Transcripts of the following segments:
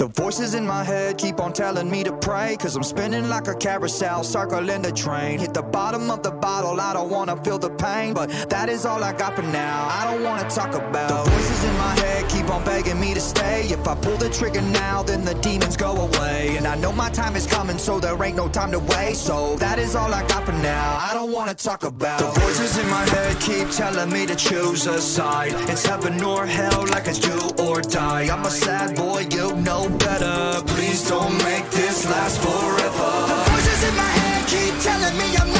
The voices in my head keep on telling me to pray. Cause I'm spinning like a carousel, circling the train. Hit the bottom of the bottle, I don't wanna feel the pain. But that is all I got for now. I don't wanna talk about the voices in my head keep on begging me to stay. If I pull the trigger now, then the demons go away. And I know my time is coming, so there ain't no time to waste. So that is all I got for now. I don't wanna talk about the voices in my head keep telling me to choose a side. It's heaven or hell, like it's do or die. I'm a sad boy, you know better. Please don't make this last forever. The voices in my head keep telling me I'm not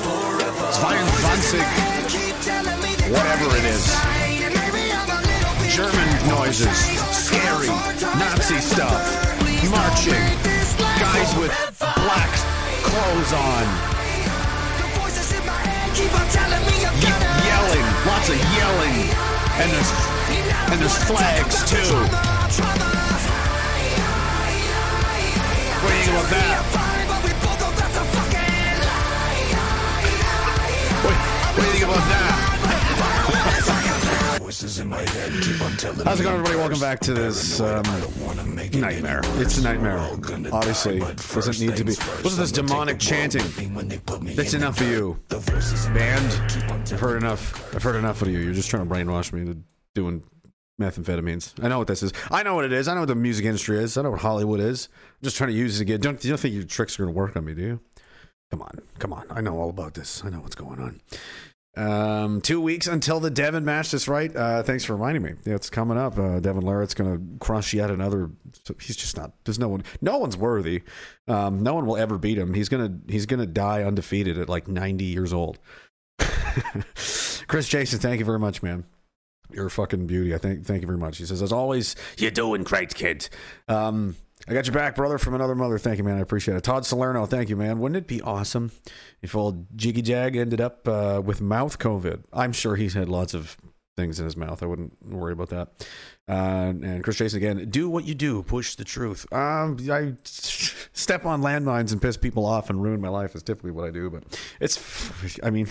forever. 22, whatever it is. German noises, scary, Nazi stuff, marching, guys with black clothes on, ye- yelling, lots of yelling, and there's and there's flags too. What do you think about that? What, do you think about that? How's it going, everybody? Welcome back to this um, nightmare. It's a nightmare. Obviously, doesn't need to be. What's this demonic chanting? That's enough for you, band. I've heard enough. I've heard enough of you. You're just trying to brainwash me into doing methamphetamines. I know what this is. I know what it is. I know what the music industry is. I know what Hollywood is. I'm just trying to use it again. Don't you don't think your tricks are going to work on me? Do you? Come on, come on. I know all about this. I know what's going on. Um, two weeks until the Devon match. That's right. Uh, thanks for reminding me. Yeah, it's coming up. Uh, Devon Larratt's going to crush yet another. He's just not. There's no one. No one's worthy. Um, no one will ever beat him. He's gonna. He's gonna die undefeated at like 90 years old. Chris Jason, thank you very much, man. You're a fucking beauty. I think. Thank you very much. He says, as always, you're doing great, kid. Um, I got your back, brother, from another mother. Thank you, man. I appreciate it. Todd Salerno, thank you, man. Wouldn't it be awesome if old Jiggy Jag ended up uh, with mouth COVID? I'm sure he's had lots of things in his mouth. I wouldn't worry about that. Uh, and Chris Jason again, do what you do, push the truth. Um, I step on landmines and piss people off and ruin my life is typically what I do. But it's, I mean,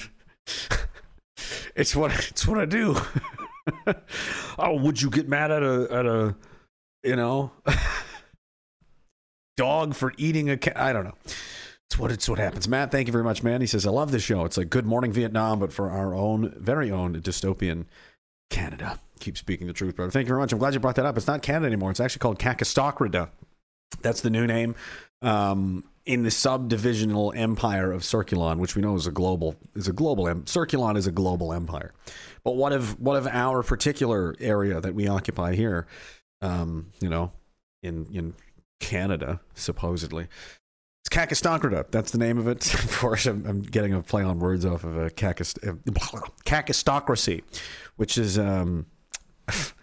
it's what it's what I do. oh, would you get mad at a at a, you know? dog for eating a cat. I don't know. It's what it's what happens. Matt, thank you very much, man. He says, I love this show. It's like Good Morning Vietnam, but for our own, very own dystopian Canada. Keep speaking the truth, brother. Thank you very much. I'm glad you brought that up. It's not Canada anymore. It's actually called Kakistocrida. That's the new name. Um, in the subdivisional empire of Circulon, which we know is a global is a global em- Circulon is a global empire. But what of what of our particular area that we occupy here? Um, you know, in in Canada, supposedly. It's Kakistocrata. That's the name of it. Of course, I'm, I'm getting a play on words off of a Kakist, uh, Kakistocracy, which is um,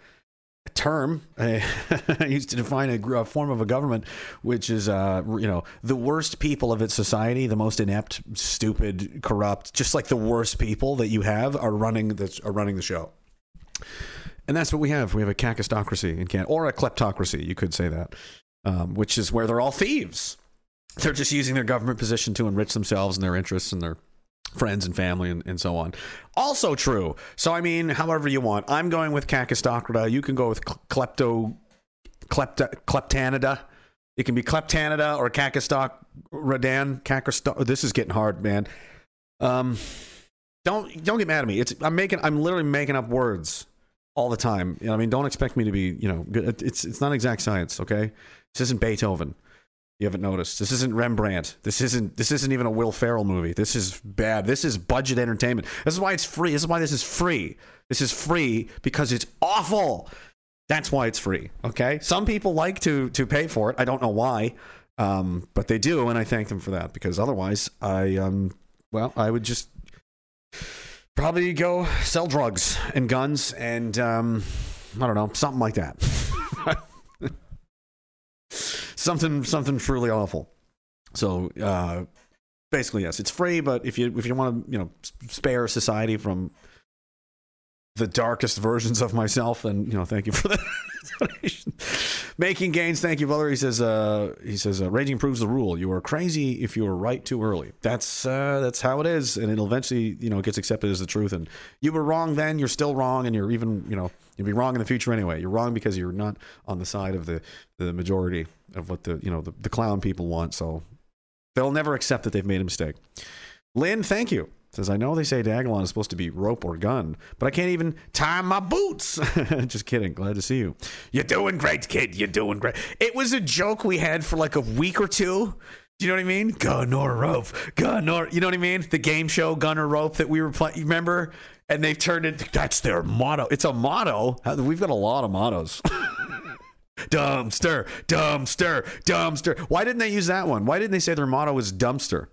term I used to define a, a form of a government which is, uh, you know, the worst people of its society, the most inept, stupid, corrupt, just like the worst people that you have are running the, are running the show. And that's what we have. We have a kakistocracy in Canada, or a kleptocracy, you could say that um, which is where they're all thieves. They're just using their government position to enrich themselves and their interests and their friends and family and, and so on. Also true. So, I mean, however you want. I'm going with Kakistocrata. You can go with Klepto, Klepta, Kleptanida. It can be Kleptanida or Kakistoc Radan. Kakistoc. This is getting hard, man. Um, don't don't get mad at me. It's I'm making I'm literally making up words all the time. You know, I mean, don't expect me to be, you know. It's it's not exact science, okay? This isn't Beethoven. You haven't noticed. This isn't Rembrandt. This isn't this isn't even a Will Ferrell movie. This is bad. This is budget entertainment. This is why it's free. This is why this is free. This is free because it's awful. That's why it's free. Okay. Some people like to to pay for it. I don't know why. Um, but they do, and I thank them for that because otherwise, I um, well, I would just probably go sell drugs and guns and um, I don't know, something like that. something, something truly awful. So uh, basically, yes, it's free. But if you if you want to, you know, spare society from the darkest versions of myself, and you know, thank you for the donation. Making gains, thank you, brother. He says, uh, he says, uh, raging proves the rule. You are crazy if you are right too early. That's uh, that's how it is, and it'll eventually, you know, gets accepted as the truth. And you were wrong then, you're still wrong, and you're even, you know, you'll be wrong in the future anyway. You're wrong because you're not on the side of the the majority of what the you know the, the clown people want. So they'll never accept that they've made a mistake. Lynn, thank you. Says, I know they say Diagolon is supposed to be rope or gun, but I can't even tie my boots. Just kidding. Glad to see you. You're doing great, kid. You're doing great. It was a joke we had for like a week or two. Do you know what I mean? Gun or rope. Gun or, you know what I mean? The game show, gun or rope that we were playing. Remember? And they've turned it, that's their motto. It's a motto. We've got a lot of mottos. dumpster, dumpster, dumpster. Why didn't they use that one? Why didn't they say their motto was dumpster?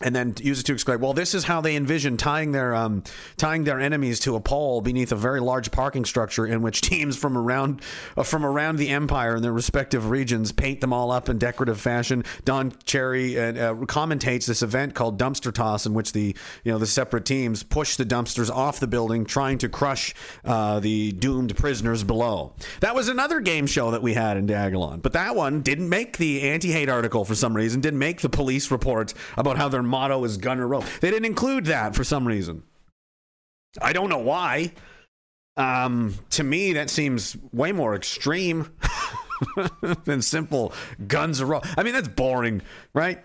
And then use it to explain. Well, this is how they envision tying their um, tying their enemies to a pole beneath a very large parking structure, in which teams from around uh, from around the empire in their respective regions paint them all up in decorative fashion. Don Cherry uh, uh, commentates this event called Dumpster Toss, in which the you know the separate teams push the dumpsters off the building, trying to crush uh, the doomed prisoners below. That was another game show that we had in Diagolon, but that one didn't make the anti-hate article for some reason. Didn't make the police report about how their motto is gun or rope. They didn't include that for some reason. I don't know why. Um, to me, that seems way more extreme than simple guns or rope. I mean, that's boring, right?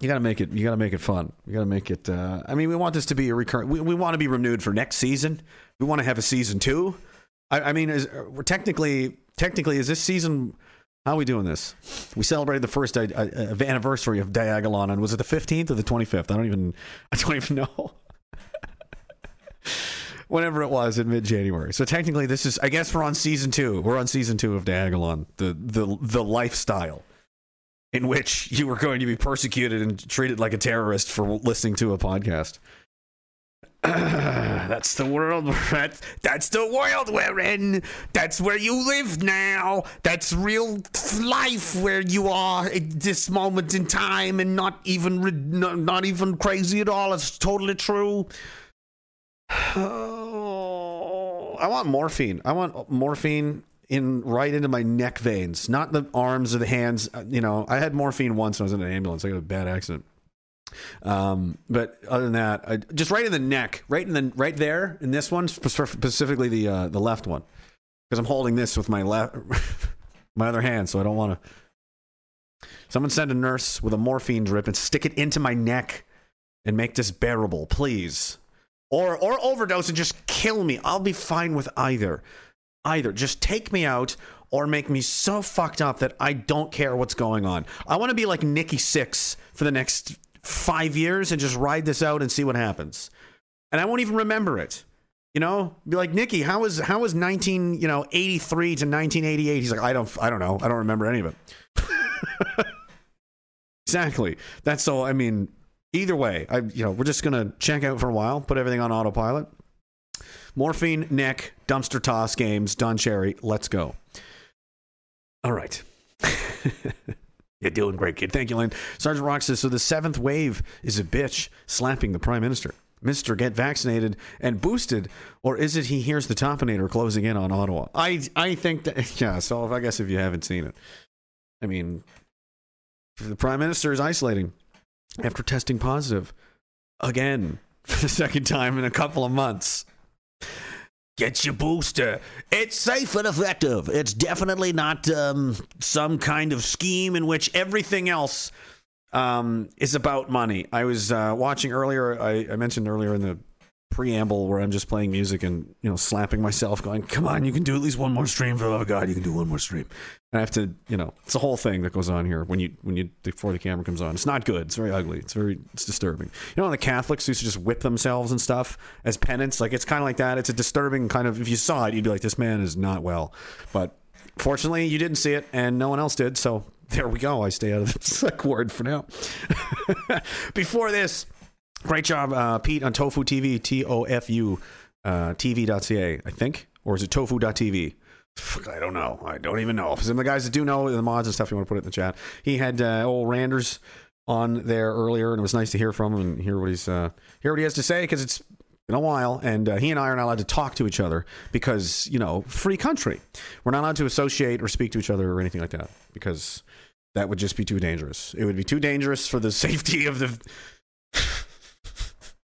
You got to make it. You got to make it fun. You got to make it. Uh, I mean, we want this to be a recurrent. We, we want to be renewed for next season. We want to have a season two. I, I mean, is, technically technically is this season how are we doing this? We celebrated the first uh, uh, anniversary of Diagolon, and was it the 15th or the 25th? I don't even, I don't even know. Whenever it was in mid January. So technically, this is, I guess, we're on season two. We're on season two of Diagolon, the the the lifestyle in which you were going to be persecuted and treated like a terrorist for listening to a podcast. that's the world that's, that's the world we're in. That's where you live now. That's real life where you are at this moment in time and not even not, even crazy at all. It's totally true. Oh, i want morphine. I want morphine in right into my neck veins not the arms or the hands. Uh, you know i had morphine once when i was in an ambulance. I got a bad accident um, but other than that, I, just right in the neck, right in the right there in this one, specifically the uh, the left one, because I'm holding this with my left my other hand, so I don't want to. Someone send a nurse with a morphine drip and stick it into my neck and make this bearable, please. Or or overdose and just kill me. I'll be fine with either. Either just take me out or make me so fucked up that I don't care what's going on. I want to be like Nikki Sixx for the next five years and just ride this out and see what happens. And I won't even remember it. You know, be like Nikki, how was how was nineteen you know eighty three to nineteen eighty eight? He's like, I don't I don't know, I don't remember any of it. exactly. That's so. I mean, either way, I you know we're just gonna check out for a while, put everything on autopilot. Morphine, neck, dumpster toss games, Don Cherry. Let's go. All right. You're doing great, kid. Thank you, Lynn. Sergeant Rock says, so the seventh wave is a bitch slapping the prime minister. Mister, get vaccinated and boosted, or is it he hears the topinator closing in on Ottawa? I I think that yeah. So I guess if you haven't seen it, I mean, the prime minister is isolating after testing positive again for the second time in a couple of months. Get your booster. It's safe and effective. It's definitely not um, some kind of scheme in which everything else um, is about money. I was uh, watching earlier, I, I mentioned earlier in the preamble where I'm just playing music and you know slapping myself, going, "Come on, you can do at least one more stream for the love of God, you can do one more stream." And I have to, you know, it's a whole thing that goes on here when you when you before the camera comes on. It's not good. It's very ugly. It's very it's disturbing. You know, the Catholics used to just whip themselves and stuff as penance. Like it's kind of like that. It's a disturbing kind of. If you saw it, you'd be like, "This man is not well." But fortunately, you didn't see it, and no one else did. So there we go. I stay out of the psych ward for now. Before this, great job, uh, Pete, on Tofu TV, T O F U uh, TV.ca, I think. Or is it tofu.tv? I don't know. I don't even know. Some of the guys that do know the mods and stuff, you want to put it in the chat. He had uh, old Randers on there earlier, and it was nice to hear from him and hear what he's uh, hear what he has to say because it's been a while, and uh, he and I are not allowed to talk to each other because you know, free country. We're not allowed to associate or speak to each other or anything like that because that would just be too dangerous. It would be too dangerous for the safety of the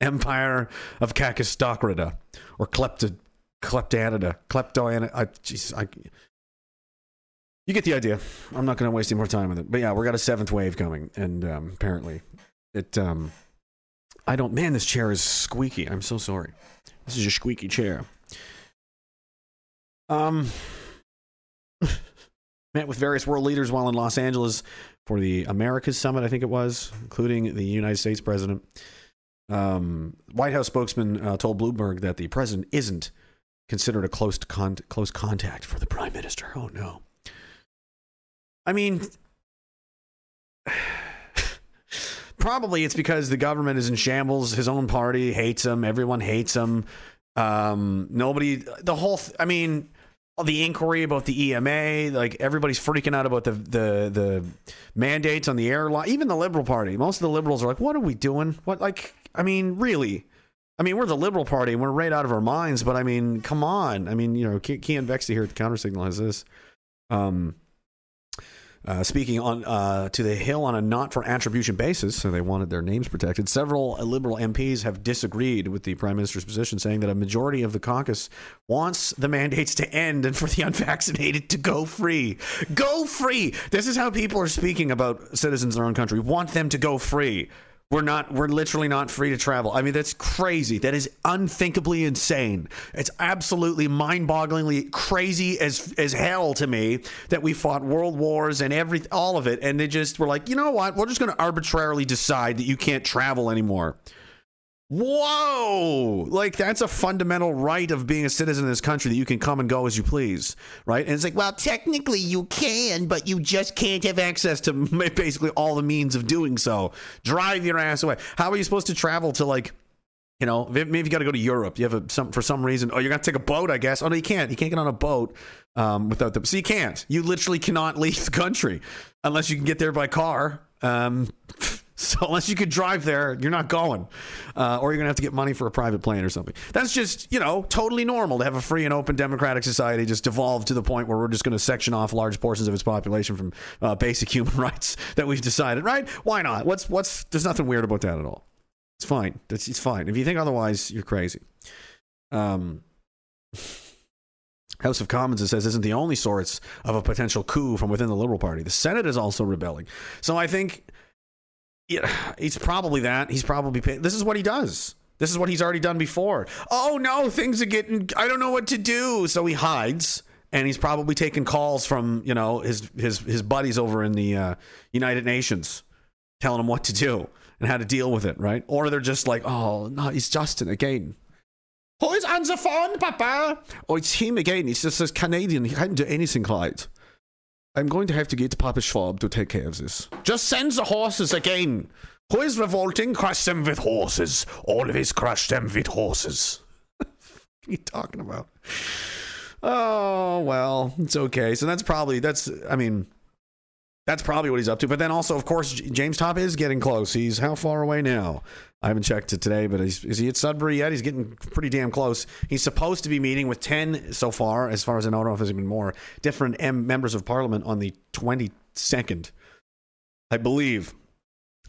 empire of Kakistokrida or Klepto Kleptanida. Kleptoanida. I, I, you get the idea. I'm not going to waste any more time with it. But yeah, we got a seventh wave coming, and um, apparently, it. Um, I don't. Man, this chair is squeaky. I'm so sorry. This is a squeaky chair. Um, met with various world leaders while in Los Angeles for the Americas Summit. I think it was, including the United States president. Um, White House spokesman uh, told Bloomberg that the president isn't considered a close con- close contact for the prime minister. Oh no. I mean, probably it's because the government is in shambles. His own party hates him. Everyone hates him. Um, nobody. The whole. Th- I mean, the inquiry about the EMA, like everybody's freaking out about the the the mandates on the airline. Even the Liberal Party, most of the liberals are like, "What are we doing? What like? I mean, really? I mean, we're the Liberal Party and we're right out of our minds. But I mean, come on. I mean, you know, Keean Bexte here at the Counter Signal has this. Um, uh, speaking on uh, to the Hill on a not for attribution basis, so they wanted their names protected. Several Liberal MPs have disagreed with the Prime Minister's position, saying that a majority of the caucus wants the mandates to end and for the unvaccinated to go free. Go free! This is how people are speaking about citizens in their own country. Want them to go free. We're not. We're literally not free to travel. I mean, that's crazy. That is unthinkably insane. It's absolutely mind-bogglingly crazy as as hell to me that we fought world wars and every all of it, and they just were like, you know what? We're just going to arbitrarily decide that you can't travel anymore. Whoa! Like that's a fundamental right of being a citizen of this country that you can come and go as you please, right? And it's like, well, technically you can, but you just can't have access to basically all the means of doing so. Drive your ass away. How are you supposed to travel to like? You know, maybe you got to go to Europe. You have a, some for some reason. Oh, you're gonna take a boat, I guess. Oh no, you can't. You can't get on a boat um, without the. So you can't. You literally cannot leave the country unless you can get there by car. Um, So unless you could drive there, you're not going, uh, or you're gonna have to get money for a private plane or something. That's just you know totally normal to have a free and open democratic society just devolve to the point where we're just gonna section off large portions of its population from uh, basic human rights that we've decided. Right? Why not? What's what's there's nothing weird about that at all. It's fine. It's, it's fine. If you think otherwise, you're crazy. Um. House of Commons, it says, isn't the only source of a potential coup from within the Liberal Party. The Senate is also rebelling. So I think yeah, he's probably that. He's probably this is what he does. This is what he's already done before. Oh no, things are getting. I don't know what to do. So he hides, and he's probably taking calls from you know his his his buddies over in the uh, United Nations, telling him what to do and how to deal with it, right? Or they're just like, oh no, it's Justin again. Who is on the phone, Papa? Oh, it's him again. He's just a Canadian. He can't do anything right. I'm going to have to get Papa Schwab to take care of this. Just send the horses again. Who is revolting? Crush them with horses. Always crush them with horses. what are you talking about? Oh, well, it's okay. So that's probably, that's, I mean, that's probably what he's up to. But then also, of course, James Topp is getting close. He's how far away now? I haven't checked it today, but is, he at Sudbury yet? He's getting pretty damn close. He's supposed to be meeting with 10 so far, as far as I know. I don't know if there's been more different M- members of parliament on the 22nd, I believe,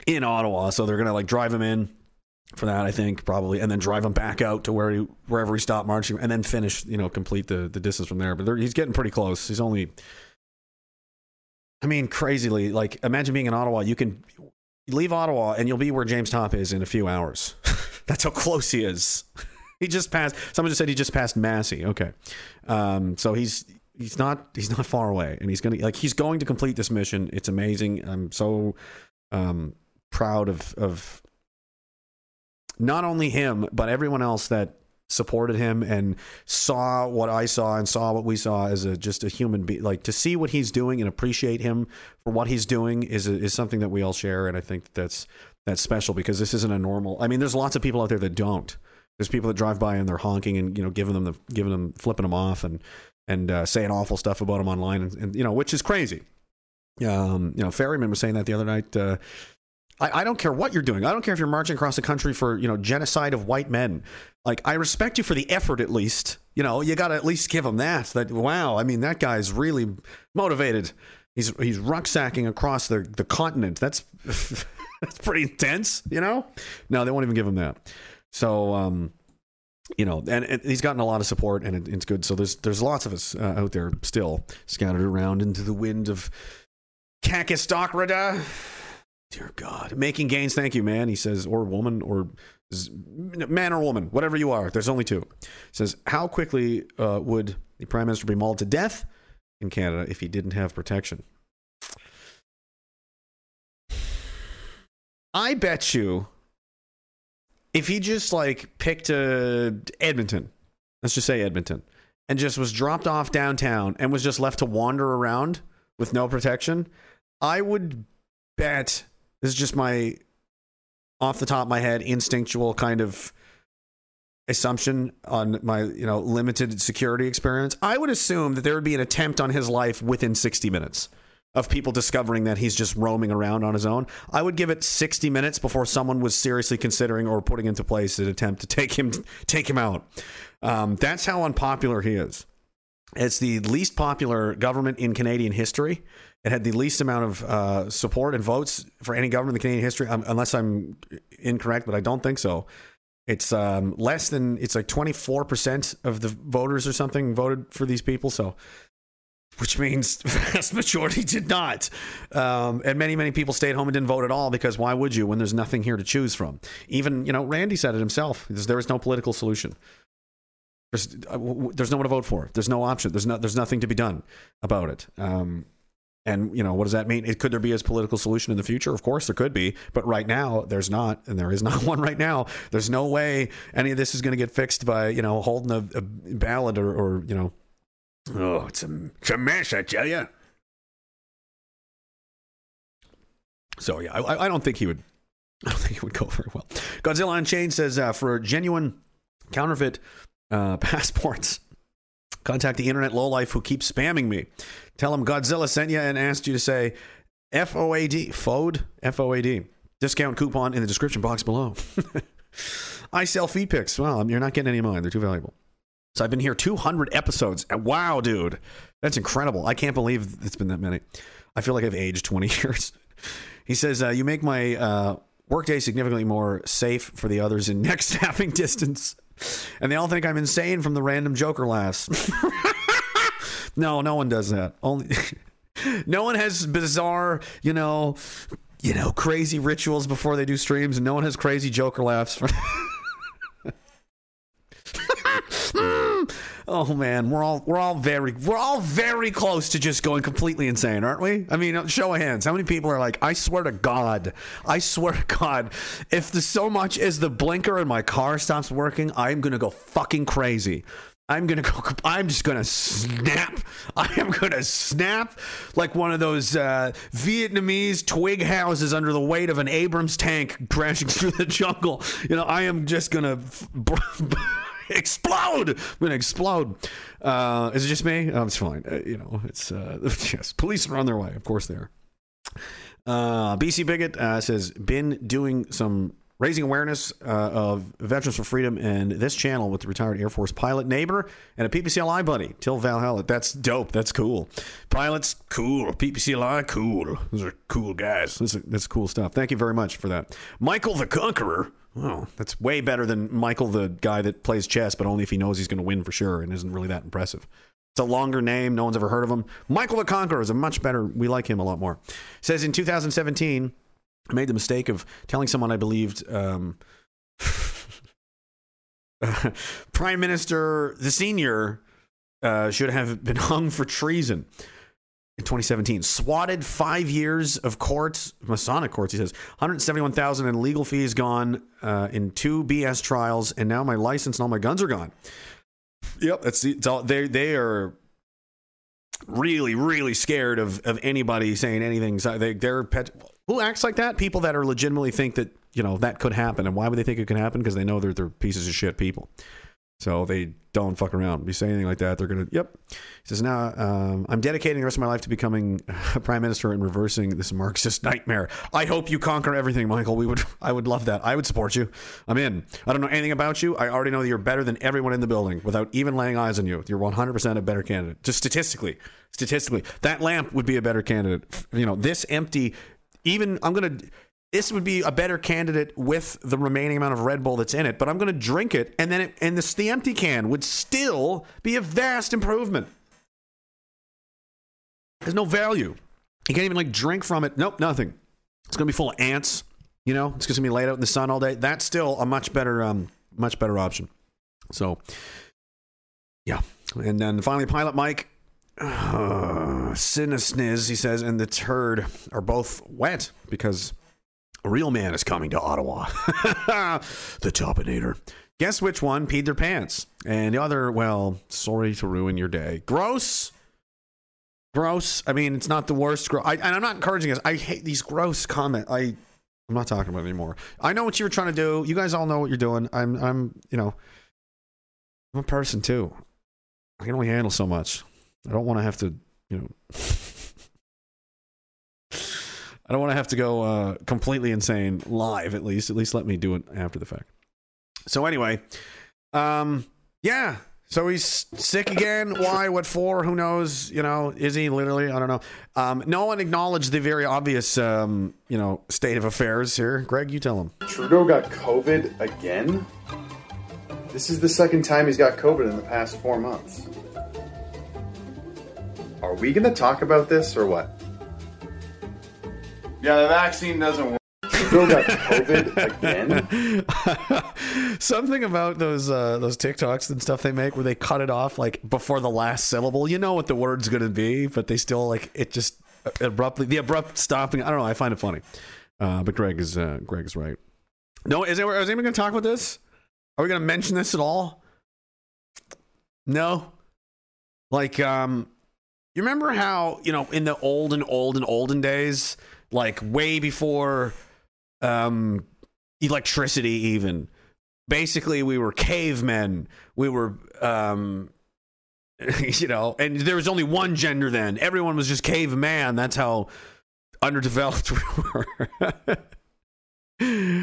in Ottawa. So they're going to like drive him in for that, I think, probably, and then drive him back out to where he, wherever he stopped marching, and then finish, you know, complete the, the distance from there. But he's getting pretty close. He's only I mean, crazily, like imagine being in Ottawa. You can leave Ottawa and you'll be where James Topp is in a few hours. That's how close he is. he just passed. Someone just said he just passed Massey. Okay, um, so he's he's not he's not far away, and he's gonna like he's going to complete this mission. It's amazing. I'm so um, proud of of not only him but everyone else that supported him and saw what I saw and saw what we saw as a just a human being. Like to see what he's doing and appreciate him for what he's doing is is something that we all share, and I think that's that's special because this isn't a normal. I mean, there's lots of people out there that don't. There's people that drive by and they're honking and you know giving them the giving them flipping them off and and uh, saying awful stuff about him online and, and you know which is crazy. Um, you know, Ferryman was saying that the other night. Uh, I, I, don't care what you're doing. I don't care if you're marching across the country for you know genocide of white men. Like I respect you for the effort at least. You know, you got to at least give him that. That wow, I mean that guy's really motivated. He's he's rucksacking across the the continent. That's that's pretty intense. You know, no, they won't even give him that. So um, you know, and, and, he's gotten a lot of support, and it, it's good. So there's there's lots of us uh, out there still scattered around into the wind of Kakistocrata. Dear God, making gains. Thank you, man. He says, or woman, or man or woman, whatever you are. There's only two. He says, how quickly uh, would the prime minister be mauled to death in Canada if he didn't have protection? I bet you, if he just like picked a uh, Edmonton, let's just say Edmonton, and just was dropped off downtown and was just left to wander around with no protection, I would bet this is just my off the top of my head instinctual kind of assumption on my you know limited security experience. I would assume that there would be an attempt on his life within 60 minutes of people discovering that he's just roaming around on his own. I would give it 60 minutes before someone was seriously considering or putting into place an attempt to take him take him out. Um, that's how unpopular he is. It's the least popular government in Canadian history. It had the least amount of uh, support and votes for any government in Canadian history, um, unless I'm incorrect, but I don't think so. It's um, less than it's like 24% of the voters or something voted for these people. So, which means vast majority did not. Um, and many, many people stayed home and didn't vote at all because why would you when there's nothing here to choose from? Even, you know, Randy said it himself. There is no political solution. There's, uh, there's no one to vote for. There's no option. There's no, there's nothing to be done about it. Um, and you know what does that mean? It, could there be a political solution in the future? Of course there could be, but right now there's not, and there is not one right now. There's no way any of this is going to get fixed by you know holding a, a ballot or, or you know. Oh, it's a, it's a mess, I tell you. So yeah, I, I don't think he would. I don't think he would go very well. Godzilla Unchained says uh, for genuine counterfeit uh, passports, contact the internet lowlife who keeps spamming me. Tell him Godzilla sent you and asked you to say FOAD, F O A D. Discount coupon in the description box below. I sell feed picks. Well, you're not getting any of mine. They're too valuable. So I've been here 200 episodes. Wow, dude. That's incredible. I can't believe it's been that many. I feel like I've aged 20 years. He says, uh, You make my uh, workday significantly more safe for the others in next snapping distance. And they all think I'm insane from the random Joker laughs. No, no one does that. Only no one has bizarre, you know, you know, crazy rituals before they do streams, and no one has crazy Joker laughs. For oh man, we're all we're all very we're all very close to just going completely insane, aren't we? I mean, show of hands, how many people are like, I swear to God, I swear to God, if the so much as the blinker in my car stops working, I'm gonna go fucking crazy. I'm gonna go. I'm just gonna snap. I am gonna snap like one of those uh, Vietnamese twig houses under the weight of an Abrams tank crashing through the jungle. You know, I am just gonna explode. I'm gonna explode. Uh, is it just me? Oh, it's fine. Uh, you know, it's uh, yes. Police are on their way. Of course they are. Uh, BC Bigot uh, says been doing some raising awareness uh, of Veterans for Freedom and this channel with the retired Air Force pilot neighbor and a PPCLI buddy, Till Valhalla. That's dope. That's cool. Pilots, cool. PPCLI, cool. Those are cool guys. That's, that's cool stuff. Thank you very much for that. Michael the Conqueror. Oh, that's way better than Michael, the guy that plays chess, but only if he knows he's going to win for sure and isn't really that impressive. It's a longer name. No one's ever heard of him. Michael the Conqueror is a much better. We like him a lot more. Says in 2017, I made the mistake of telling someone I believed um, Prime Minister, the senior, uh, should have been hung for treason. in 2017. Swatted five years of courts, Masonic courts, he says. 171,000 in legal fees gone uh, in two BS trials, and now my license and all my guns are gone. Yep, that's it's all, they they are really really scared of of anybody saying anything. So they they're pet, who acts like that? People that are legitimately think that you know that could happen, and why would they think it could happen? Because they know they're they're pieces of shit people. So they don't fuck around. If you say anything like that, they're gonna. Yep. He says now um, I'm dedicating the rest of my life to becoming a prime minister and reversing this Marxist nightmare. I hope you conquer everything, Michael. We would. I would love that. I would support you. I'm in. I don't know anything about you. I already know that you're better than everyone in the building without even laying eyes on you. You're 100 percent a better candidate. Just statistically, statistically, that lamp would be a better candidate. You know, this empty. Even I'm gonna this would be a better candidate with the remaining amount of Red Bull that's in it, but I'm going to drink it, and then it, and this, the empty can would still be a vast improvement. There's no value. You can't even like drink from it. Nope, nothing. It's going to be full of ants. You know, it's going to be laid out in the sun all day. That's still a much better, um, much better option. So, yeah. And then finally, Pilot Mike, uh, Sinisniz, he says, and the turd are both wet because a real man is coming to Ottawa. the Topinator. Guess which one peed their pants? And the other, well, sorry to ruin your day. Gross. Gross. I mean, it's not the worst. Gro- I, and I'm not encouraging this. I hate these gross comments. I, I'm not talking about it anymore. I know what you were trying to do. You guys all know what you're doing. I'm, I'm, you know, I'm a person too. I can only handle so much. I don't want to have to, you know. I don't want to have to go uh, completely insane live. At least, at least let me do it after the fact. So anyway, um, yeah. So he's sick again. Why? What for? Who knows? You know, is he literally? I don't know. Um, no one acknowledged the very obvious, um, you know, state of affairs here. Greg, you tell him. Trudeau got COVID again. This is the second time he's got COVID in the past four months. Are we going to talk about this or what? Yeah, the vaccine doesn't work. Trudeau got COVID again. Something about those uh, those TikToks and stuff they make where they cut it off like before the last syllable. You know what the word's going to be, but they still like it just abruptly the abrupt stopping. I don't know. I find it funny. Uh, but Greg is uh, Greg is right. No, is, there, is anyone going to talk about this? Are we going to mention this at all? No. Like, um, you remember how you know in the old and old and olden days, like way before um, electricity, even basically, we were cavemen. We were, um, you know, and there was only one gender then. Everyone was just caveman. That's how underdeveloped we were.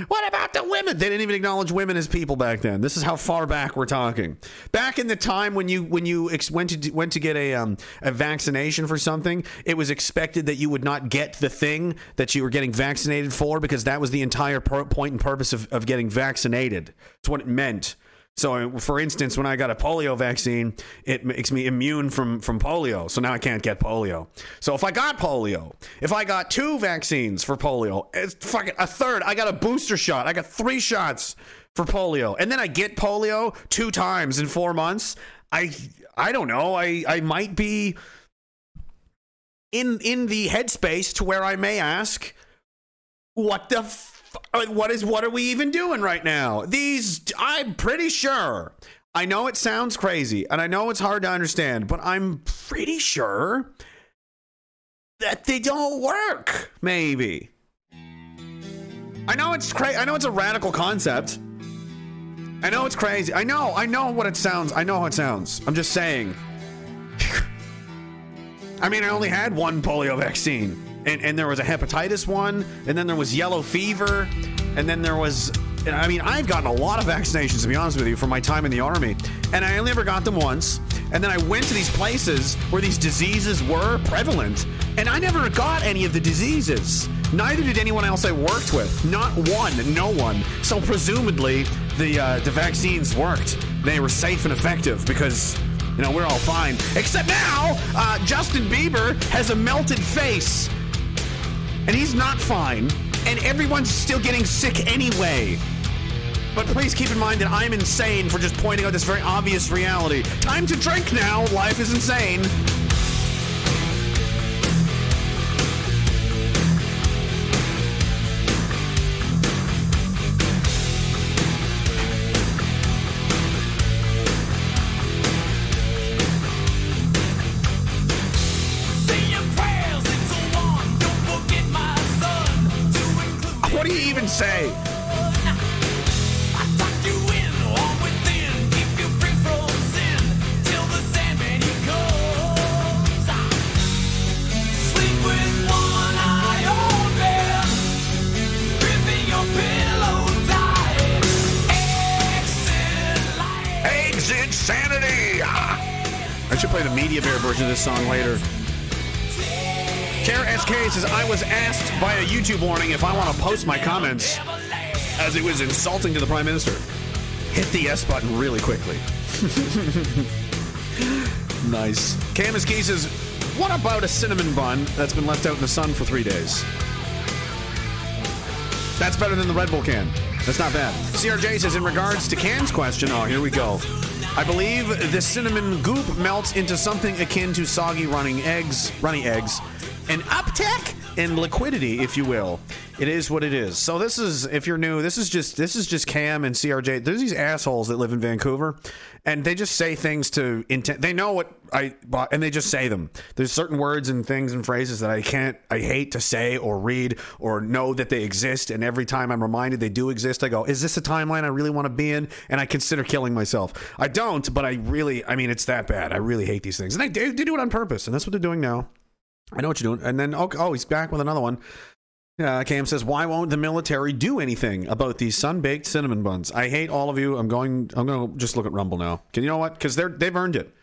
What women? They didn't even acknowledge women as people back then. This is how far back we're talking. Back in the time when you when you ex- went to went to get a um, a vaccination for something, it was expected that you would not get the thing that you were getting vaccinated for because that was the entire per- point and purpose of, of getting vaccinated. It's what it meant. So, for instance, when I got a polio vaccine, it makes me immune from, from polio. So now I can't get polio. So if I got polio, if I got two vaccines for polio, it's fucking a third. I got a booster shot. I got three shots for polio, and then I get polio two times in four months. I I don't know. I I might be in in the headspace to where I may ask, what the. What is what are we even doing right now? These I'm pretty sure. I know it sounds crazy and I know it's hard to understand, but I'm pretty sure that they don't work. Maybe. I know it's crazy. I know it's a radical concept. I know it's crazy. I know. I know what it sounds. I know how it sounds. I'm just saying. I mean, I only had one polio vaccine and, and there was a hepatitis one, and then there was yellow fever, and then there was. I mean, I've gotten a lot of vaccinations to be honest with you from my time in the army, and I only ever got them once. And then I went to these places where these diseases were prevalent, and I never got any of the diseases. Neither did anyone else I worked with. Not one, no one. So presumably, the uh, the vaccines worked. They were safe and effective because you know we're all fine. Except now, uh, Justin Bieber has a melted face and he's not fine, and everyone's still getting sick anyway. But please keep in mind that I'm insane for just pointing out this very obvious reality. Time to drink now. Life is insane. Song later. Care SK says, I was asked by a YouTube warning if I want to post my comments as it was insulting to the Prime Minister. Hit the S button really quickly. nice. Camus Key says, What about a cinnamon bun that's been left out in the sun for three days? That's better than the Red Bull can. That's not bad. CRJ says, In regards to Can's question, oh, here we go. I believe the cinnamon goop melts into something akin to soggy running eggs, runny eggs, an uptick in liquidity, if you will. It is what it is. So this is, if you're new, this is just this is just Cam and CRJ. There's these assholes that live in Vancouver, and they just say things to intent. They know what I and they just say them. There's certain words and things and phrases that I can't, I hate to say or read or know that they exist. And every time I'm reminded they do exist, I go, "Is this a timeline I really want to be in?" And I consider killing myself. I don't, but I really, I mean, it's that bad. I really hate these things, and they, they do it on purpose, and that's what they're doing now. I know what you're doing. And then, oh, oh he's back with another one. Uh, Cam says, "Why won't the military do anything about these sun-baked cinnamon buns? I hate all of you. I'm going. I'm going to just look at Rumble now. Can you know what? Because they're they've earned it.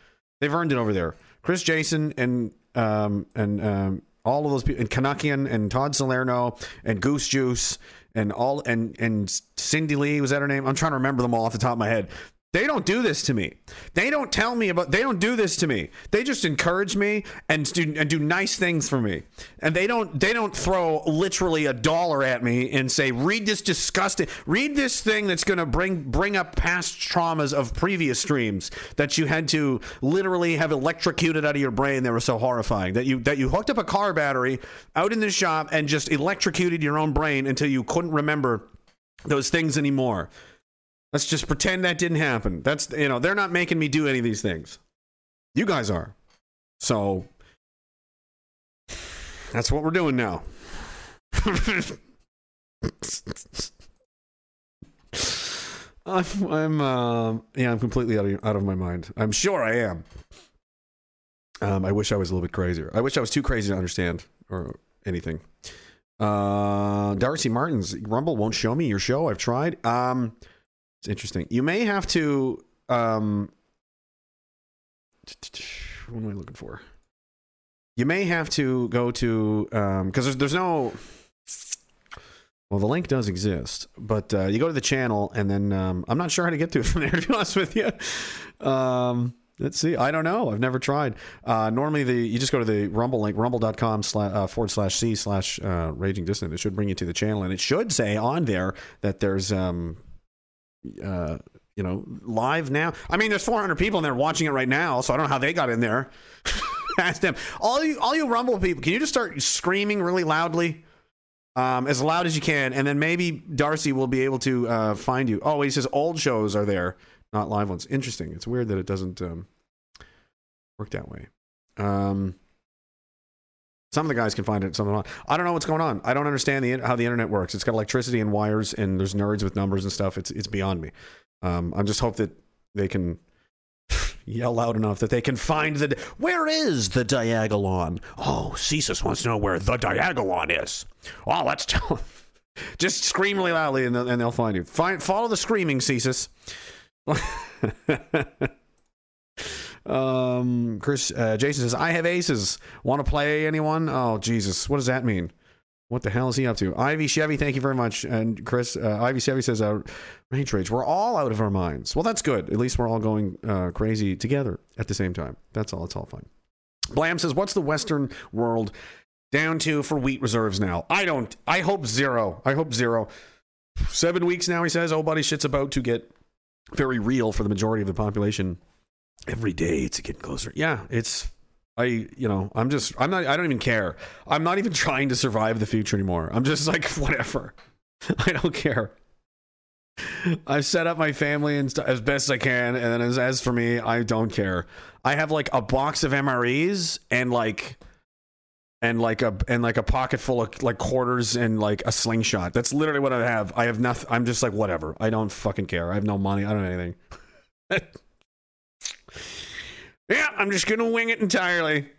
They've earned it over there. Chris Jason and um and um all of those people and Canuckian and Todd Salerno and Goose Juice and all and and Cindy Lee was that her name? I'm trying to remember them all off the top of my head. They don't do this to me. They don't tell me about. They don't do this to me. They just encourage me and do and do nice things for me. And they don't. They don't throw literally a dollar at me and say, "Read this disgusting. Read this thing that's going to bring bring up past traumas of previous streams that you had to literally have electrocuted out of your brain. They were so horrifying that you that you hooked up a car battery out in the shop and just electrocuted your own brain until you couldn't remember those things anymore." Let's just pretend that didn't happen. That's you know, they're not making me do any of these things. You guys are. So that's what we're doing now. I'm, I'm uh, yeah, I'm completely out of, out of my mind. I'm sure I am. Um, I wish I was a little bit crazier. I wish I was too crazy to understand or anything. Uh, Darcy Martins, Rumble won't show me your show. I've tried. Um, it's interesting. You may have to. Um, what am I looking for? You may have to go to because um, there's there's no. Well, the link does exist, but uh, you go to the channel, and then um, I'm not sure how to get to it from there. To be honest with you, um, let's see. I don't know. I've never tried. Uh, normally, the you just go to the Rumble link, rumble.com slash, uh, forward slash c slash uh, raging dissident. It should bring you to the channel, and it should say on there that there's um, uh, you know, live now. I mean, there's 400 people in there watching it right now, so I don't know how they got in there. Ask them. All you, all you Rumble people, can you just start screaming really loudly, um, as loud as you can, and then maybe Darcy will be able to uh, find you. Oh, he says old shows are there, not live ones. Interesting. It's weird that it doesn't um, work that way. Um, some of the guys can find it, some of them not. I don't know what's going on. I don't understand the, how the internet works. It's got electricity and wires, and there's nerds with numbers and stuff. It's it's beyond me. Um, I'm just hope that they can yell loud enough that they can find the. Where is the Diagolon? Oh, Cesus wants to know where the Diagolon is. Oh, let's tell. just scream really loudly, and they'll, and they'll find you. Find follow the screaming, Cesus. Um, Chris uh, Jason says, "I have aces. Want to play anyone? Oh Jesus, what does that mean? What the hell is he up to? Ivy Chevy, thank you very much. And Chris, uh, Ivy Chevy says, uh, range rage. We're all out of our minds. Well, that's good. At least we're all going uh, crazy together at the same time. That's all. It's all fine. Blam says, what's the Western world down to for wheat reserves now? I don't. I hope zero. I hope zero. Seven weeks now, he says. Oh, buddy, shit's about to get very real for the majority of the population every day it's getting closer. Yeah, it's I you know, I'm just I'm not I don't even care. I'm not even trying to survive the future anymore. I'm just like whatever. I don't care. I've set up my family and st- as best I can, and then as as for me, I don't care. I have like a box of MREs and like and like a and like a pocket full of like quarters and like a slingshot. That's literally what I have. I have nothing. I'm just like whatever. I don't fucking care. I have no money. I don't have anything. Yeah, I'm just gonna wing it entirely.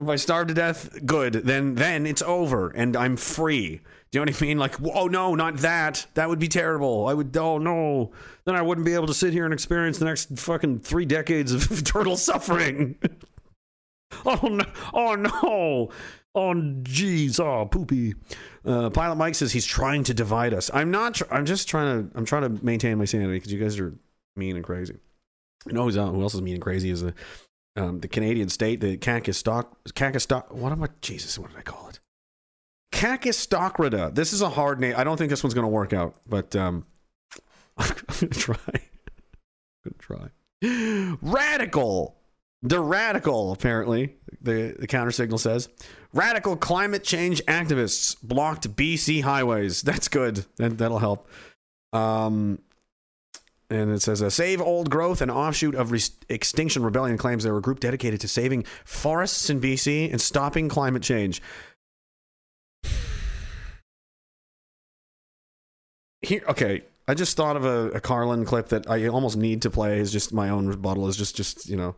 If I starve to death, good. Then then it's over and I'm free. Do you know what I mean? Like, oh no, not that. That would be terrible. I would. Oh no. Then I wouldn't be able to sit here and experience the next fucking three decades of eternal suffering. oh no. Oh no. Oh jeez. Oh poopy. Uh, Pilot Mike says he's trying to divide us. I'm not. Tr- I'm just trying to. I'm trying to maintain my sanity because you guys are mean and crazy. You know who's uh, who else is and crazy is the um, the Canadian state, the Kakistock, Kakistock. What am I? Jesus, what did I call it? Kakistocrida. This is a hard name. I don't think this one's going to work out, but um, I'm going to try. I'm going to try. Radical. The radical, apparently, the, the counter signal says. Radical climate change activists blocked BC highways. That's good. That, that'll help. Um, and it says, uh, Save Old Growth, an offshoot of Re- Extinction Rebellion, claims they were a group dedicated to saving forests in BC and stopping climate change. Here, okay, I just thought of a, a Carlin clip that I almost need to play. Is just my own rebuttal. Is just, just you know.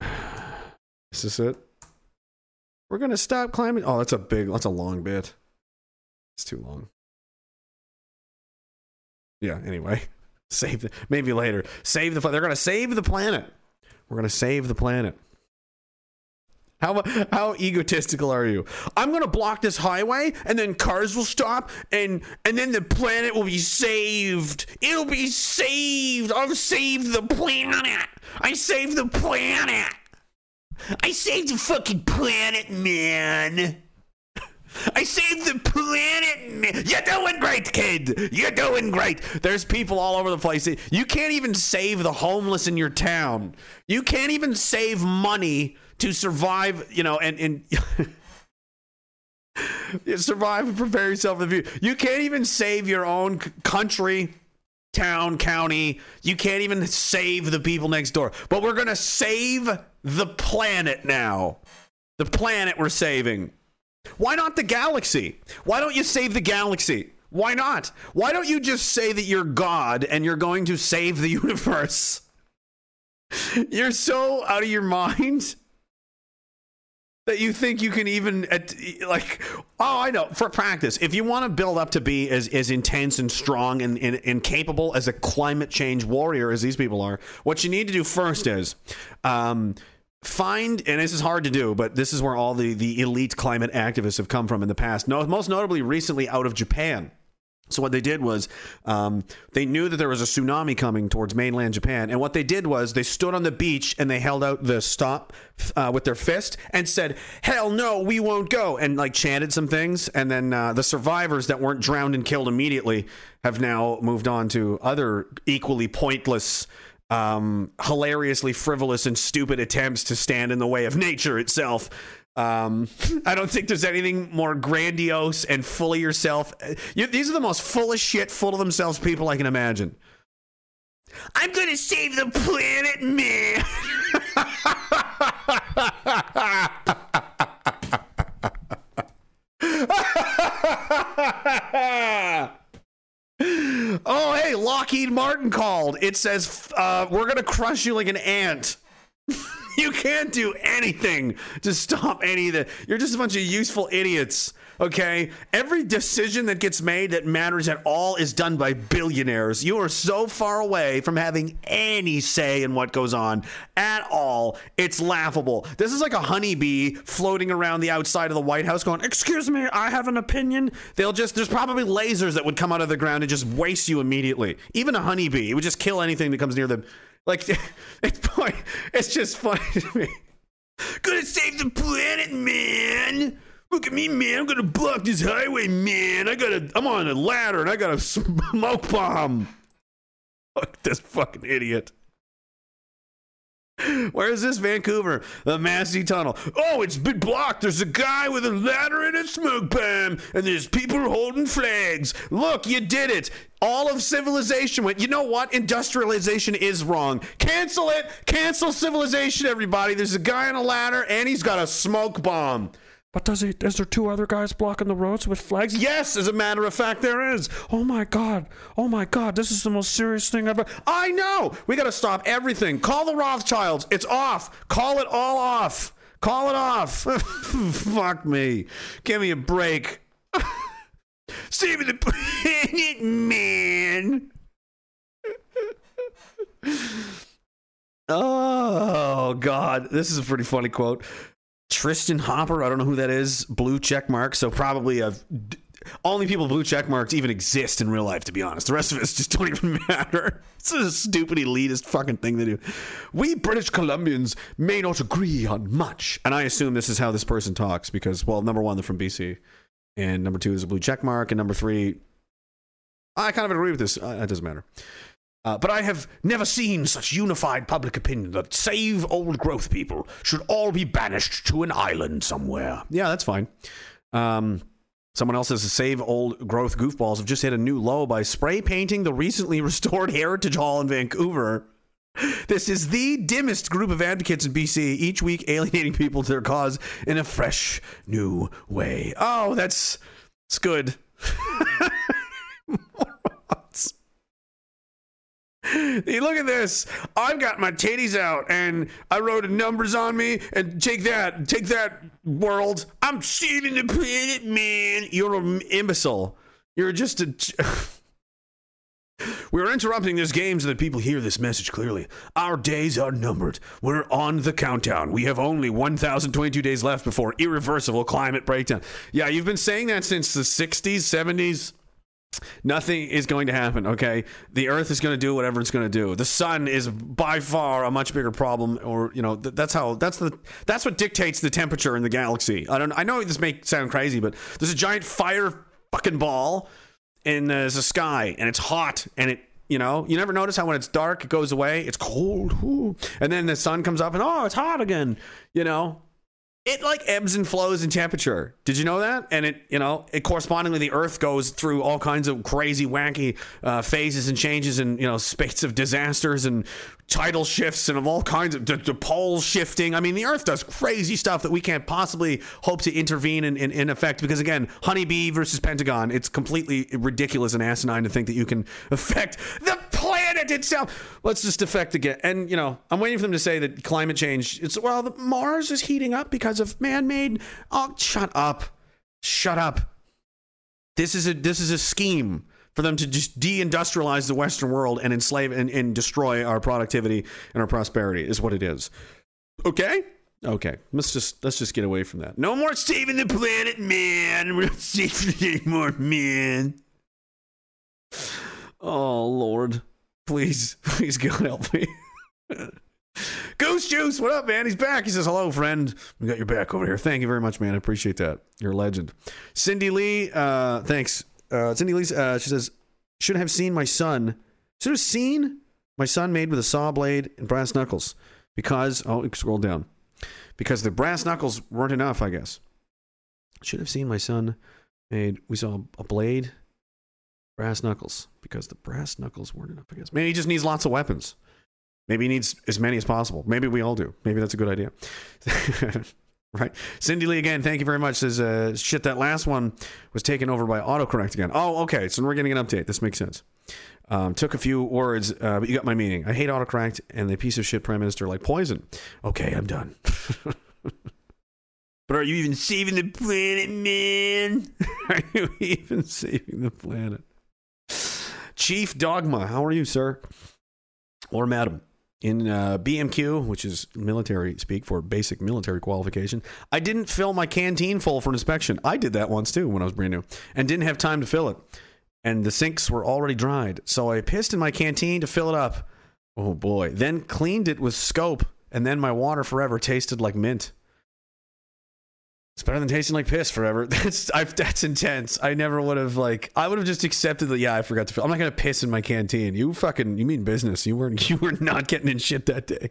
Is this it? We're gonna stop climate. Oh, that's a big. That's a long bit. It's too long yeah anyway. Save the, maybe later. Save the they're gonna save the planet. We're gonna save the planet. How how egotistical are you? I'm gonna block this highway and then cars will stop and and then the planet will be saved. It'll be saved. I've saved the planet. I saved the planet. I saved the fucking planet man I saved the planet. You're doing great, kid. You're doing great. There's people all over the place. You can't even save the homeless in your town. You can't even save money to survive, you know, and, and survive and prepare yourself for the future. You can't even save your own country, town, county. You can't even save the people next door. But we're going to save the planet now. The planet we're saving. Why not the galaxy? Why don't you save the galaxy? Why not? Why don't you just say that you're God and you're going to save the universe? You're so out of your mind that you think you can even like oh i know for practice if you want to build up to be as, as intense and strong and, and, and capable as a climate change warrior as these people are what you need to do first is um, find and this is hard to do but this is where all the the elite climate activists have come from in the past no most notably recently out of japan so what they did was um, they knew that there was a tsunami coming towards mainland Japan, and what they did was they stood on the beach and they held out the stop uh, with their fist and said, "Hell no, we won't go," and like chanted some things. And then uh, the survivors that weren't drowned and killed immediately have now moved on to other equally pointless um, hilariously frivolous and stupid attempts to stand in the way of nature itself. Um, I don't think there's anything more grandiose and full of yourself. You, these are the most full of shit, full of themselves people I can imagine. I'm gonna save the planet, man. oh, hey, Lockheed Martin called. It says, uh, we're going to crush you like an ant. you can't do anything to stop any of the. You're just a bunch of useful idiots. Okay, every decision that gets made that matters at all is done by billionaires. You are so far away from having any say in what goes on at all. It's laughable. This is like a honeybee floating around the outside of the White House going, "Excuse me, I have an opinion." They'll just there's probably lasers that would come out of the ground and just waste you immediately. Even a honeybee, it would just kill anything that comes near them. Like it's it's just funny to me. Gonna save the planet, man. Look at me, man. I'm gonna block this highway, man. I gotta. I'm on a ladder and I got a smoke bomb. Fuck this fucking idiot. Where is this Vancouver? The Massey Tunnel. Oh, it's been blocked. There's a guy with a ladder and a smoke bomb, and there's people holding flags. Look, you did it. All of civilization went. You know what? Industrialization is wrong. Cancel it. Cancel civilization, everybody. There's a guy on a ladder, and he's got a smoke bomb. But does he? Is there two other guys blocking the roads with flags? Yes, as a matter of fact, there is. Oh my god! Oh my god! This is the most serious thing ever. I know. We got to stop everything. Call the Rothschilds. It's off. Call it all off. Call it off. Fuck me. Give me a break. Save the planet, man. oh God, this is a pretty funny quote. Tristan Hopper, I don't know who that is. Blue check mark, so probably a only people blue check marks even exist in real life, to be honest. The rest of us just don't even matter. It's a stupid elitist fucking thing to do. We British Columbians may not agree on much. And I assume this is how this person talks because, well, number one, they're from BC. And number two, is a blue check mark. And number three, I kind of agree with this. Uh, it doesn't matter. Uh, but I have never seen such unified public opinion that save old growth people should all be banished to an island somewhere. Yeah, that's fine. Um, Someone else says save old growth goofballs have just hit a new low by spray painting the recently restored Heritage Hall in Vancouver. This is the dimmest group of advocates in BC, each week alienating people to their cause in a fresh, new way. Oh, that's, that's good. Hey, look at this. I've got my titties out and I wrote numbers on me and take that, take that world. I'm saving the planet, man. You're an imbecile. You're just a. We're interrupting this game so that people hear this message clearly. Our days are numbered. We're on the countdown. We have only 1,022 days left before irreversible climate breakdown. Yeah, you've been saying that since the 60s, 70s. Nothing is going to happen, okay? The earth is going to do whatever it's going to do. The sun is by far a much bigger problem or, you know, th- that's how that's the that's what dictates the temperature in the galaxy. I don't I know this may sound crazy, but there's a giant fire fucking ball in uh, the sky and it's hot and it you know, you never notice how when it's dark, it goes away. It's cold, Ooh. and then the sun comes up, and oh, it's hot again. You know, it like ebbs and flows in temperature. Did you know that? And it, you know, it correspondingly the Earth goes through all kinds of crazy, wacky uh, phases and changes, and you know, spates of disasters and tidal shifts and of all kinds of the, poles shifting. I mean, the Earth does crazy stuff that we can't possibly hope to intervene in, in, in effect because again, honeybee versus Pentagon, it's completely ridiculous and asinine to think that you can affect the planet itself. Let's just affect again. And you know, I'm waiting for them to say that climate change. It's well, the, Mars is heating up because of man-made. Oh, shut up, shut up. This is a this is a scheme for them to just deindustrialize the Western world and enslave and, and destroy our productivity and our prosperity is what it is. Okay? Okay. Let's just let's just get away from that. No more saving the planet, man. We're not saving anymore, man. Oh Lord. Please, please God help me. Goose Juice, what up, man? He's back. He says, Hello, friend. We got your back over here. Thank you very much, man. I appreciate that. You're a legend. Cindy Lee, uh, thanks uh, Cindy Lee, uh, she says, should have seen my son. Should have seen my son made with a saw blade and brass knuckles because oh, scroll down because the brass knuckles weren't enough. I guess should have seen my son made. We saw a blade, brass knuckles because the brass knuckles weren't enough. Guess maybe he just needs lots of weapons. Maybe he needs as many as possible. Maybe we all do. Maybe that's a good idea. Right. Cindy Lee again, thank you very much. Says uh, shit that last one was taken over by autocorrect again. Oh, okay. So we're getting an update. This makes sense. Um, took a few words, uh, but you got my meaning. I hate autocorrect and the piece of shit prime minister like poison. Okay, I'm done. but are you even saving the planet, man? are you even saving the planet? Chief Dogma, how are you, sir? Or madam? in uh, BMQ, which is military speak for basic military qualification, I didn't fill my canteen full for inspection. I did that once too when I was brand new and didn't have time to fill it. And the sinks were already dried. So I pissed in my canteen to fill it up. Oh boy. Then cleaned it with scope. And then my water forever tasted like mint. It's better than tasting like piss forever. That's I've, that's intense. I never would have like. I would have just accepted that. Yeah, I forgot to. Fill. I'm not gonna piss in my canteen. You fucking. You mean business? You weren't. You were not getting in shit that day.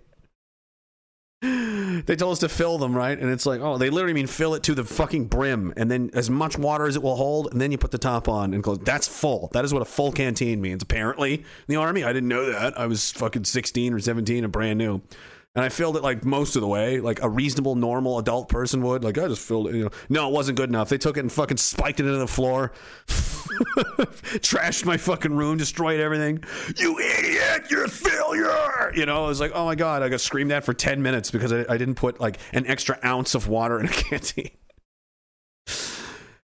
They told us to fill them right, and it's like, oh, they literally mean fill it to the fucking brim, and then as much water as it will hold, and then you put the top on and close. That's full. That is what a full canteen means. Apparently, in the army, I didn't know that. I was fucking 16 or 17 and brand new. And I filled it like most of the way, like a reasonable, normal adult person would. Like I just filled it. You know, no, it wasn't good enough. They took it and fucking spiked it into the floor, trashed my fucking room, destroyed everything. You idiot! You're a failure. You know, I was like, oh my god, I got screamed at for ten minutes because I, I didn't put like an extra ounce of water in a canteen.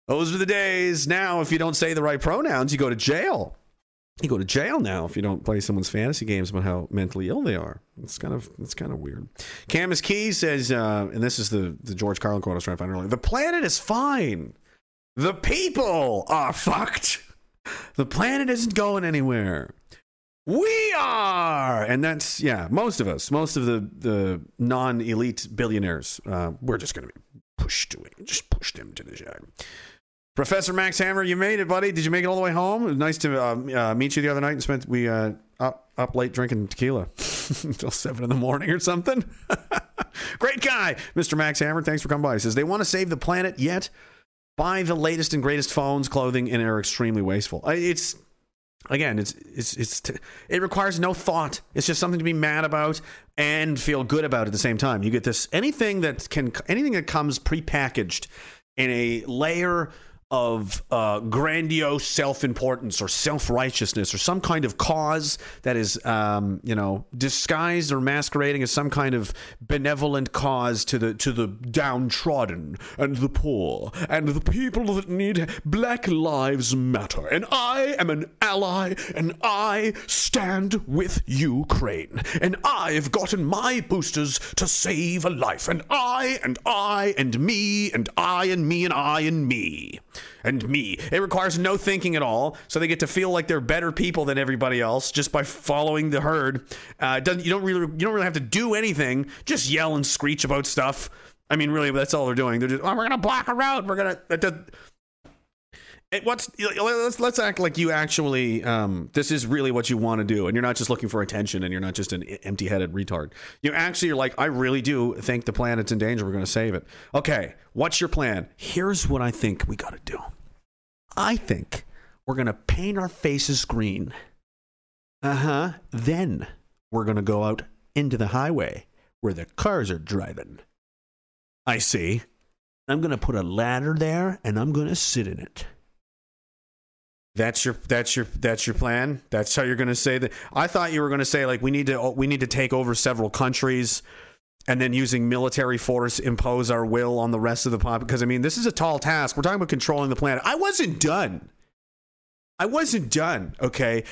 Those are the days. Now, if you don't say the right pronouns, you go to jail you go to jail now if you don't play someone's fantasy games about how mentally ill they are. It's kind of it's kind of weird. Camus Key says, uh, and this is the the George Carlin quote I was trying to find earlier. The planet is fine. The people are fucked. The planet isn't going anywhere. We are, and that's yeah. Most of us, most of the the non elite billionaires, uh, we're just going to be pushed away, just pushed them to the side. Professor Max Hammer, you made it, buddy. Did you make it all the way home? It was nice to uh, uh, meet you the other night and spent we uh, up up late drinking tequila until seven in the morning or something. Great guy, Mr. Max Hammer. Thanks for coming by. He says they want to save the planet yet buy the latest and greatest phones, clothing, and are extremely wasteful. It's again, it's it's it's t- it requires no thought. It's just something to be mad about and feel good about at the same time. You get this anything that can anything that comes prepackaged in a layer of uh, grandiose self-importance or self-righteousness or some kind of cause that is um, you know disguised or masquerading as some kind of benevolent cause to the to the downtrodden and the poor and the people that need black lives matter. And i am an ally and i stand with ukraine. And i've gotten my boosters to save a life. And i and i and me and i and me and i and me and me. It requires no thinking at all, so they get to feel like they're better people than everybody else just by following the herd. Uh, doesn't you don't really you don't really have to do anything. Just yell and screech about stuff. I mean, really, that's all they're doing. They're just, oh, we're gonna block a road. We're gonna. That, what's let's let's act like you actually um, this is really what you want to do and you're not just looking for attention and you're not just an empty-headed retard. You actually are like i really do think the planet's in danger we're going to save it. Okay what's your plan? Here's what i think we got to do. I think we're going to paint our faces green. Uh-huh. Then we're going to go out into the highway where the cars are driving. I see. I'm going to put a ladder there and i'm going to sit in it that's your that's your that's your plan. That's how you're going to say that. I thought you were going to say like we need to we need to take over several countries and then using military force impose our will on the rest of the pop because I mean this is a tall task. We're talking about controlling the planet. I wasn't done. I wasn't done, okay?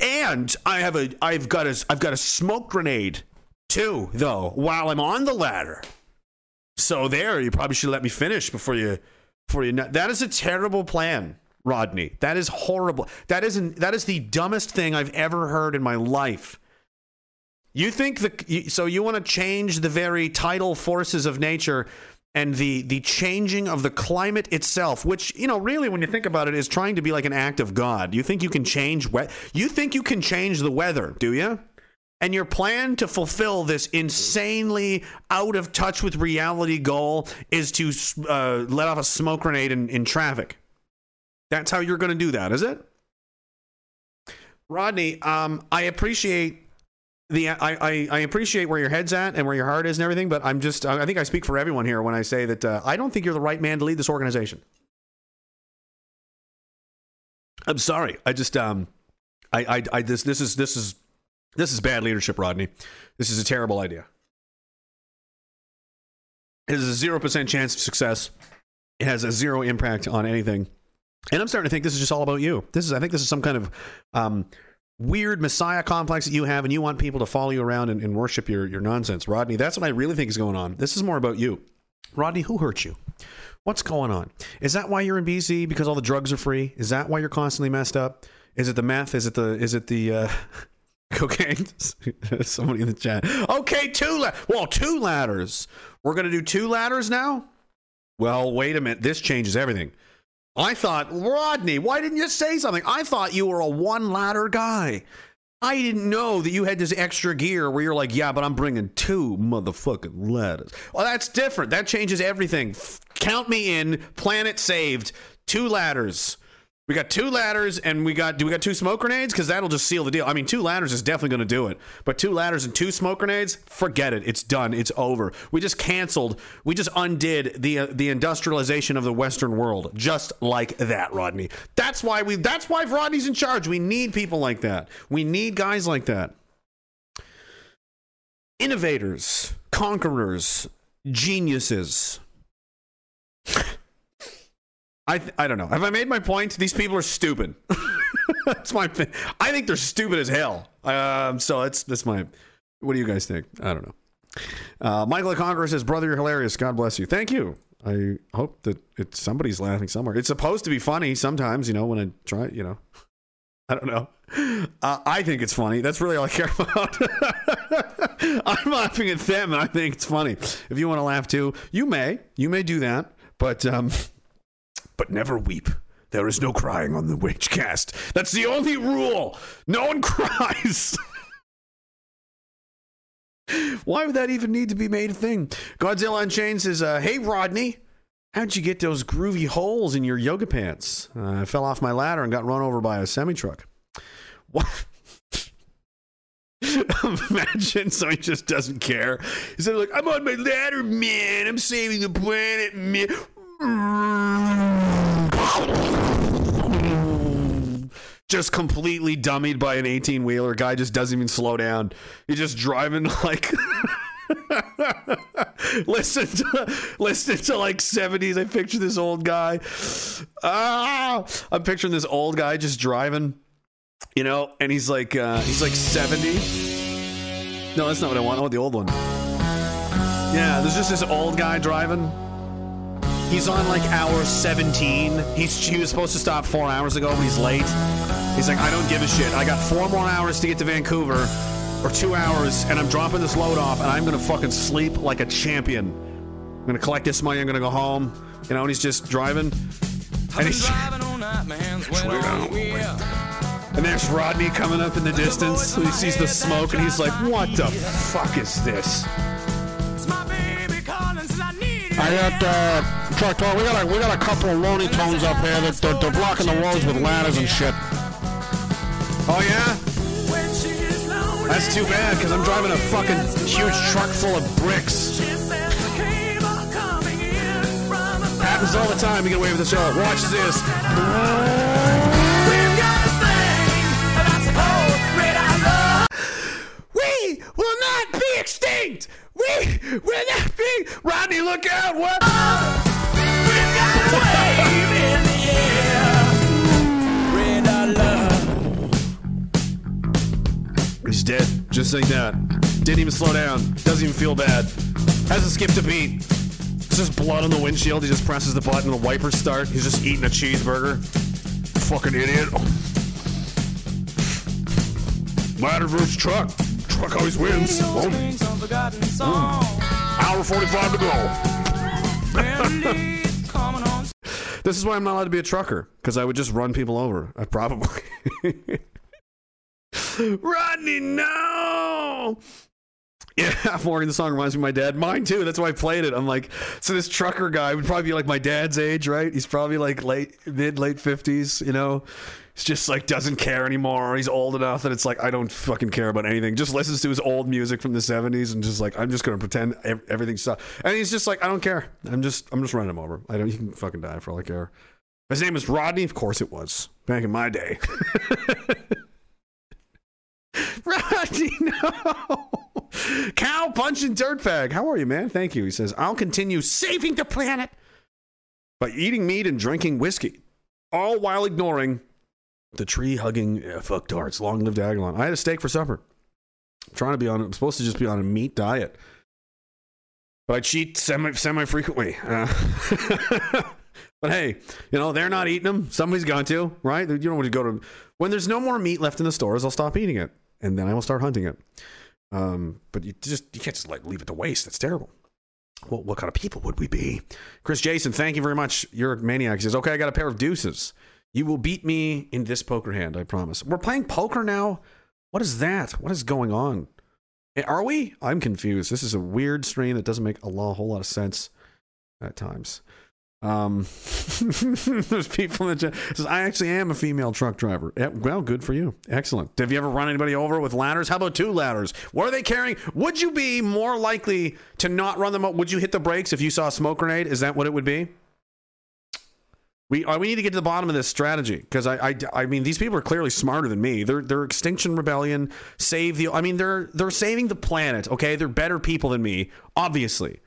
And I have a I've got a I've got a smoke grenade too though while I'm on the ladder. So there, you probably should let me finish before you before you that is a terrible plan. Rodney. That is horrible. That isn't that is the dumbest thing I've ever heard in my life. You think the so you want to change the very tidal forces of nature and the the changing of the climate itself, which you know really when you think about it is trying to be like an act of God. You think you can change we- you think you can change the weather, do you? And your plan to fulfill this insanely out of touch with reality goal is to uh, let off a smoke grenade in, in traffic. That's how you're going to do that, is it? Rodney, um, I appreciate the I, I, I, appreciate where your head's at and where your heart is and everything, but I'm just I think I speak for everyone here when I say that uh, I don't think you're the right man to lead this organization. I'm sorry. I just um I I, I this this is this is this is bad leadership, Rodney. This is a terrible idea. It has a zero percent chance of success. It has a zero impact on anything. And I'm starting to think this is just all about you. This is, I think, this is some kind of um, weird messiah complex that you have, and you want people to follow you around and, and worship your your nonsense, Rodney. That's what I really think is going on. This is more about you, Rodney. Who hurt you? What's going on? Is that why you're in BC because all the drugs are free? Is that why you're constantly messed up? Is it the meth? Is it the is it the uh, cocaine? Somebody in the chat. Okay, two la- well, two ladders. We're gonna do two ladders now. Well, wait a minute. This changes everything. I thought, Rodney, why didn't you say something? I thought you were a one ladder guy. I didn't know that you had this extra gear where you're like, yeah, but I'm bringing two motherfucking ladders. Well, that's different. That changes everything. Count me in. Planet saved. Two ladders. We got two ladders and we got do we got two smoke grenades? Because that'll just seal the deal. I mean, two ladders is definitely going to do it, but two ladders and two smoke grenades, forget it. It's done. It's over. We just canceled. We just undid the uh, the industrialization of the Western world, just like that, Rodney. That's why we. That's why Rodney's in charge. We need people like that. We need guys like that. Innovators, conquerors, geniuses. I th- I don't know. Have I made my point? These people are stupid. that's my. I think they're stupid as hell. Um, so that's that's my. What do you guys think? I don't know. Uh, Michael Conqueror says, "Brother, you're hilarious. God bless you. Thank you. I hope that it's somebody's laughing somewhere. It's supposed to be funny sometimes. You know, when I try. You know, I don't know. Uh, I think it's funny. That's really all I care about. I'm laughing at them, and I think it's funny. If you want to laugh too, you may. You may do that, but um, but never weep. There is no crying on the witch cast. That's the only rule. No one cries. Why would that even need to be made a thing? Godzilla Unchained says, uh, "Hey Rodney, how'd you get those groovy holes in your yoga pants? Uh, I fell off my ladder and got run over by a semi truck. What? Imagine somebody just doesn't care. He's like, I'm on my ladder, man. I'm saving the planet, man. Just completely dummied by an 18 wheeler. Guy just doesn't even slow down. He's just driving like. listen to listen to like 70s. I picture this old guy. Ah, I'm picturing this old guy just driving, you know, and he's like uh, he's like 70. No, that's not what I want. I want the old one. Yeah, there's just this old guy driving. He's on like hour 17. He's he was supposed to stop four hours ago, but he's late. He's like, I don't give a shit. I got four more hours to get to Vancouver, or two hours, and I'm dropping this load off, and I'm gonna fucking sleep like a champion. I'm gonna collect this money. I'm gonna go home. You know, and he's just driving. And he's and there's Rodney coming up in the distance. He sees the smoke, and he's like, "What the fuck is this?" I got uh, truck talk. We got a we got a couple of Looney Tunes up here that they're, they're blocking the roads with ladders and shit. Oh yeah. That's too bad because I'm driving a fucking huge truck full of bricks. Happens all the time. You get away with the show. Watch this. We will not be extinct. We will that be. Rodney, look out! What? He's dead, just like that. Didn't even slow down. Doesn't even feel bad. Hasn't skipped a beat. It's just blood on the windshield. He just presses the button the wipers start. He's just eating a cheeseburger. Fucking idiot. Ladder versus truck. Truck always wins. Boom. Hour 45 to go. this is why I'm not allowed to be a trucker, because I would just run people over. I probably. Rodney, no! Yeah, Morgan, the song reminds me of my dad. Mine too. That's why I played it. I'm like, so this trucker guy would probably be like my dad's age, right? He's probably like late, mid, late 50s, you know? He's just like doesn't care anymore. He's old enough that it's like, I don't fucking care about anything. Just listens to his old music from the 70s and just like, I'm just to pretend ev- everything's stuff. And he's just like, I don't care. I'm just, I'm just running him over. I don't, he can fucking die for all I care. His name is Rodney. Of course it was back in my day. Rodney, no. Cow punching dirtbag. How are you, man? Thank you. He says, I'll continue saving the planet by eating meat and drinking whiskey, all while ignoring the tree hugging uh, fucktards. Long live Diagolon. I had a steak for supper. I'm trying to be on, I'm supposed to just be on a meat diet. But I cheat semi semi frequently. Uh, but hey, you know, they're not eating them. Somebody's got to, right? You don't want to go to, when there's no more meat left in the stores, I'll stop eating it. And then I will start hunting it. Um, but you just you can't just like leave it to waste. That's terrible. Well, what kind of people would we be? Chris Jason, thank you very much. You're a maniac. He says, okay, I got a pair of deuces. You will beat me in this poker hand, I promise. We're playing poker now. What is that? What is going on? Eh, Are we? I'm confused. This is a weird stream that doesn't make a whole lot of sense at times. Um, there's people in the chat says I actually am a female truck driver. Yeah, well, good for you. Excellent. Have you ever run anybody over with ladders? How about two ladders? What are they carrying? Would you be more likely to not run them up? Would you hit the brakes if you saw a smoke grenade? Is that what it would be? We, uh, we need to get to the bottom of this strategy because I, I, I mean these people are clearly smarter than me. They're they're Extinction Rebellion, save the. I mean they're they're saving the planet. Okay, they're better people than me, obviously.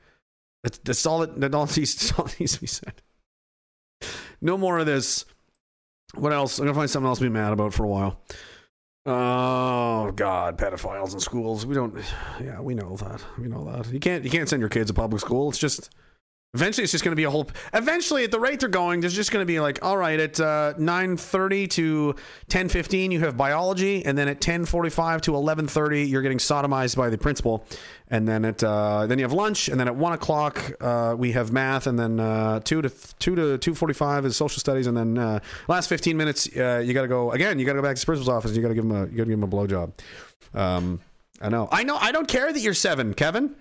That's, that's all that, that all needs, all needs to be said. No more of this. What else? I'm gonna find something else to be mad about for a while. Oh God, pedophiles in schools. We don't. Yeah, we know that. We know that. You can't. You can't send your kids to public school. It's just. Eventually, it's just going to be a whole. Eventually, at the rate they're going, there's just going to be like, all right, at uh, 9:30 to 10:15, you have biology, and then at 10:45 to 11:30, you're getting sodomized by the principal, and then at uh, then you have lunch, and then at one o'clock, uh, we have math, and then uh, two to two to 2:45 is social studies, and then uh, last 15 minutes, uh, you got to go again. You got to go back to the principal's office. You got to give him a you got to give him a blowjob. Um, I know, I know, I don't care that you're seven, Kevin.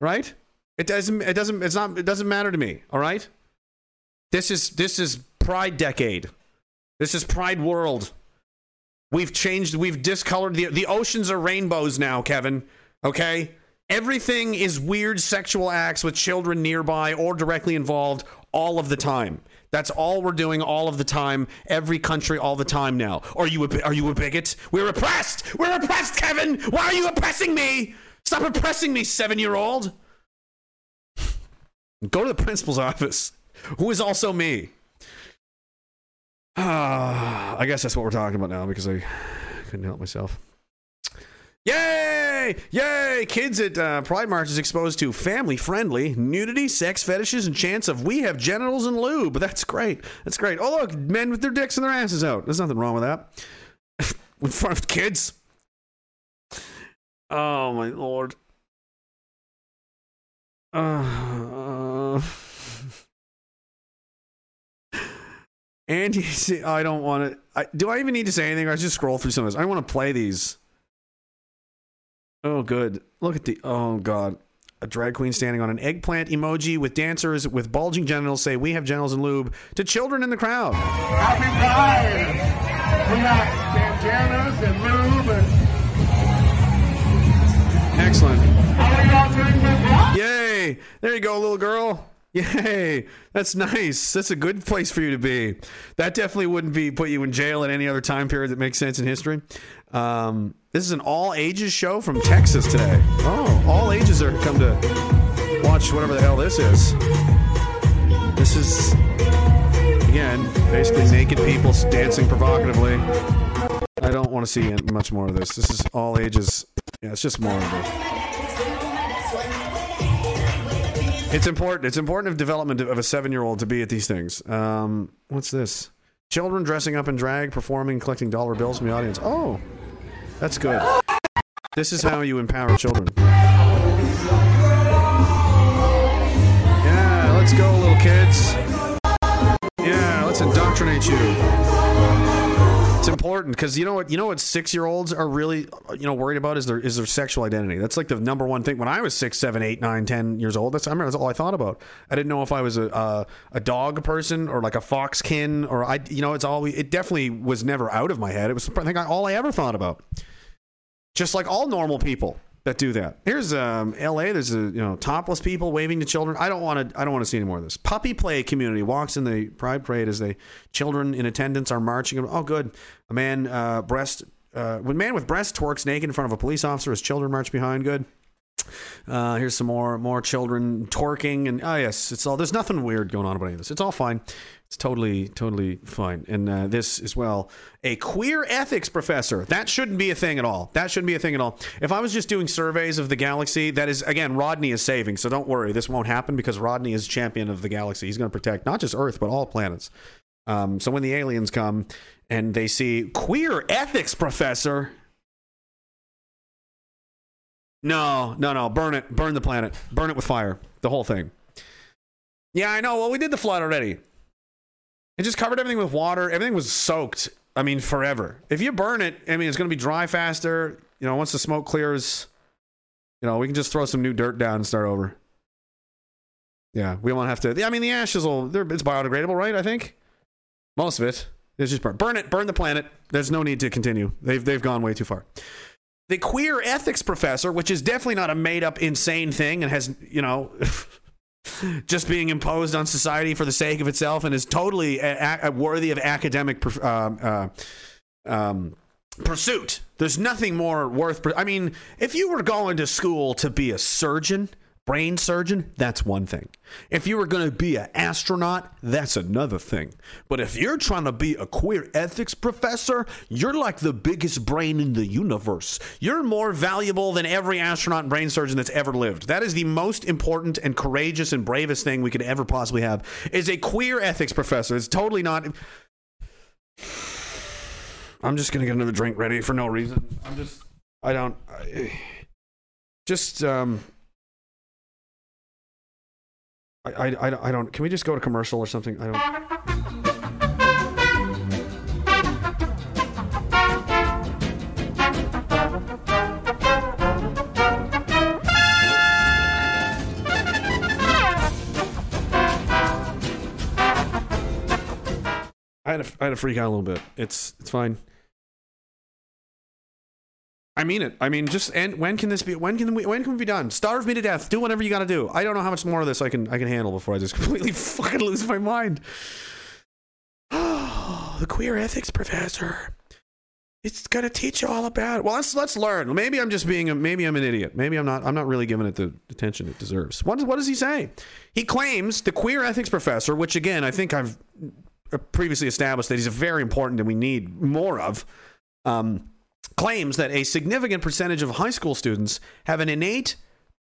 Right? It doesn't. It doesn't. It's not. It doesn't matter to me. All right. This is this is Pride decade. This is Pride world. We've changed. We've discolored the the oceans are rainbows now, Kevin. Okay. Everything is weird sexual acts with children nearby or directly involved all of the time. That's all we're doing all of the time. Every country all the time now. Are you a, are you a bigot? We're oppressed. We're oppressed, Kevin. Why are you oppressing me? Stop oppressing me, seven year old. Go to the principal's office, who is also me. Ah, I guess that's what we're talking about now because I couldn't help myself. Yay! Yay! Kids at uh, Pride March is exposed to family friendly nudity, sex fetishes, and chants of we have genitals and lube. That's great. That's great. Oh, look, men with their dicks and their asses out. There's nothing wrong with that. in front of kids. Oh, my lord. Uh, Andy, see, I don't want to. I, do I even need to say anything? I just scroll through some of this. I want to play these. Oh, good. Look at the. Oh, God. A drag queen standing on an eggplant emoji with dancers with bulging genitals say, We have genitals and lube to children in the crowd. Happy Pride! We got bandanas and lube and Excellent. how are y'all doing job? There you go, little girl. Yay! That's nice. That's a good place for you to be. That definitely wouldn't be put you in jail at any other time period that makes sense in history. Um, this is an all ages show from Texas today. Oh, all ages are come to watch whatever the hell this is. This is again basically naked people dancing provocatively. I don't want to see much more of this. This is all ages. Yeah, it's just more of it. It's important. It's important of development of a seven-year-old to be at these things. Um, what's this? Children dressing up in drag, performing, collecting dollar bills from the audience. Oh, that's good. This is how you empower children. Yeah, let's go, little kids. Yeah, let's indoctrinate you. It's important because you know what you know what six year olds are really you know worried about is their is their sexual identity. That's like the number one thing. When I was six, seven, eight, nine, ten years old, that's I remember that's all I thought about. I didn't know if I was a a, a dog person or like a fox kin or I you know it's all it definitely was never out of my head. It was I think all I ever thought about. Just like all normal people that do that. Here's um, L.A. There's a you know topless people waving to children. I don't want to. I don't want to see any more of this. Puppy play community walks in the Pride Parade as they children in attendance are marching. Oh, good. A man uh, breast. Uh, when man with breast twerks naked in front of a police officer as children march behind. Good. Uh, here's some more more children twerking and oh yes, it's all. There's nothing weird going on about any of this. It's all fine. It's totally totally fine. And uh, this as well, a queer ethics professor. That shouldn't be a thing at all. That shouldn't be a thing at all. If I was just doing surveys of the galaxy, that is again Rodney is saving. So don't worry, this won't happen because Rodney is champion of the galaxy. He's going to protect not just Earth but all planets. Um, so when the aliens come and they see queer ethics professor, no, no, no. Burn it. Burn the planet. Burn it with fire. The whole thing. Yeah, I know. Well, we did the flood already. It just covered everything with water. Everything was soaked. I mean, forever. If you burn it, I mean, it's going to be dry faster. You know, once the smoke clears, you know, we can just throw some new dirt down and start over. Yeah, we won't have to. I mean, the ashes will. they're- It's biodegradable, right? I think most of it. It's just burn, burn it, burn the planet. There's no need to continue. They've they've gone way too far. The queer ethics professor, which is definitely not a made up insane thing, and has you know. just being imposed on society for the sake of itself and is totally a, a, worthy of academic per- um, uh, um, pursuit. There's nothing more worth. Per- I mean, if you were going to school to be a surgeon, brain surgeon, that's one thing. If you were going to be an astronaut, that's another thing. But if you're trying to be a queer ethics professor, you're like the biggest brain in the universe. You're more valuable than every astronaut and brain surgeon that's ever lived. That is the most important and courageous and bravest thing we could ever possibly have. Is a queer ethics professor. It's totally not. I'm just gonna get another drink ready for no reason. I'm just. I don't. I, just um. I, I, I, don't. Can we just go to commercial or something? I don't. I had, to, I had to freak out a little bit. It's it's fine. I mean it. I mean, just and when can this be? When can we? When can we be done? Starve me to death. Do whatever you got to do. I don't know how much more of this I can I can handle before I just completely fucking lose my mind. Oh, the queer ethics professor. It's gonna teach you all about. It. Well, let's let's learn. Maybe I'm just being a. Maybe I'm an idiot. Maybe I'm not. I'm not really giving it the attention it deserves. What what does he say? He claims the queer ethics professor, which again I think I've previously established that he's a very important and we need more of. Um, claims that a significant percentage of high school students have an innate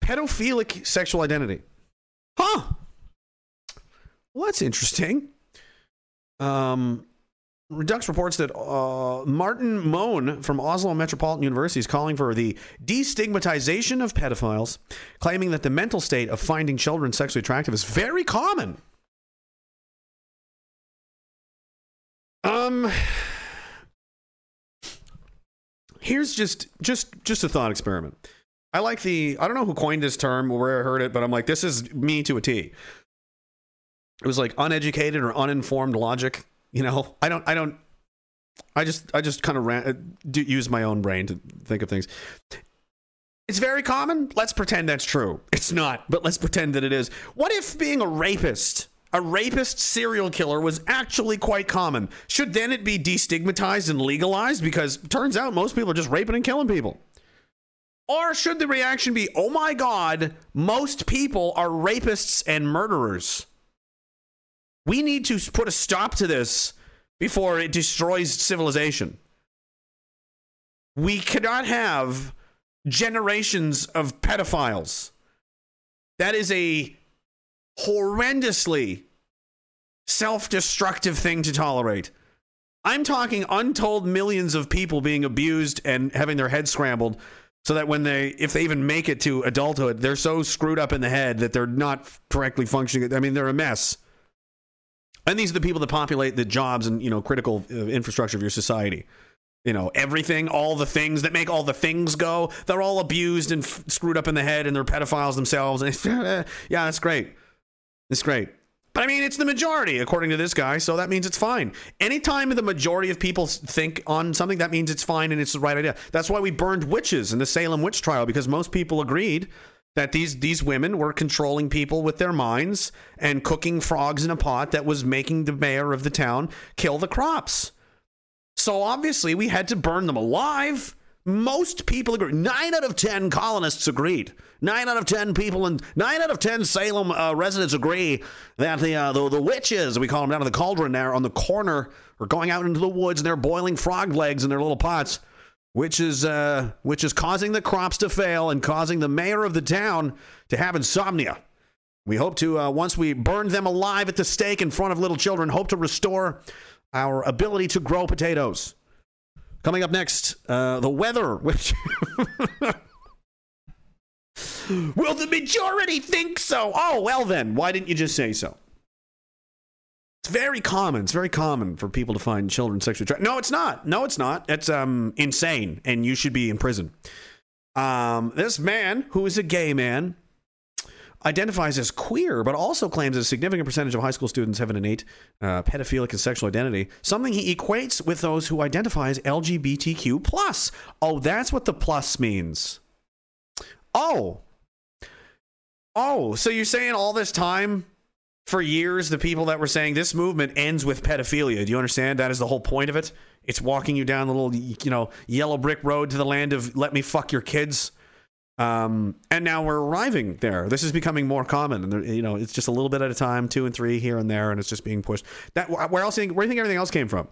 pedophilic sexual identity. Huh. Well, that's interesting. Um, Reduxx reports that uh, Martin Mohn from Oslo Metropolitan University is calling for the destigmatization of pedophiles, claiming that the mental state of finding children sexually attractive is very common. Um, here's just just just a thought experiment. I like the I don't know who coined this term or where I heard it, but I'm like, this is me to a T. It was like uneducated or uninformed logic. You know, I don't I don't. I just I just kind of ran, uh, do, use my own brain to think of things. It's very common. Let's pretend that's true. It's not, but let's pretend that it is. What if being a rapist, a rapist serial killer, was actually quite common? Should then it be destigmatized and legalized? Because turns out most people are just raping and killing people. Or should the reaction be, oh my God, most people are rapists and murderers? We need to put a stop to this before it destroys civilization. We cannot have generations of pedophiles. That is a horrendously self destructive thing to tolerate. I'm talking untold millions of people being abused and having their heads scrambled so that when they, if they even make it to adulthood, they're so screwed up in the head that they're not correctly functioning. I mean, they're a mess. And these are the people that populate the jobs and, you know, critical uh, infrastructure of your society you know everything all the things that make all the things go they're all abused and f- screwed up in the head and they're pedophiles themselves yeah that's great it's great. But i mean it's the majority according to this guy so that means it's fine. Anytime the majority of people think on something that means it's fine and it's the right idea. That's why we burned witches in the salem witch trial because most people agreed that these these women were controlling people with their minds and cooking frogs in a pot that was making the mayor of the town kill the crops. So obviously, we had to burn them alive. Most people agree. Nine out of ten colonists agreed. Nine out of ten people and nine out of ten Salem uh, residents agree that the, uh, the the witches, we call them down to the cauldron there on the corner, are going out into the woods and they're boiling frog legs in their little pots, which is uh, which is causing the crops to fail and causing the mayor of the town to have insomnia. We hope to uh, once we burn them alive at the stake in front of little children, hope to restore our ability to grow potatoes. Coming up next, uh, the weather, which. Will the majority think so? Oh, well, then, why didn't you just say so? It's very common. It's very common for people to find children sexually attractive. No, it's not. No, it's not. It's um, insane, and you should be in prison. Um, this man, who is a gay man, identifies as queer, but also claims a significant percentage of high school students have an innate uh, pedophilic and sexual identity, something he equates with those who identify as LGBTQ plus. Oh, that's what the plus means. Oh. Oh, so you're saying all this time for years the people that were saying this movement ends with pedophilia. Do you understand? That is the whole point of it. It's walking you down the little, you know, yellow brick road to the land of let me fuck your kids. Um, and now we're arriving there. This is becoming more common, and there, you know, it's just a little bit at a time, two and three here and there, and it's just being pushed. That where else? Where do you think everything else came from?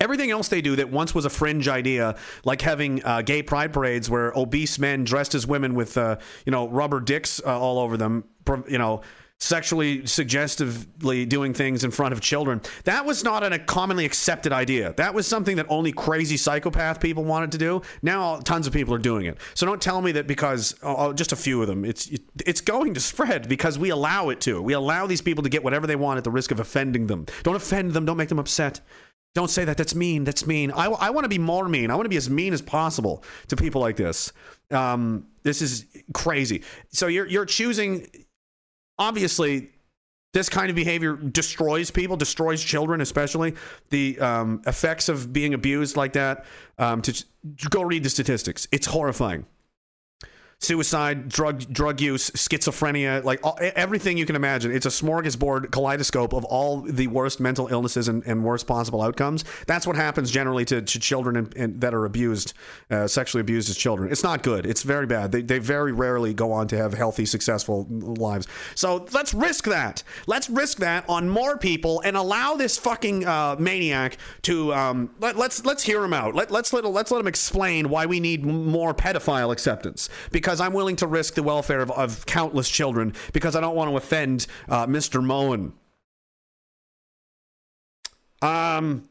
Everything else they do that once was a fringe idea, like having uh, gay pride parades where obese men dressed as women with, uh, you know, rubber dicks uh, all over them, you know, sexually suggestively doing things in front of children. That was not an, a commonly accepted idea. That was something that only crazy psychopath people wanted to do. Now tons of people are doing it. So don't tell me that because oh, just a few of them. It's it's going to spread because we allow it to. We allow these people to get whatever they want at the risk of offending them. Don't offend them. Don't make them upset. Don't say that. That's mean. That's mean. I, I want to be more mean. I want to be as mean as possible to people like this. Um, this is crazy. So you're you're choosing obviously this kind of behavior destroys people, destroys children, especially the um, effects of being abused like that. Um, to, go read the statistics, it's horrifying suicide, drug drug use, schizophrenia, like all, everything you can imagine. It's a smorgasbord kaleidoscope of all the worst mental illnesses and, and worst possible outcomes. That's what happens generally to, to children and, and that are abused, uh, sexually abused as children. It's not good. It's very bad. They, they very rarely go on to have healthy, successful lives. So let's risk that. Let's risk that on more people and allow this fucking uh, maniac to um, let, let's let's hear him out. Let, let's let let's let him explain why we need more pedophile acceptance because because I'm willing to risk the welfare of, of countless children because I don't want to offend uh, Mr. Moen. Um,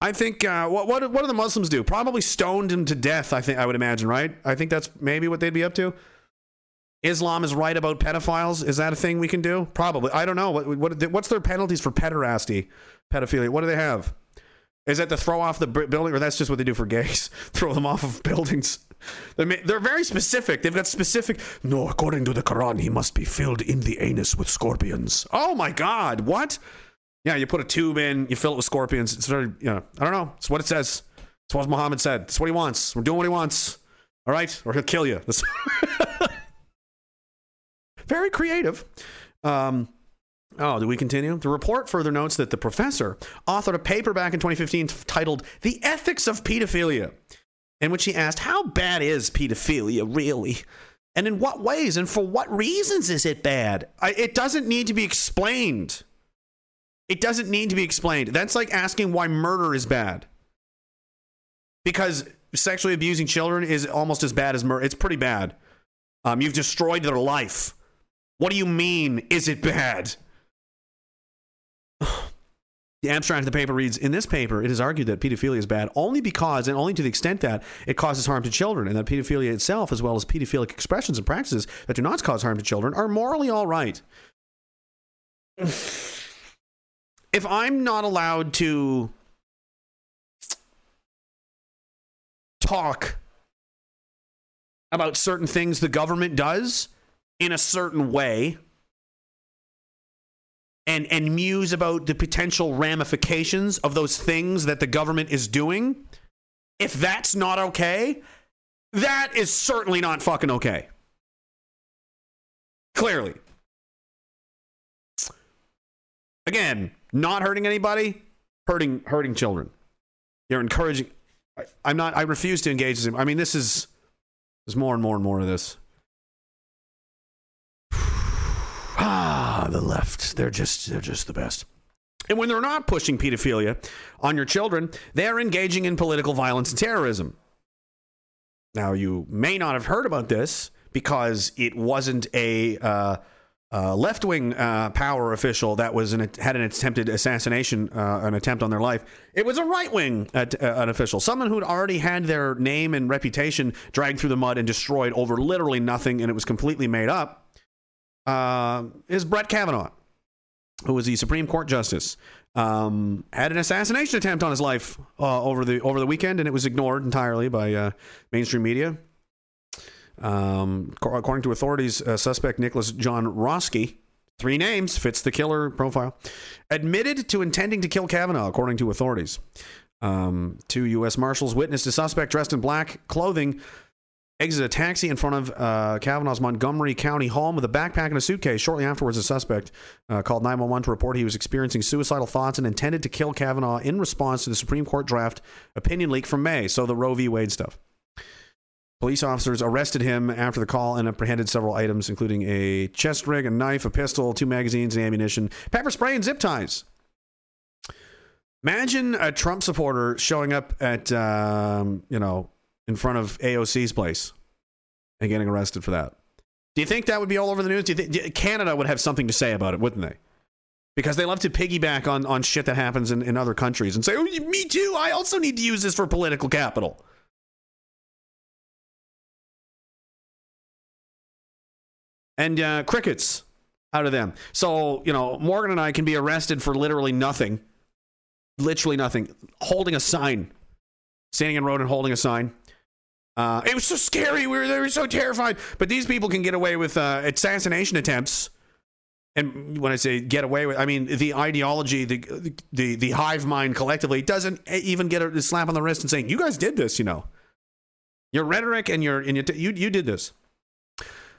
I think uh, what what what do the Muslims do? Probably stoned him to death. I think I would imagine, right? I think that's maybe what they'd be up to. Islam is right about pedophiles. Is that a thing we can do? Probably. I don't know. What, what what's their penalties for pederasty, pedophilia? What do they have? Is that to throw off the building, or that's just what they do for gays? throw them off of buildings. They're, very specific. They've got specific. No, according to the Quran, he must be filled in the anus with scorpions. Oh my God! What? Yeah, you put a tube in, you fill it with scorpions. It's very, you know, I don't know. It's what it says. It's what Muhammad said. It's what he wants. We're doing what he wants. All right, or he'll kill you. very creative. Um, Oh, do we continue? The report further notes that the professor authored a paper back in 2015 titled The Ethics of Pedophilia, in which he asked, How bad is pedophilia really? And in what ways and for what reasons is it bad? I, it doesn't need to be explained. It doesn't need to be explained. That's like asking why murder is bad. Because sexually abusing children is almost as bad as murder. It's pretty bad. Um, you've destroyed their life. What do you mean, is it bad? The abstract of the paper reads In this paper, it is argued that pedophilia is bad only because and only to the extent that it causes harm to children, and that pedophilia itself, as well as pedophilic expressions and practices that do not cause harm to children, are morally all right. if I'm not allowed to talk about certain things the government does in a certain way, and and muse about the potential ramifications of those things that the government is doing, if that's not okay, that is certainly not fucking okay. Clearly. Again, not hurting anybody, hurting hurting children. You're encouraging I, I'm not I refuse to engage in I mean this is there's more and more and more of this. Ah, the left. They're just they're just the best. And when they're not pushing pedophilia on your children, they're engaging in political violence and terrorism. Now, you may not have heard about this because it wasn't a uh, uh, left wing uh, power official that was an, had an attempted assassination, uh, an attempt on their life. It was a right wing uh, an official, someone who'd already had their name and reputation dragged through the mud and destroyed over literally nothing, and it was completely made up uh, is Brett Kavanaugh, who was the Supreme Court justice. Um, had an assassination attempt on his life uh, over the over the weekend, and it was ignored entirely by uh, mainstream media. Um, according to authorities, uh, suspect Nicholas John Roske, three names, fits the killer profile, admitted to intending to kill Kavanaugh, according to authorities. Um, two U.S. Marshals witnessed a suspect dressed in black clothing exit a taxi in front of uh, Kavanaugh's Montgomery County home with a backpack and a suitcase. Shortly afterwards, the suspect uh, called 911 to report he was experiencing suicidal thoughts and intended to kill Kavanaugh in response to the Supreme Court draft opinion leak from May. So the Roe v. Wade stuff. Police officers arrested him after the call and apprehended several items, including a chest rig, a knife, a pistol, two magazines, and ammunition, pepper spray, and zip ties. Imagine a Trump supporter showing up at, um, you know, in front of AOC's place and getting arrested for that. Do you think that would be all over the news? Do you think Canada would have something to say about it, wouldn't they? Because they love to piggyback on, on shit that happens in, in other countries and say, oh, me too. I also need to use this for political capital. and uh, crickets out of them. So, you know, Morgan and I can be arrested for literally nothing, literally nothing, holding a sign, standing in road and holding a sign. Uh, it was so scary. We were, they were so terrified. But these people can get away with uh, assassination attempts. And when I say get away with, I mean the ideology, the the the hive mind collectively doesn't even get a slap on the wrist and saying, "You guys did this," you know. Your rhetoric and your and your t- you you did this.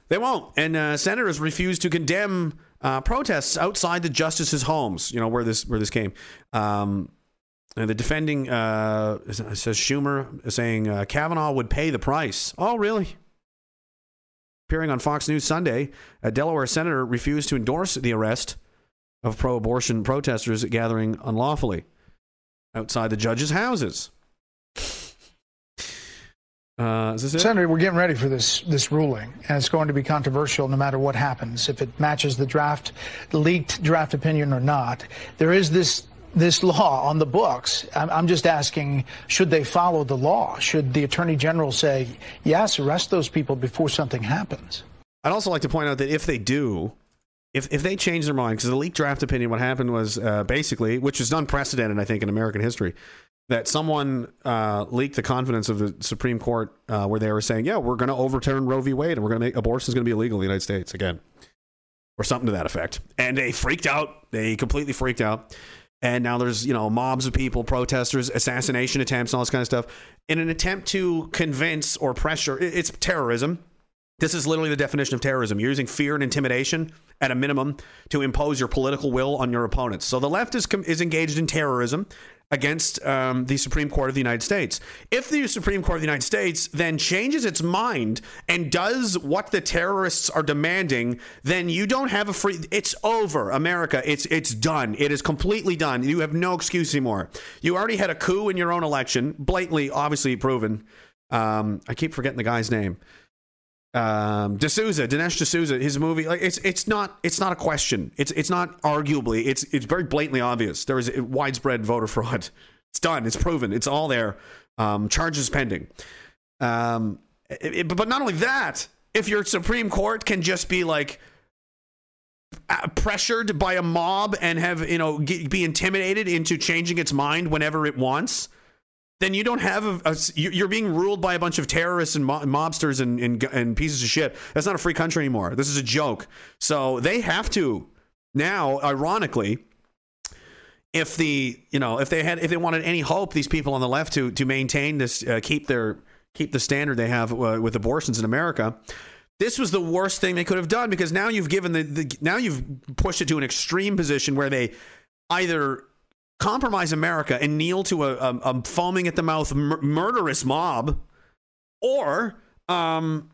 They won't. And uh, senators refuse to condemn uh, protests outside the justices' homes. You know where this where this came. Um, the defending uh, says Schumer is saying uh, Kavanaugh would pay the price. Oh, really? Appearing on Fox News Sunday, a Delaware senator refused to endorse the arrest of pro-abortion protesters gathering unlawfully outside the judges' houses. Uh? Senator, we're getting ready for this this ruling, and it's going to be controversial no matter what happens, if it matches the draft, the leaked draft opinion or not. There is this this law on the books. I'm, just asking, should they follow the law? Should the attorney general say, yes, arrest those people before something happens? I'd also like to point out that if they do, if if they change their mind, because the leaked draft opinion, what happened was uh, basically, which is unprecedented, I think, in American history, that someone uh, leaked the confidence of the Supreme Court, uh, where they were saying, "Yeah, we're going to overturn Roe v. Wade, and we're going to make abortion is going to be illegal in the United States again, or something to that effect." And they freaked out. They completely freaked out. And now there's you know mobs of people, protesters, assassination attempts, all this kind of stuff, in an attempt to convince or pressure. It's terrorism. This is literally the definition of terrorism. You're using fear and intimidation at a minimum to impose your political will on your opponents. So the left is is engaged in terrorism against um, the Supreme Court of the United States. If the Supreme Court of the United States then changes its mind and does what the terrorists are demanding, then you don't have a free. It's over, America. It's it's done. It is completely done. You have no excuse anymore. You already had a coup in your own election, blatantly, obviously proven. Um, I keep forgetting the guy's name um, D'Souza, Dinesh D'Souza, his movie, like it's it's not it's not a question. It's it's not arguably. It's it's very blatantly obvious. There is widespread voter fraud. It's done. It's proven. It's all there. Um, charges pending. Um, it, it, but not only that, if your Supreme Court can just be like pressured by a mob and have you know be intimidated into changing its mind whenever it wants then you don't have a, a, you're being ruled by a bunch of terrorists and mobsters and, and, and pieces of shit. That's not a free country anymore. This is a joke. So they have to now, ironically, if the you know if they had if they wanted any hope, these people on the left to to maintain this, uh, keep their keep the standard they have uh, with abortions in America. This was the worst thing they could have done because now you've given the, the now you've pushed it to an extreme position where they either compromise America and kneel to a, a, a foaming at the mouth mur- murderous mob, or um,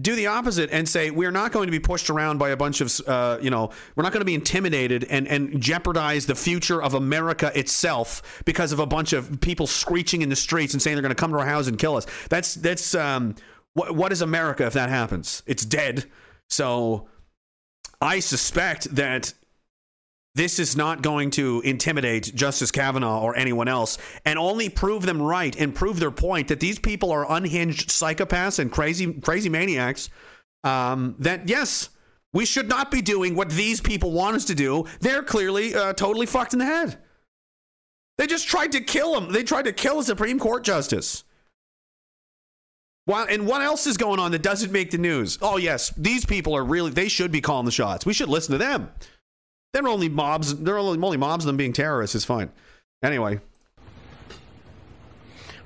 do the opposite and say we're not going to be pushed around by a bunch of uh, you know we're not going to be intimidated and and jeopardize the future of America itself because of a bunch of people screeching in the streets and saying they're going to come to our house and kill us. That's that's um, what what is America if that happens? It's dead. So I suspect that this is not going to intimidate Justice Kavanaugh or anyone else and only prove them right and prove their point that these people are unhinged psychopaths and crazy crazy maniacs um, that yes we should not be doing what these people want us to do they're clearly uh, totally fucked in the head they just tried to kill him they tried to kill a supreme court justice Well, and what else is going on that doesn't make the news? Oh, yes, these people are really, they should be calling the shots. We should listen to them. They're only mobs, they're only, only mobs, them being terrorists is fine. Anyway,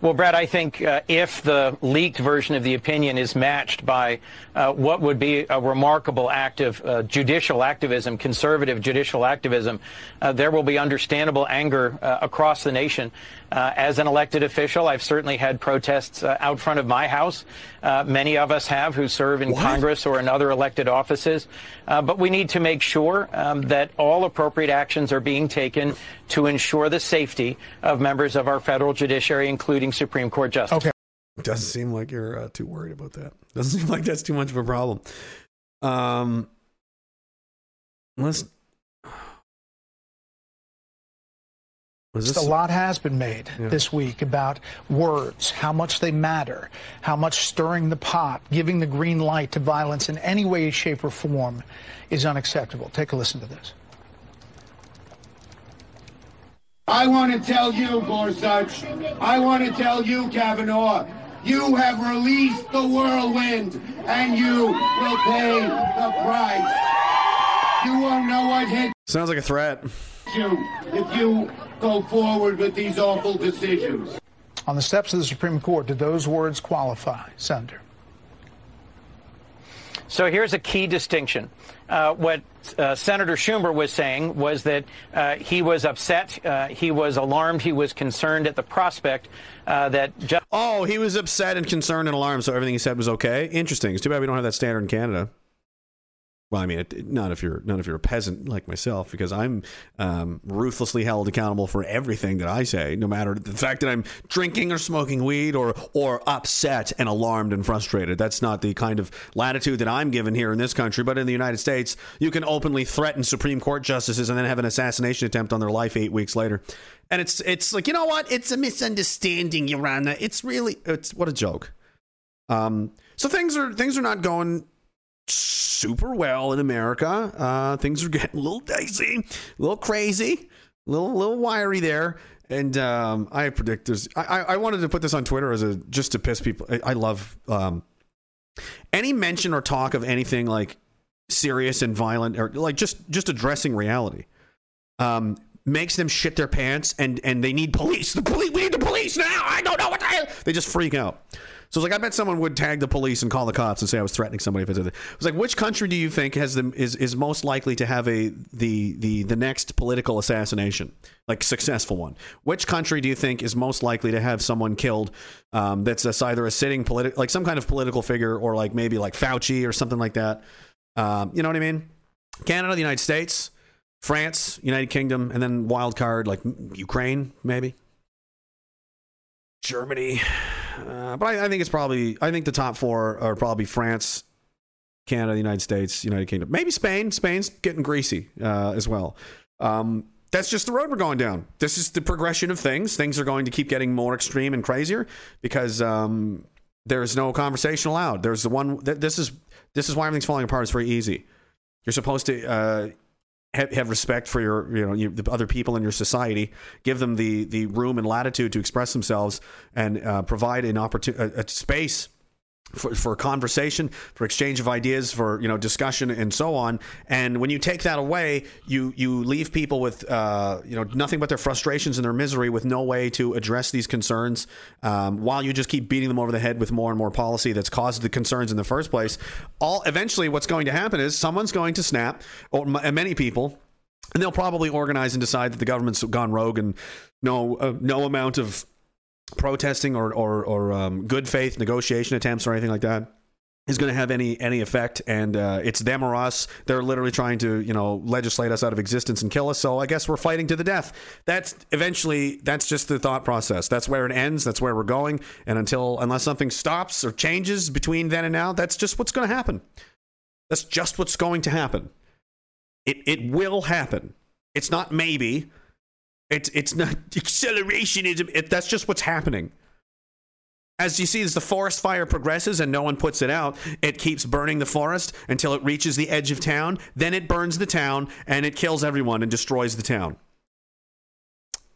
well, Brad, I think uh, if the leaked version of the opinion is matched by uh, what would be a remarkable act of uh, judicial activism, conservative judicial activism, uh, there will be understandable anger uh, across the nation. Uh, as an elected official, I've certainly had protests out front of my house. many of us have who serve in what? Congress or in other elected offices. but we need to make sure um, that all appropriate actions are being taken to ensure the safety of members of our federal judiciary, including Supreme Court justice. Okay. Doesn't seem like you're uh, too worried about that. Doesn't seem like that's too much of a problem. Um, let's. Just a lot has been made yeah. this week about words, how much they matter, how much stirring the pot, giving the green light to violence in any way, shape, or form is unacceptable. Take a listen to this. I want to tell you, Gorsuch, I want to tell you, Kavanaugh, you have released the whirlwind, and you will pay the price. You won't know what hit Sounds like a threat. You if you go forward with these awful decisions. On the steps of the Supreme Court, did those words qualify, Senator? So here's a key distinction. Uh, what uh, Senator Schumer was saying was that uh, he was upset, uh, he was alarmed, he was concerned at the prospect uh, that. Ju- oh, he was upset and concerned and alarmed, so everything he said was okay. Interesting. It's too bad we don't have that standard in Canada. Well, I mean, it, not if you're not if you're a peasant like myself, because I'm um, ruthlessly held accountable for everything that I say, no matter the fact that I'm drinking or smoking weed or or upset and alarmed and frustrated. That's not the kind of latitude that I'm given here in this country. But in the United States, you can openly threaten Supreme Court justices and then have an assassination attempt on their life eight weeks later. And it's it's like you know what? It's a misunderstanding, Your Honor. It's really it's what a joke. Um, so things are things are not going super well in America. Uh, things are getting a little dicey, a little crazy, a little little wiry there. And um, I predict there's. I, I wanted to put this on Twitter as a just to piss people. I, I love um, any mention or talk of anything like serious and violent or like just just addressing reality. Um, makes them shit their pants and and they need police. The police. We need the police now. I don't know what the hell. They just freak out. So it's like I bet someone would tag the police and call the cops and say I was threatening somebody if I did it. It was like which country do you think has the is is most likely to have a the the the next political assassination like successful one? Which country do you think is most likely to have someone killed um, that's either a sitting political like some kind of political figure or like maybe like Fauci or something like that? Um, you know what I mean? Canada, the United States, France, United Kingdom, and then wild card like Ukraine maybe. Germany. Uh, but I, I, think it's probably, I think the top four are probably France, Canada, the United States, United Kingdom. Maybe Spain. Spain's getting greasy uh, as well. Um, that's just the road we're going down. This is the progression of things. Things are going to keep getting more extreme and crazier because um, there's no conversation allowed. There's the one. This is this is why everything's falling apart. It's very easy. You're supposed to. Uh, have, have respect for your you know you, the other people in your society give them the the room and latitude to express themselves and uh, provide an opportunity a, a space for, for conversation, for exchange of ideas, for you know discussion and so on. And when you take that away, you you leave people with uh, you know nothing but their frustrations and their misery, with no way to address these concerns. Um, while you just keep beating them over the head with more and more policy that's caused the concerns in the first place. All eventually, what's going to happen is someone's going to snap, or many people. And they'll probably organize and decide that the government's gone rogue, and no, uh, no amount of protesting or or, or um, good faith negotiation attempts or anything like that is going to have any any effect. And uh, it's them or us. They're literally trying to you know legislate us out of existence and kill us. So i guess we're fighting to the death. That's eventually that's just the thought process. That's where it ends. That's where we're going. And until unless something stops or changes between then and now that's just what's going to happen. That's just what's going to happen. It it will happen. It's not maybe it's it's not acceleration. Is it, that's just what's happening. As you see, as the forest fire progresses and no one puts it out, it keeps burning the forest until it reaches the edge of town. Then it burns the town and it kills everyone and destroys the town.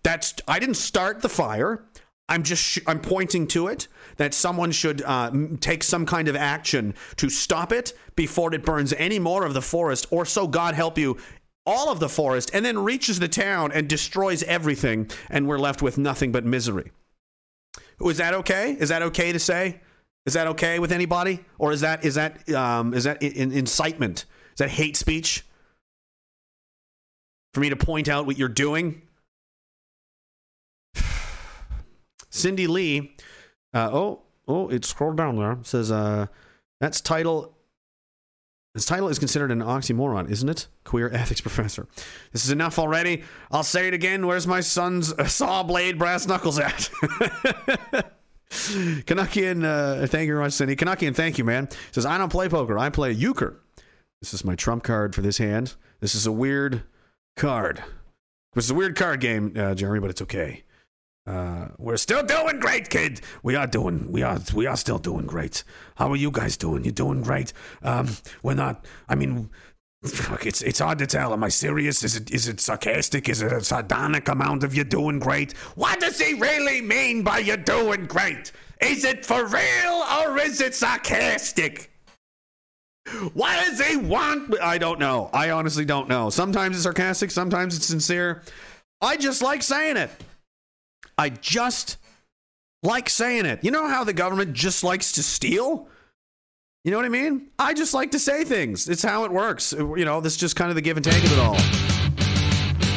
That's I didn't start the fire. I'm just sh- I'm pointing to it that someone should uh, take some kind of action to stop it before it burns any more of the forest, or so God help you, all of the forest, and then reaches the town and destroys everything, and we're left with nothing but misery. Is that okay? Is that okay to say? Is that okay with anybody, or is that is that um, is that in- incitement? Is that hate speech? For me to point out what you're doing? Cindy Lee. Uh, oh, oh, it scrolled down there. Says uh, that's title. This title is considered an oxymoron, isn't it? Queer ethics professor. This is enough already. I'll say it again. Where's my son's uh, saw blade brass knuckles at? Canuckian, uh, thank you very much, Cindy. Canuckian, thank you, man. Says, I don't play poker. I play euchre. This is my trump card for this hand. This is a weird card. This is a weird card game, uh, Jeremy, but it's okay. Uh, we're still doing great, kid. We are doing, we are, we are still doing great. How are you guys doing? You're doing great? Um, we're not. I mean, fuck, it's it's hard to tell. Am I serious? Is it is it sarcastic? Is it a sardonic amount of you doing great? What does he really mean by you doing great? Is it for real or is it sarcastic? What does he want? I don't know. I honestly don't know. Sometimes it's sarcastic, sometimes it's sincere. I just like saying it. I just like saying it. You know how the government just likes to steal? You know what I mean? I just like to say things. It's how it works. You know, this is just kind of the give and take of it all.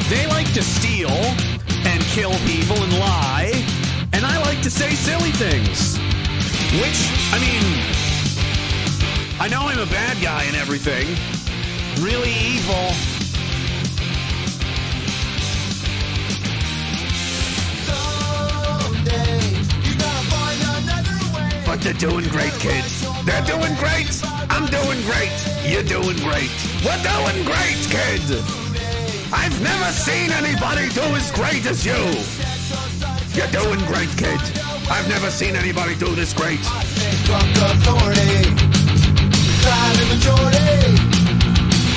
They like to steal and kill people and lie, and I like to say silly things. Which, I mean, I know I'm a bad guy and everything, really evil. But they're doing great, kids. They're doing great. I'm doing great. You're doing great. We're doing great, kids. I've never seen anybody do as great as you. You're doing great, kid. I've never seen anybody do this great. Drunk authority, silent majority,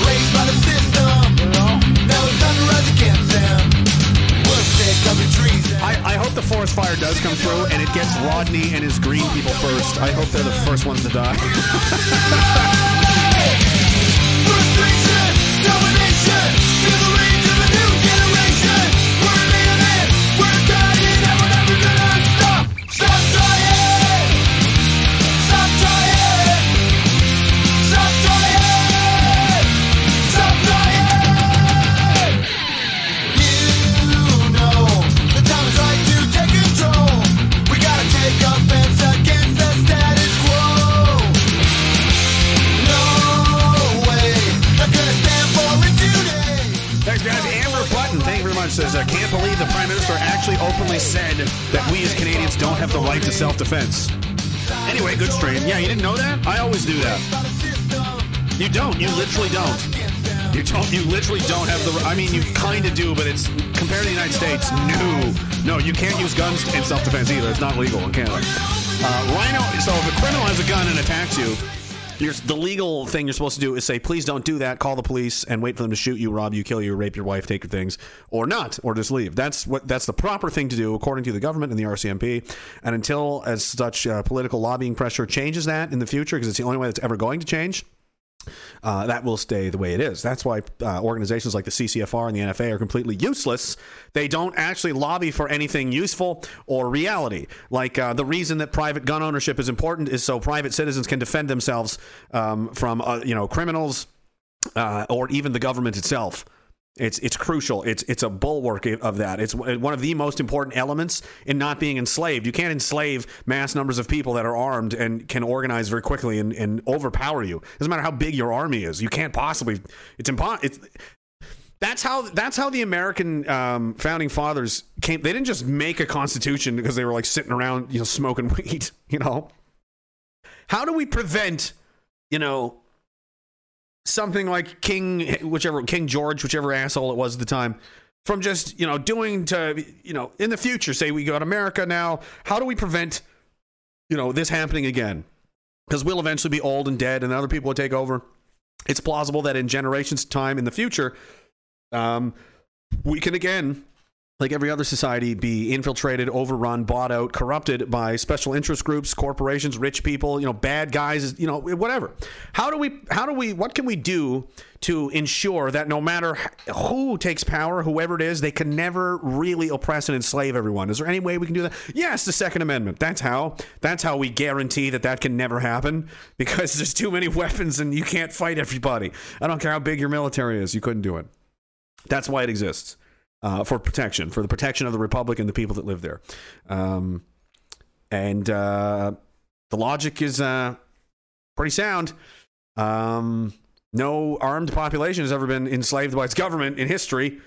raised by the system. Now it's time to rise against them. I, I hope the forest fire does come through and it gets Rodney and his green people first. I hope they're the first ones to die. the Prime Minister actually openly said that we as Canadians don't have the right to self defense. Anyway, good stream. Yeah, you didn't know that? I always do that. You don't. You literally don't. You don't. You literally don't have the. I mean, you kind of do, but it's compared to the United States. No, no, you can't use guns in self-defense either. It's not legal in Canada. Uh, Rhino. So if a criminal has a gun and attacks you, you're, the legal thing you're supposed to do is say, please don't do that. Call the police and wait for them to shoot you, rob you, kill you, rape your wife, take your things, or not, or just leave. That's what. That's the proper thing to do according to the government and the RCMP. And until as such uh, political lobbying pressure changes that in the future, because it's the only way that's ever going to change uh, that will stay the way it is. That's why uh, organizations like the CCFR and the NFA are completely useless. They don't actually lobby for anything useful or reality. Like uh, the reason that private gun ownership is important is so private citizens can defend themselves um, from uh, you know criminals uh, or even the government itself. It's it's crucial. It's it's a bulwark of that. It's one of the most important elements in not being enslaved. You can't enslave mass numbers of people that are armed and can organize very quickly and, and overpower you. Doesn't matter how big your army is. You can't possibly. It's impossible. It's that's how that's how the American um, founding fathers came. They didn't just make a constitution because they were like sitting around, you know, smoking weed. You know, how do we prevent, you know, something like King, whichever King George, whichever asshole it was at the time, from just you know doing to you know in the future. Say we got America now. How do we prevent you know this happening again? Because we'll eventually be old and dead, and other people will take over. It's plausible that in generations' time in the future, um, we can again like every other society, be infiltrated, overrun, bought out, corrupted by special interest groups, corporations, rich people, you know, bad guys, you know, whatever. How do we? How do we? What can we do to ensure that no matter who takes power, whoever it is, they can never really oppress and enslave everyone? Is there any way we can do that? Yes, the Second Amendment. That's how. That's how we guarantee that that can never happen because there's too many weapons and you can't fight everybody. I don't care how big your military is, you couldn't do it. That's why it exists uh, for protection, for the protection of the republic and the people that live there. Um, and uh, the logic is uh, pretty sound. Um, no armed population has ever been enslaved by its government in history,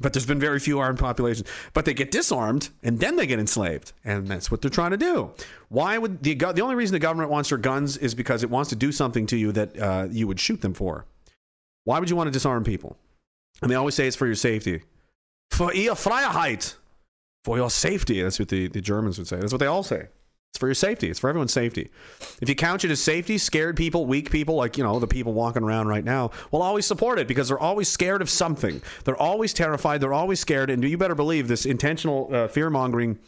but there's been very few armed populations. But they get disarmed and then they get enslaved, and that's what they're trying to do. Why would the the only reason the government wants your guns is because it wants to do something to you that uh, you would shoot them for. Why would you want to disarm people? And they always say it's for your safety. For ihr Freiheit. For your safety. That's what the, the Germans would say. That's what they all say. It's for your safety. It's for everyone's safety. If you count it as safety, scared people, weak people, like, you know, the people walking around right now, will always support it because they're always scared of something. They're always terrified. They're always scared. And do you better believe this intentional uh, fear mongering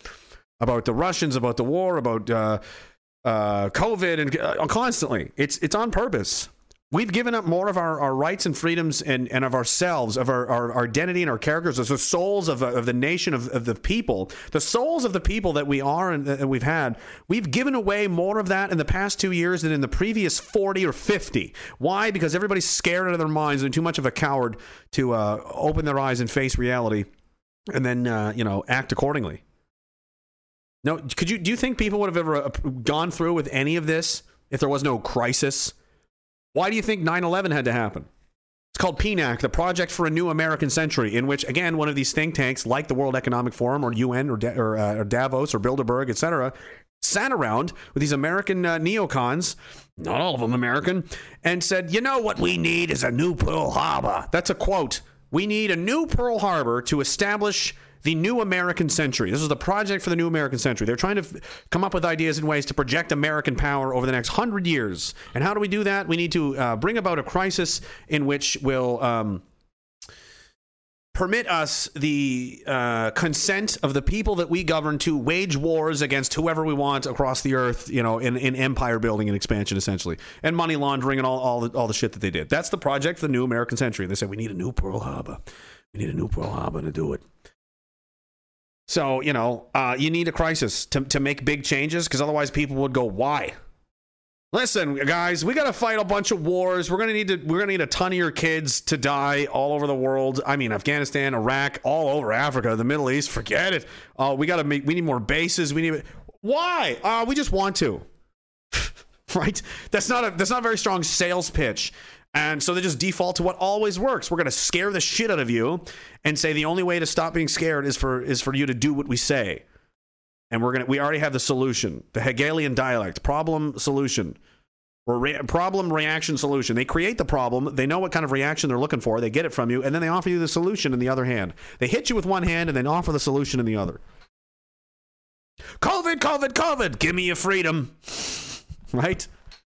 about the Russians, about the war, about uh, uh, COVID, and uh, constantly. It's, it's on purpose. We've given up more of our, our rights and freedoms and, and of ourselves, of our, our, our identity and our characters, as the souls of, of the nation, of, of the people, the souls of the people that we are and that we've had. We've given away more of that in the past two years than in the previous 40 or 50. Why? Because everybody's scared out of their minds and too much of a coward to uh, open their eyes and face reality and then, uh, you know, act accordingly. No, could you, do you think people would have ever uh, gone through with any of this if there was no crisis? Why do you think 9 11 had to happen? It's called PNAC, the Project for a New American Century, in which, again, one of these think tanks, like the World Economic Forum or UN or, da- or, uh, or Davos or Bilderberg, etc., sat around with these American uh, neocons, not all of them American, and said, you know what we need is a new Pearl Harbor. That's a quote. We need a new Pearl Harbor to establish the new American century. This is the project for the new American century. They're trying to f- come up with ideas and ways to project American power over the next hundred years. And how do we do that? We need to uh, bring about a crisis in which will. Um, permit us the uh, consent of the people that we govern to wage wars against whoever we want across the earth, you know, in, in empire building and expansion, essentially, and money laundering and all, all, the, all the shit that they did. That's the project for the new American century. And They said, we need a new Pearl Harbor. We need a new Pearl Harbor to do it. So, you know, uh, you need a crisis to, to make big changes because otherwise people would go, why? Listen, guys, we got to fight a bunch of wars. We're gonna need to. We're gonna need a ton of your kids to die all over the world. I mean, Afghanistan, Iraq, all over Africa, the Middle East. Forget it. Uh, we got to make. We need more bases. We need. Why? Uh, we just want to. right? That's not a. That's not a very strong sales pitch. And so they just default to what always works. We're going to scare the shit out of you and say the only way to stop being scared is for is for you to do what we say. And we're going to we already have the solution. The Hegelian dialect, problem solution. Or re- problem reaction solution. They create the problem, they know what kind of reaction they're looking for, they get it from you, and then they offer you the solution in the other hand. They hit you with one hand and then offer the solution in the other. COVID, COVID, COVID, give me your freedom. right?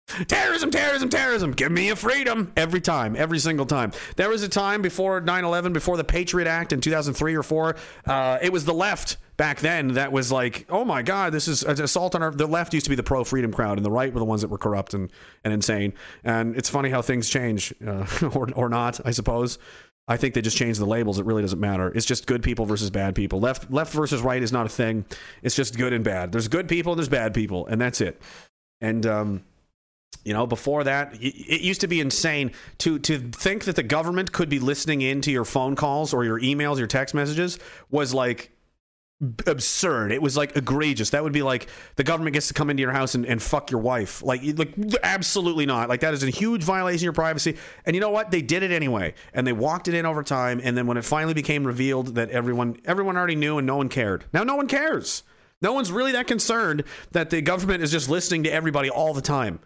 Terrorism, terrorism, terrorism. Give me a freedom. Every time, every single time. There was a time before 9 11, before the Patriot Act in 2003 or 4. Uh, it was the left back then that was like, oh my God, this is an assault on our. The left used to be the pro freedom crowd, and the right were the ones that were corrupt and, and insane. And it's funny how things change, uh, or, or not, I suppose. I think they just changed the labels. It really doesn't matter. It's just good people versus bad people. Left left versus right is not a thing. It's just good and bad. There's good people and there's bad people, and that's it. And um, you know, before that, it used to be insane to to think that the government could be listening in to your phone calls or your emails, your text messages was like absurd. It was like egregious. That would be like the government gets to come into your house and, and fuck your wife. Like, like absolutely not. Like that is a huge violation of your privacy. And you know what? They did it anyway, and they walked it in over time. And then when it finally became revealed that everyone everyone already knew and no one cared. Now no one cares. No one's really that concerned that the government is just listening to everybody all the time.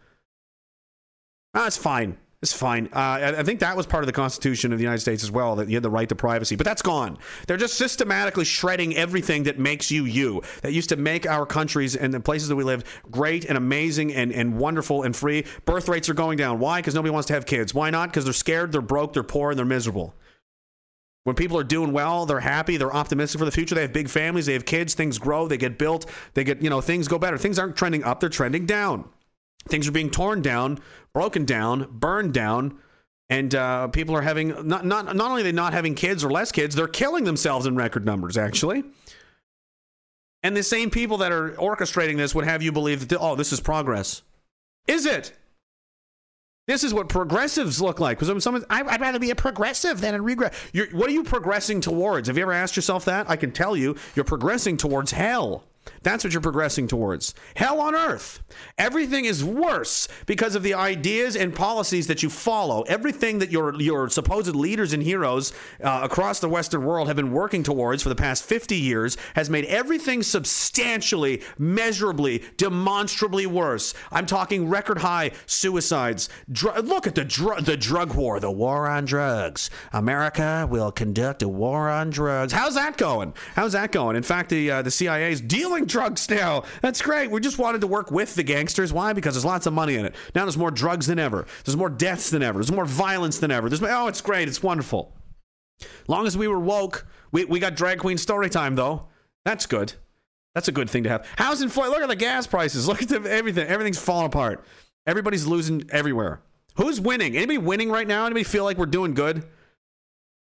Ah, fine. It's fine. Uh, I, I think that was part of the Constitution of the United States as well, that you had the right to privacy. But that's gone. They're just systematically shredding everything that makes you you, that used to make our countries and the places that we live great and amazing and, and wonderful and free. Birth rates are going down. Why? Because nobody wants to have kids. Why not? Because they're scared, they're broke, they're poor, and they're miserable. When people are doing well, they're happy, they're optimistic for the future. They have big families, they have kids, things grow, they get built, they get, you know, things go better. Things aren't trending up, they're trending down. Things are being torn down, broken down, burned down, and uh, people are having not not not only they not having kids or less kids, they're killing themselves in record numbers actually. And the same people that are orchestrating this would have you believe that oh, this is progress. Is it? This is what progressives look like. Because someone, I'd rather be a progressive than a regress. What are you progressing towards? Have you ever asked yourself that? I can tell you, you're progressing towards hell. That's what you're progressing towards. Hell on earth. Everything is worse because of the ideas and policies that you follow. Everything that your your supposed leaders and heroes uh, across the Western world have been working towards for the past 50 years has made everything substantially, measurably, demonstrably worse. I'm talking record high suicides. Dr- look at the dr- the drug war, the war on drugs. America will conduct a war on drugs. How's that going? How's that going? In fact, the uh, the CIA is dealing drugs now. That's great. We just wanted to work with the gangsters. Why? Because there's lots of money in it. Now there's more drugs than ever. There's more deaths than ever. There's more violence than ever. There's oh, it's great. It's wonderful. Long as we were woke, we, we got drag queen story time though. That's good. That's a good thing to have. How's inflation? Look at the gas prices. Look at the, everything. Everything's falling apart. Everybody's losing everywhere. Who's winning? Anybody winning right now? Anybody feel like we're doing good?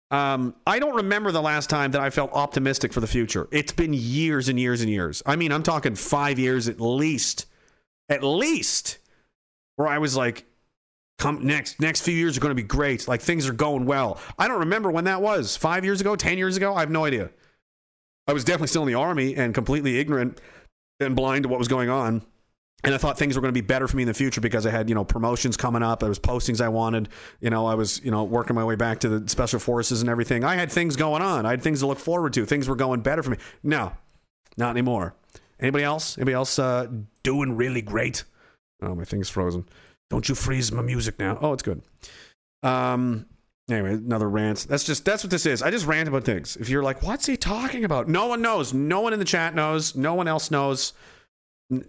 Um, I don't remember the last time that I felt optimistic for the future. It's been years and years and years. I mean, I'm talking five years at least, at least, where I was like, "Come next, next few years are going to be great. Like things are going well." I don't remember when that was. Five years ago, ten years ago, I have no idea. I was definitely still in the army and completely ignorant and blind to what was going on. And I thought things were going to be better for me in the future because I had, you know, promotions coming up. There was postings I wanted. You know, I was, you know, working my way back to the special forces and everything. I had things going on. I had things to look forward to. Things were going better for me. No, not anymore. Anybody else? Anybody else uh, doing really great? Oh, my thing's frozen. Don't you freeze my music now. Oh, it's good. Um. Anyway, another rant. That's just that's what this is. I just rant about things. If you're like, what's he talking about? No one knows. No one in the chat knows. No one else knows.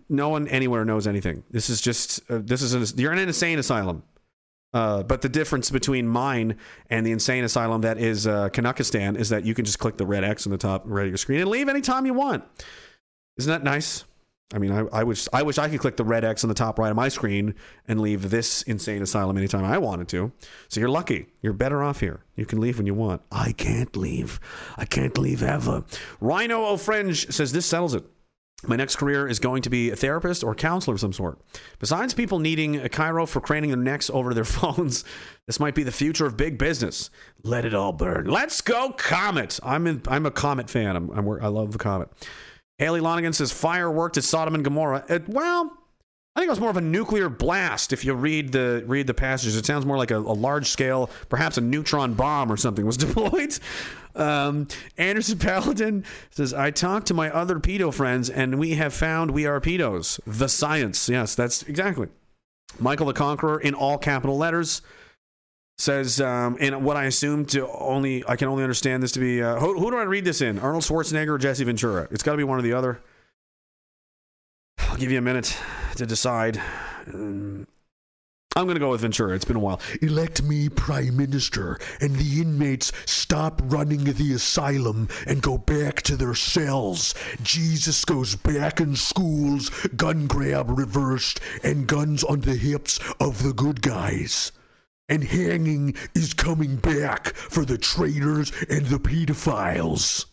No one anywhere knows anything. This is just uh, this is an, you're in an insane asylum. Uh, but the difference between mine and the insane asylum that is uh, Canuckistan is that you can just click the red X on the top right of your screen and leave anytime you want. Isn't that nice? I mean, I, I wish I wish I could click the red X on the top right of my screen and leave this insane asylum anytime I wanted to. So you're lucky. You're better off here. You can leave when you want. I can't leave. I can't leave ever. Rhino O'Fringe says this settles it. My next career is going to be a therapist or counselor of some sort. Besides people needing a chiro for craning their necks over their phones, this might be the future of big business. Let it all burn. Let's go, Comet. I'm in, I'm a Comet fan. I'm, I'm I love the Comet. Haley Lonigan says fire worked at Sodom and Gomorrah. It, well, I think it was more of a nuclear blast. If you read the read the passages, it sounds more like a, a large scale, perhaps a neutron bomb or something was deployed. Um, Anderson Paladin says, "I talked to my other pedo friends, and we have found we are pedos. The science, yes, that's exactly." Michael the Conqueror in all capital letters says, um, and what I assume to only I can only understand this to be uh, who, who do I read this in? Arnold Schwarzenegger or Jesse Ventura? It's got to be one or the other. I'll give you a minute to decide. Um, I'm going to go with Ventura. It's been a while. Elect me prime minister, and the inmates stop running the asylum and go back to their cells. Jesus goes back in schools, gun grab reversed, and guns on the hips of the good guys. And hanging is coming back for the traitors and the pedophiles.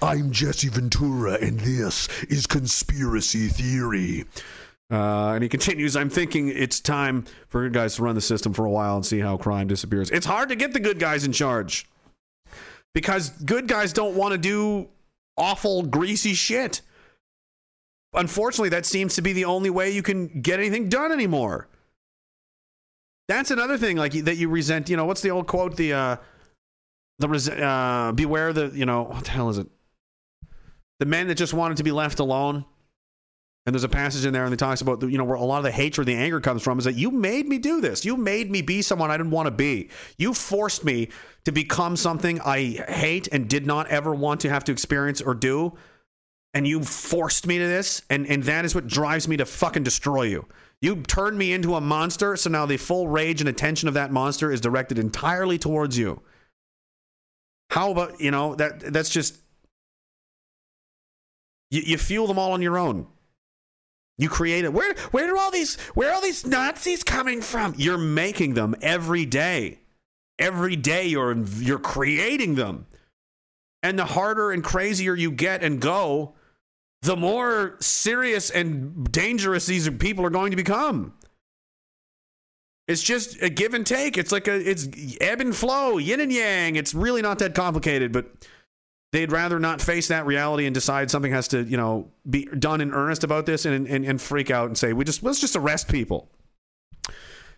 I'm Jesse Ventura, and this is Conspiracy Theory. Uh, and he continues, I'm thinking it's time for good guys to run the system for a while and see how crime disappears. It's hard to get the good guys in charge because good guys don't want to do awful, greasy shit. Unfortunately, that seems to be the only way you can get anything done anymore. That's another thing, like that you resent. You know, what's the old quote? The uh, the res- uh, beware the you know what the hell is it? The men that just wanted to be left alone. And there's a passage in there, and it talks about you know where a lot of the hatred, the anger comes from, is that you made me do this. You made me be someone I didn't want to be. You forced me to become something I hate and did not ever want to have to experience or do. And you forced me to this, and and that is what drives me to fucking destroy you. You turned me into a monster, so now the full rage and attention of that monster is directed entirely towards you. How about you know that that's just you, you fuel them all on your own. You create it. Where where are all these where are all these Nazis coming from? You're making them every day. Every day you're you're creating them. And the harder and crazier you get and go, the more serious and dangerous these people are going to become. It's just a give and take. It's like a it's ebb and flow, yin and yang. It's really not that complicated, but they'd rather not face that reality and decide something has to, you know, be done in earnest about this and and, and freak out and say we just let's just arrest people.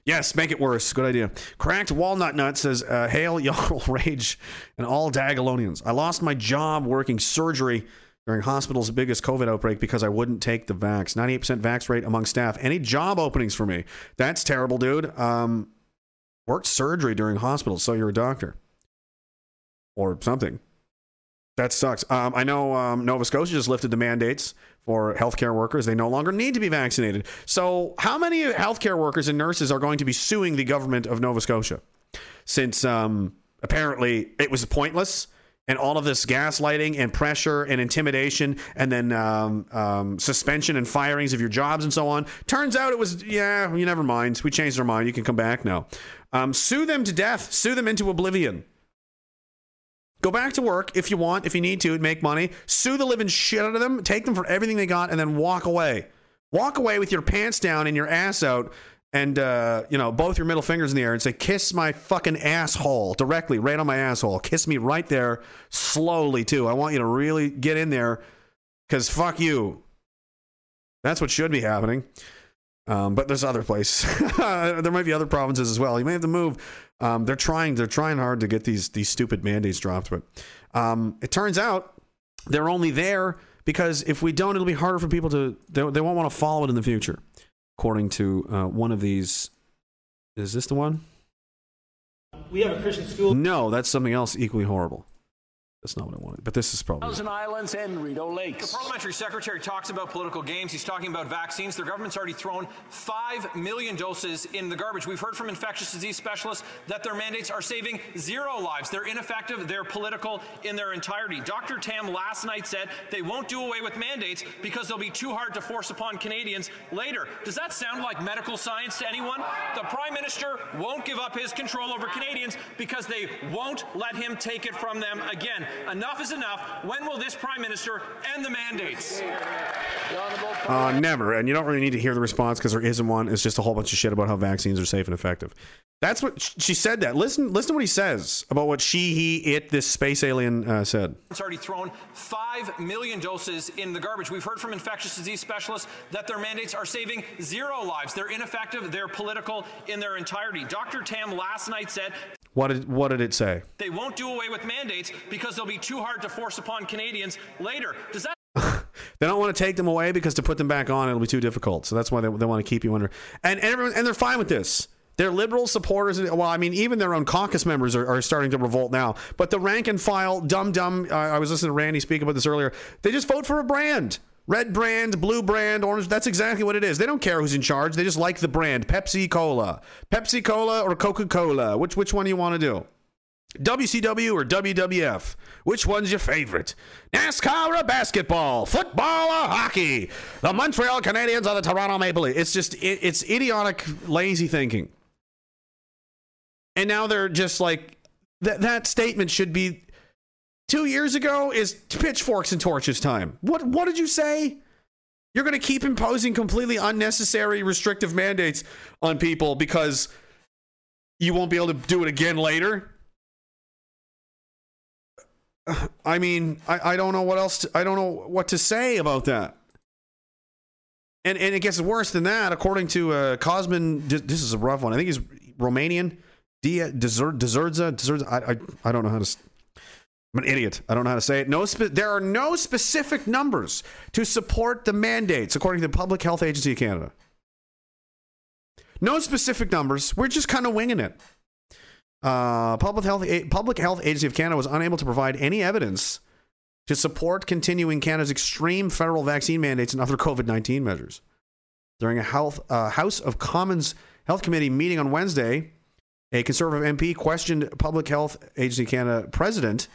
Yes, make it worse. Good idea. Cracked Walnut Nut says, uh, Hail Jarl Rage and all Diagolonians. I lost my job working surgery during hospital's biggest COVID outbreak because I wouldn't take the vax. 98% vax rate among staff. Any job openings for me? That's terrible, dude. Um, worked surgery during hospital, so you're a doctor. Or something. That sucks. Um, I know um, Nova Scotia just lifted the mandates for healthcare workers. They no longer need to be vaccinated. So, how many healthcare workers and nurses are going to be suing the government of Nova Scotia? Since um, apparently it was pointless and all of this gaslighting and pressure and intimidation and then um, um, suspension and firings of your jobs and so on. Turns out it was, yeah, you never mind. We changed our mind. You can come back now. Um, sue them to death, sue them into oblivion. Go back to work if you want, if you need to, and make money. Sue the living shit out of them, take them for everything they got, and then walk away. Walk away with your pants down and your ass out, and uh, you know both your middle fingers in the air, and say, "Kiss my fucking asshole directly, right on my asshole. Kiss me right there, slowly too. I want you to really get in there, because fuck you. That's what should be happening. Um, but there's other places. there might be other provinces as well. You may have to move. Um, they're trying. They're trying hard to get these these stupid mandates dropped. But um, it turns out they're only there because if we don't, it'll be harder for people to. They, they won't want to follow it in the future. According to uh, one of these, is this the one? We have a Christian school. No, that's something else equally horrible. That's not what I wanted. But this is probably. Thousand Islands and Rideau Lakes. The parliamentary secretary talks about political games. He's talking about vaccines. Their government's already thrown 5 million doses in the garbage. We've heard from infectious disease specialists that their mandates are saving zero lives. They're ineffective. They're political in their entirety. Dr. Tam last night said they won't do away with mandates because they'll be too hard to force upon Canadians later. Does that sound like medical science to anyone? The Prime Minister won't give up his control over Canadians because they won't let him take it from them again. Enough is enough. When will this Prime Minister end the mandates? Uh, never. And you don't really need to hear the response because there isn't one. It's just a whole bunch of shit about how vaccines are safe and effective. That's what she said. That listen, listen to what he says about what she, he, it, this space alien uh, said. It's already thrown 5 million doses in the garbage. We've heard from infectious disease specialists that their mandates are saving zero lives. They're ineffective. They're political in their entirety. Dr. Tam last night said What did what did it say? they won't do away with mandates because they'll be too hard to force upon Canadians later. Does that They don't want to take them away because to put them back on it'll be too difficult. So that's why they, they want to keep you under. And and, everyone, and they're fine with this. Their liberal supporters, well, I mean, even their own caucus members are, are starting to revolt now. But the rank and file, dumb, dumb. Uh, I was listening to Randy speak about this earlier. They just vote for a brand. Red brand, blue brand, orange. That's exactly what it is. They don't care who's in charge. They just like the brand. Pepsi Cola, Pepsi Cola, or Coca Cola. Which which one do you want to do? WCW or WWF? Which one's your favorite? NASCAR or basketball? Football or hockey? The Montreal Canadiens or the Toronto Maple Leafs? It's just it, it's idiotic, lazy thinking. And now they're just like that. That statement should be two years ago is pitchforks and torches time. What what did you say? You're going to keep imposing completely unnecessary restrictive mandates on people because you won't be able to do it again later. I mean, I, I don't know what else. To, I don't know what to say about that. And and it gets worse than that, according to uh, Cosmin. This is a rough one. I think he's Romanian. Dia Desert Desertza. I, I I don't know how to. I'm an idiot. I don't know how to say it. No, spe- there are no specific numbers to support the mandates, according to the Public Health Agency of Canada. No specific numbers. We're just kind of winging it. Uh, Public Health A- Public Health Agency of Canada was unable to provide any evidence to support continuing Canada's extreme federal vaccine mandates and other COVID nineteen measures. During a health, uh, House of Commons Health Committee meeting on Wednesday, a conservative MP questioned Public Health Agency Canada president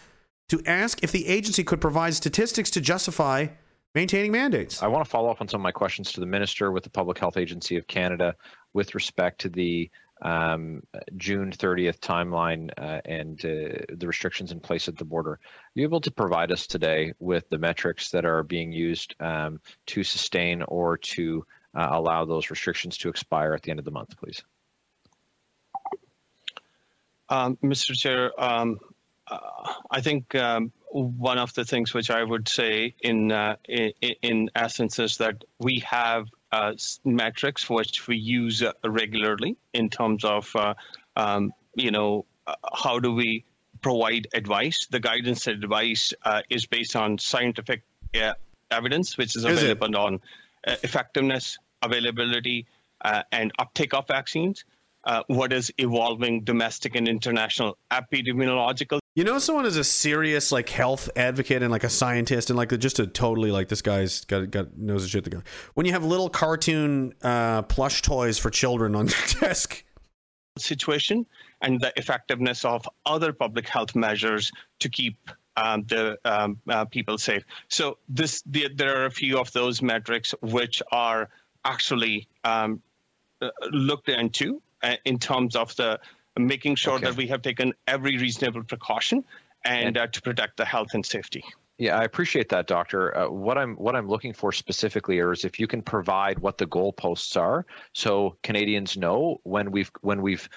to ask if the agency could provide statistics to justify maintaining mandates. I want to follow up on some of my questions to the minister with the Public Health Agency of Canada with respect to the um, June 30th timeline uh, and uh, the restrictions in place at the border. Are you able to provide us today with the metrics that are being used um, to sustain or to uh, allow those restrictions to expire at the end of the month, please? Um, Mr. Chair, um, uh, I think um, one of the things which I would say in uh, in, in essence is that we have uh, metrics which we use uh, regularly in terms of uh, um, you know uh, how do we provide advice. The guidance and advice is based on scientific evidence, which is Is it? available on effectiveness, availability, and uptake of vaccines. Uh, what is evolving domestic and international epidemiological You know, someone is a serious like health advocate and like a scientist and like just a totally like this guy's got got knows his shit together. When you have little cartoon uh, plush toys for children on your desk, situation and the effectiveness of other public health measures to keep um, the um, uh, people safe. So this the, there are a few of those metrics which are actually um, uh, looked into uh, in terms of the making sure Okay. that we have taken every reasonable precaution and uh, to protect the health and safety. Yeah, I appreciate that, Doctor. Uh, what I'm what I'm looking for specifically is if you can provide what the goalposts are, so Canadians know when we've when we've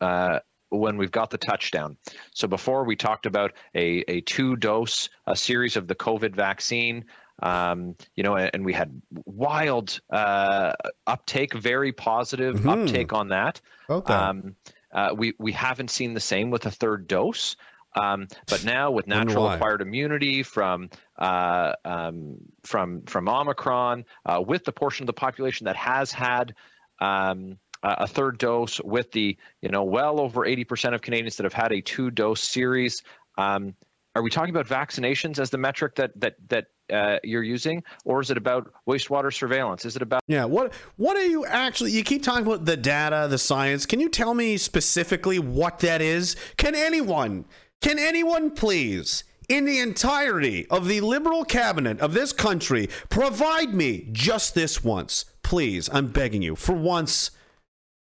uh, when we've got the touchdown. So before we talked about a a two dose a series of the COVID vaccine. Um, you know, and, and we had wild uh, uptake, very positive Mhm. uptake on that. Okay. Um, uh, we we haven't seen the same with a third dose. Um, but now with natural acquired immunity from uh, um, from from Omicron, uh, with the portion of the population that has had um, a a third dose, with the you know well over eighty percent of Canadians that have had a two dose series. Um, are we talking about vaccinations as the metric that that that uh, you're using, or is it about wastewater surveillance? Is it about yeah. What what are you actually? You keep talking about the data, the science. Can you tell me specifically what that is? Can anyone? Can anyone please? In the entirety of the liberal cabinet of this country, provide me just this once, please. I'm begging you for once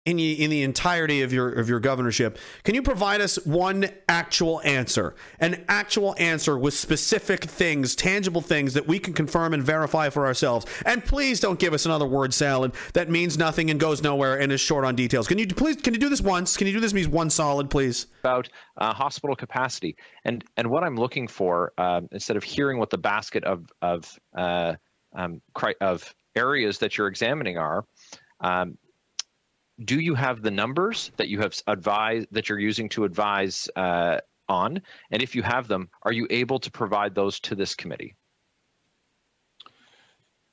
in in the entirety of your of your governorship. Can you provide us one actual answer, an actual answer with specific things, tangible things that we can confirm and verify for ourselves? And please don't give us another word salad that means nothing and goes nowhere and is short on details. Can you please can you do this once? Can you do this means one solid, please? about uh, hospital capacity and and what I'm looking for um, instead of hearing what the basket of of uh, um, of areas that you're examining are. Um, do you have the numbers that you have advised that you're using to advise uh, on? And if you have them, are you able to provide those to this committee?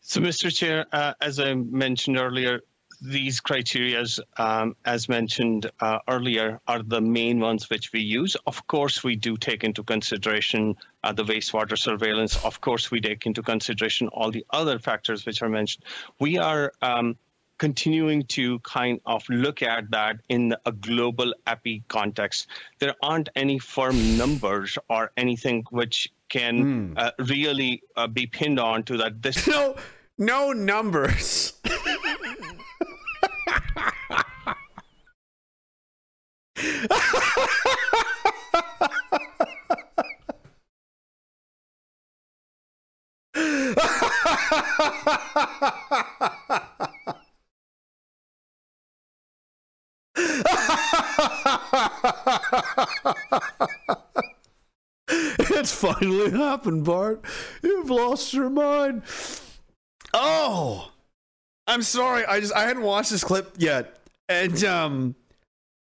So, Mr. Chair, uh, as I mentioned earlier, these criteria, um, as mentioned uh, earlier, are the main ones which we use. Of course, we do take into consideration uh, the wastewater surveillance. Of course, we take into consideration all the other factors which are mentioned. We are um, continuing to kind of look at that in a global epi context. There aren't any firm numbers or anything which can uh, really uh, be pinned on to that this no no numbers finally happened, Bart. You've lost your mind. Oh, I'm sorry. I just I hadn't watched this clip yet, and um,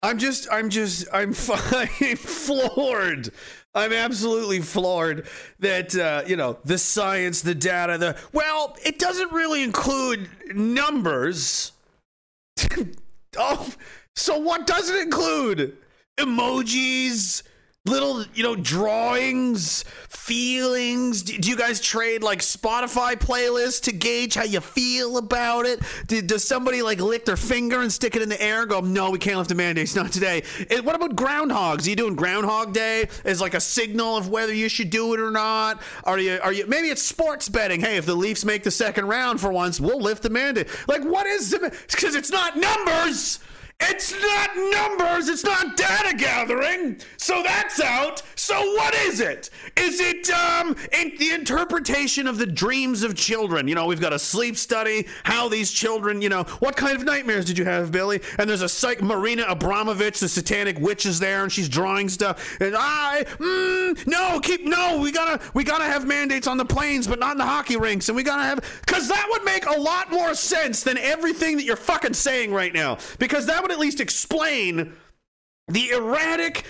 I'm just I'm just I'm fucking floored. I'm absolutely floored that uh, you know the science, the data, the well, it doesn't really include numbers. oh, so what does it include? Emojis, little you know drawings feelings. Do, you guys trade like spotify playlists to gauge how you feel about it? Does somebody like lick their finger and stick it in the air and go no we can't lift the mandates not today. Eh, what about groundhogs? Are you doing groundhog day as like a signal of whether you should do it or not? Are you are you maybe it's sports betting. Hey if the leafs make the second round for once we'll lift the mandate. Like what is because it's not numbers it's not numbers, it's not data gathering. So that's out. So what is it? Is it um in the interpretation of the dreams of children? You know, we've got a sleep study, how these children, you know, what kind of nightmares did you have, Billy? And there's a psych Marina Abramovich, the satanic witch is there and she's drawing stuff. And I mm, no, keep no, we gotta we gotta have mandates on the planes, but not in the hockey rinks, and we gotta have because that would make a lot more sense than everything that you're fucking saying right now. Because that would at least explain the erratic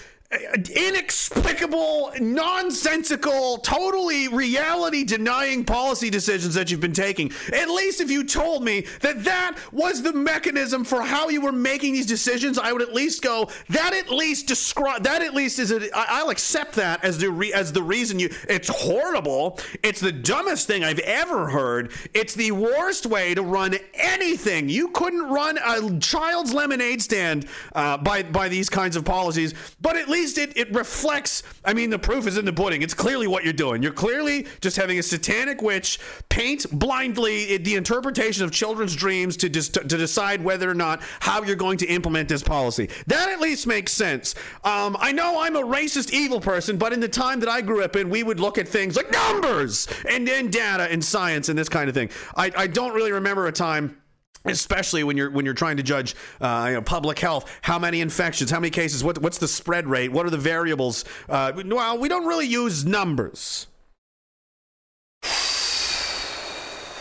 inexplicable, nonsensical, totally reality denying policy decisions that you've been taking. At least if you told me that that was the mechanism for how you were making these decisions, I would at least go, that at least describe, that at least is, a, I'll accept that as the, re, as the reason you, it's horrible. It's the dumbest thing I've ever heard. It's the worst way to run anything. You couldn't run a child's lemonade stand uh, by, by these kinds of policies, but at least it, it reflects. I mean, the proof is in the pudding. It's clearly what you're doing. You're clearly just having a satanic witch paint blindly the interpretation of children's dreams to just to decide whether or not how you're going to implement this policy. That at least makes sense. Um, I know I'm a racist, evil person, but in the time that I grew up in, we would look at things like numbers and then data and science and this kind of thing. I, I don't really remember a time especially when you're when you're trying to judge uh, you know, public health how many infections how many cases what, what's the spread rate what are the variables? Uh, well we don't really use numbers.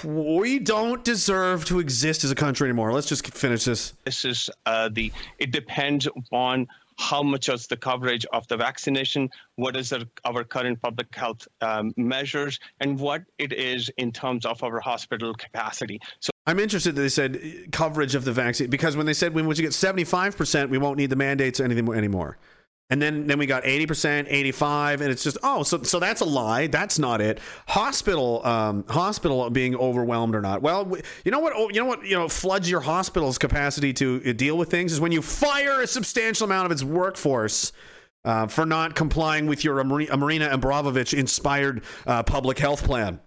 We don't deserve to exist as a country anymore. Let's just finish this. This is uh, the. It depends on how much is the coverage of the vaccination, what is the, our current public health um, measures, and what it is in terms of our hospital capacity. So I'm interested that they said uh, coverage of the vaccine because when they said when once you get 75%, we won't need the mandates or anything anymore. And then, then we got 80%, 85, and it's just, oh, so, so that's a lie. That's not it. Hospital, um, hospital being overwhelmed or not. Well, you know what, oh, you know what, you know, floods your hospital's capacity to uh, deal with things is when you fire a substantial amount of its workforce uh, for not complying with your Marina Abramovich inspired uh, public health plan.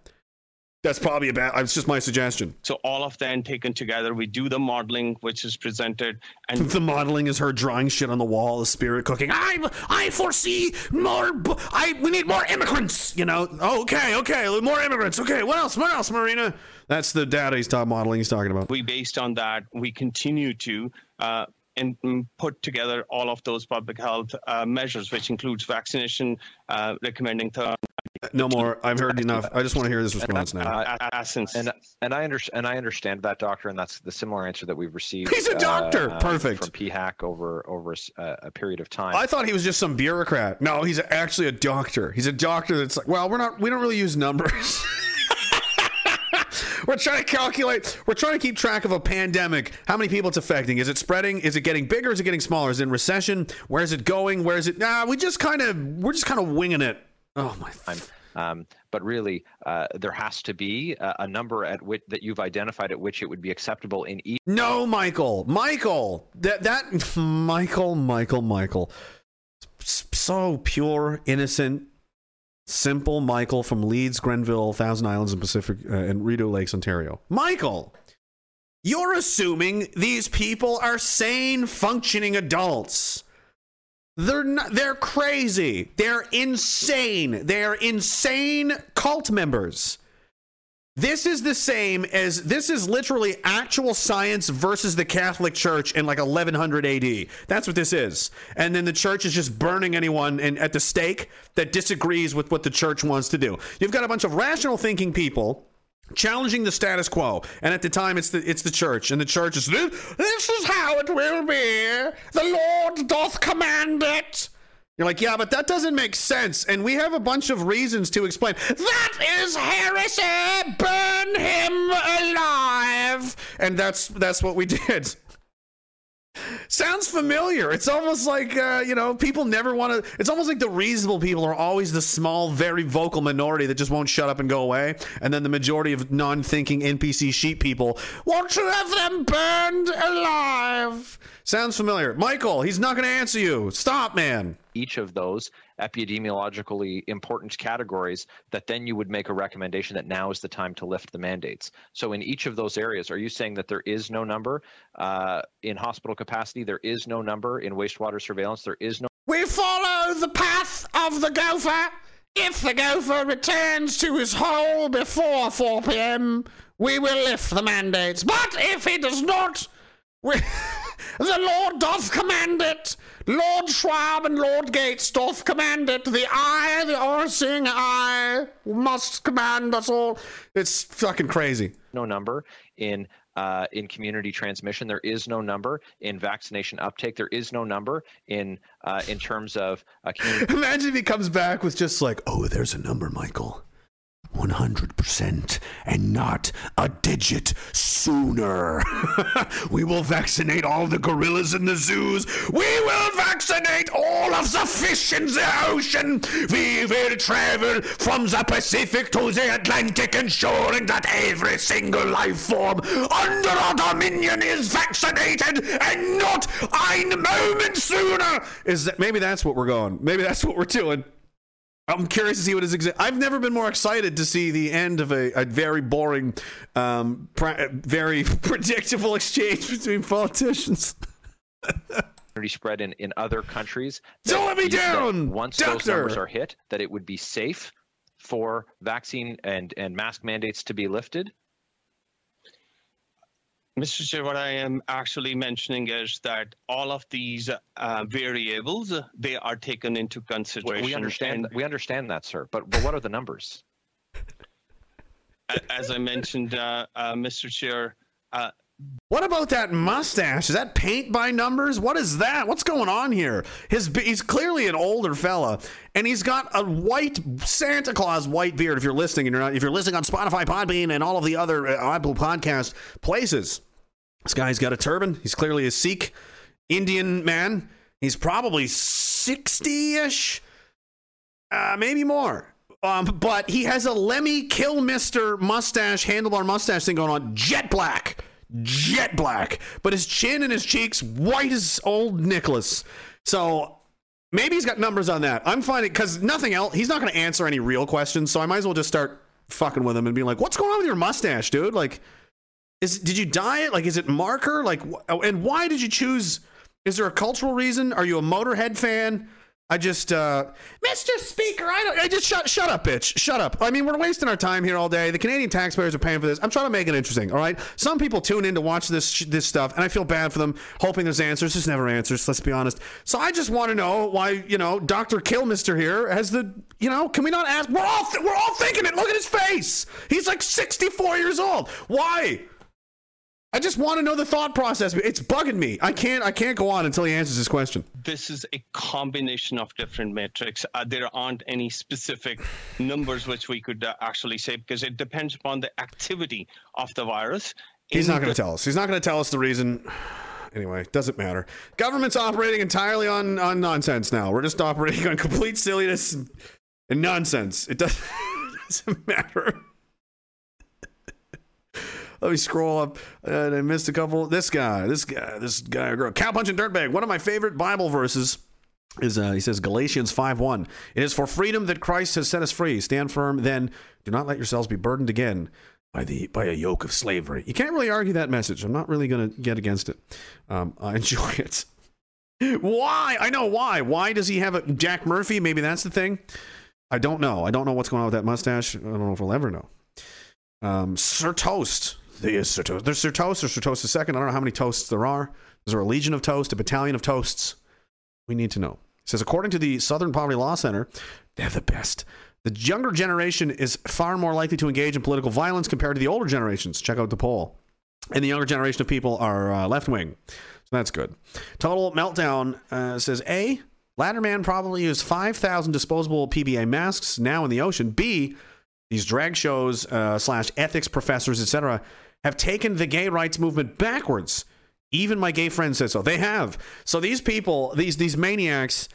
That's probably a bad, it's just my suggestion. So all of them taken together, we do the modeling, which is presented, and the modeling is her drawing shit on the wall, the spirit cooking. I I foresee more. I we need more immigrants. You know. Oh, okay, okay, more immigrants. Okay, what else? What else, Marina? That's the data he's talking modeling. He's talking about. we based on that we continue to uh, and mm, put together all of those public health uh, measures, which includes vaccination, uh, recommending third. No more. I've heard enough. I just want to hear this response now. Uh. And and I understand and I understand that doctor, and that's the similar answer that we've received. He's a doctor. uh, Perfect. from PHAC over over a s- uh, a period of time. I thought he was just some bureaucrat. No, he's actually a doctor. He's a doctor that's like, well, we're not. We don't really use numbers. We're trying to calculate. We're trying to keep track of a pandemic. How many people it's affecting? Is it spreading? Is it getting bigger? Is it getting smaller? Is it in recession? Where is it going? Where is it? Nah, we just kind of. We're just kind of winging it. Oh my. time. Um, but really, uh, there has to be a, a number at which that you've identified at which it would be acceptable in each. No, Michael. Michael. That that Michael. Michael. Michael. So pure, innocent, simple. Michael from Leeds, Grenville, Thousand Islands, and Pacific, uh, and Rideau Lakes, Ontario. Michael. You're assuming these people are sane, functioning adults. They're not, they're crazy. They're insane. They're insane cult members. This is the same as this is literally actual science versus the Catholic Church in like 1100 AD. That's what this is. And then the church is just burning anyone at the stake that disagrees with what the church wants to do. You've got a bunch of rational thinking people challenging the status quo and at the time it's the it's the church and the church is this is how it will be the lord doth command it you're like yeah but that doesn't make sense and we have a bunch of reasons to explain that is heresy burn him alive and that's that's what we did Sounds familiar. It's almost like uh, you know people never want to. It's almost like the reasonable people are always the small, very vocal minority that just won't shut up and go away, and then the majority of non-thinking NPC sheep people want to have them burned alive. Sounds familiar, Michael. He's not going to answer you. Stop, man. Each of those epidemiologically important categories that then you would make a recommendation that now is the time to lift the mandates. So in each of those areas, are you saying that there is no number uh, in hospital capacity? There is no number in wastewater surveillance. There is no We follow the path of the gopher. If the gopher returns to his hole before 4 p.m., we will lift the mandates. But if he does not, we, the Lord doth command it. Lord Schwab and Lord Gates doth command it. The eye, the all-seeing eye, must command us all. It's fucking crazy. no number in uh, in community transmission. There is no number in vaccination uptake. There is no number in uh, in terms of uh, community. Imagine if he comes back with just like, Oh, there's a number, Michael. 100% and not a digit sooner. we will vaccinate all the gorillas in the zoos. We will vaccinate all of the fish in the ocean. We will travel from the Pacific to the Atlantic, ensuring that every single life form under our dominion is vaccinated and not a moment sooner. is that maybe that's what we're going? Maybe that's what we're doing. I'm curious to see what his exa- I've never been more excited to see the end of a, a very boring, um, very predictable exchange between politicians. spread in, in other countries. Don't let me down, once those numbers are hit, that it would be safe for vaccine and, and mask mandates to be lifted. Mr. Chair, what I am actually mentioning is that all of these uh, variables they are taken into consideration. We understand. and We understand that, sir. But but what are the numbers? as I mentioned, uh, uh, Mr. Chair, uh, What about that mustache? Is that paint by numbers? What is that? What's going on here? His he's clearly an older fella, and he's got a white Santa Claus white beard. If you're listening, and you're not, if you're listening on Spotify, Podbean, and all of the other uh, Apple Podcast places, this guy's got a turban. He's clearly a Sikh Indian man. He's probably sixty-ish, uh, maybe more. Um, but he has a Lemmy Kilmister mustache, handlebar mustache thing going on, jet black jet black, but his chin and his cheeks white as old Nicholas. So maybe he's got numbers on that. I'm finding because nothing else. He's not going to answer any real questions, so I might as well just start fucking with him and be like, "What's going on with your mustache, dude? Like, is did you dye it? Like, is it marker? Like, wh- and why did you choose? Is there a cultural reason? Are you a Motorhead fan?" I just, uh, Mr. Speaker, I don't, I just shut, shut up, bitch, shut up. I mean, we're wasting our time here all day. The Canadian taxpayers are paying for this. I'm trying to make it interesting, all right? Some people tune in to watch this this stuff, and I feel bad for them, hoping there's answers. There's never answers. Let's be honest. So I just want to know why, you know, Doctor Kilmister here has the, you know, can we not ask? We're all, th- we're all thinking it. Look at his face. He's like 64 years old. Why? I just want to know the thought process. It's bugging me. I can't, I can't go on until he answers this question. this is a combination of different metrics. Uh, there aren't any specific numbers which we could uh, actually say because it depends upon the activity of the virus. He's not going the- to tell us. He's not going to tell us the reason. Anyway, doesn't matter. Government's operating entirely on, on nonsense now. We're just operating on complete silliness and, and nonsense. It doesn't, doesn't matter. Let me scroll up. And I missed a couple. This guy, this guy, this guy or girl. Cow punching dirtbag. One of my favorite Bible verses is uh, he says Galatians 5:1. It is for freedom that Christ has set us free. Stand firm then. Do not let yourselves be burdened again by the by a yoke of slavery. You can't really argue that message. I'm not really going to get against it. Um, I enjoy it. Why? I know why. Why does he have a Jack Murphy? Maybe that's the thing. I don't know. I don't know what's going on with that mustache. I don't know if we'll ever know. Um, Sir Toast. Sir Toast. There's Sir Toast or Sir Toast second. I don't know how many toasts there are. Is there a legion of toast, a battalion of toasts? We need to know. It says, according to the Southern Poverty Law Center, they're the best. The younger generation is far more likely to engage in political violence compared to the older generations. Check out the poll. And the younger generation of people are uh, left wing. So that's good. Total Meltdown uh, says A, Ladderman probably used 5,000 disposable PBA masks now in the ocean. B, these drag shows uh, slash ethics professors, etc., have taken the gay rights movement backwards. Even my gay friend said so. They have. So these people, these these maniacs,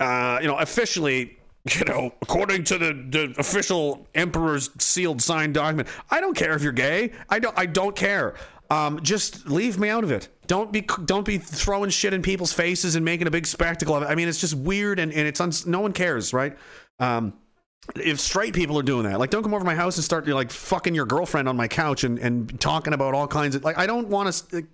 uh, you know, officially, you know, according to the, the official emperor's sealed signed document, I don't care if you're gay. I don't. I don't care. Um, just leave me out of it. Don't be don't be throwing shit in people's faces and making a big spectacle of it. I mean, it's just weird and, and it's uns- no one cares, right? Um, if straight people are doing that, like, don't come over my house and start like fucking your girlfriend on my couch and, and talking about all kinds of like, I don't want to,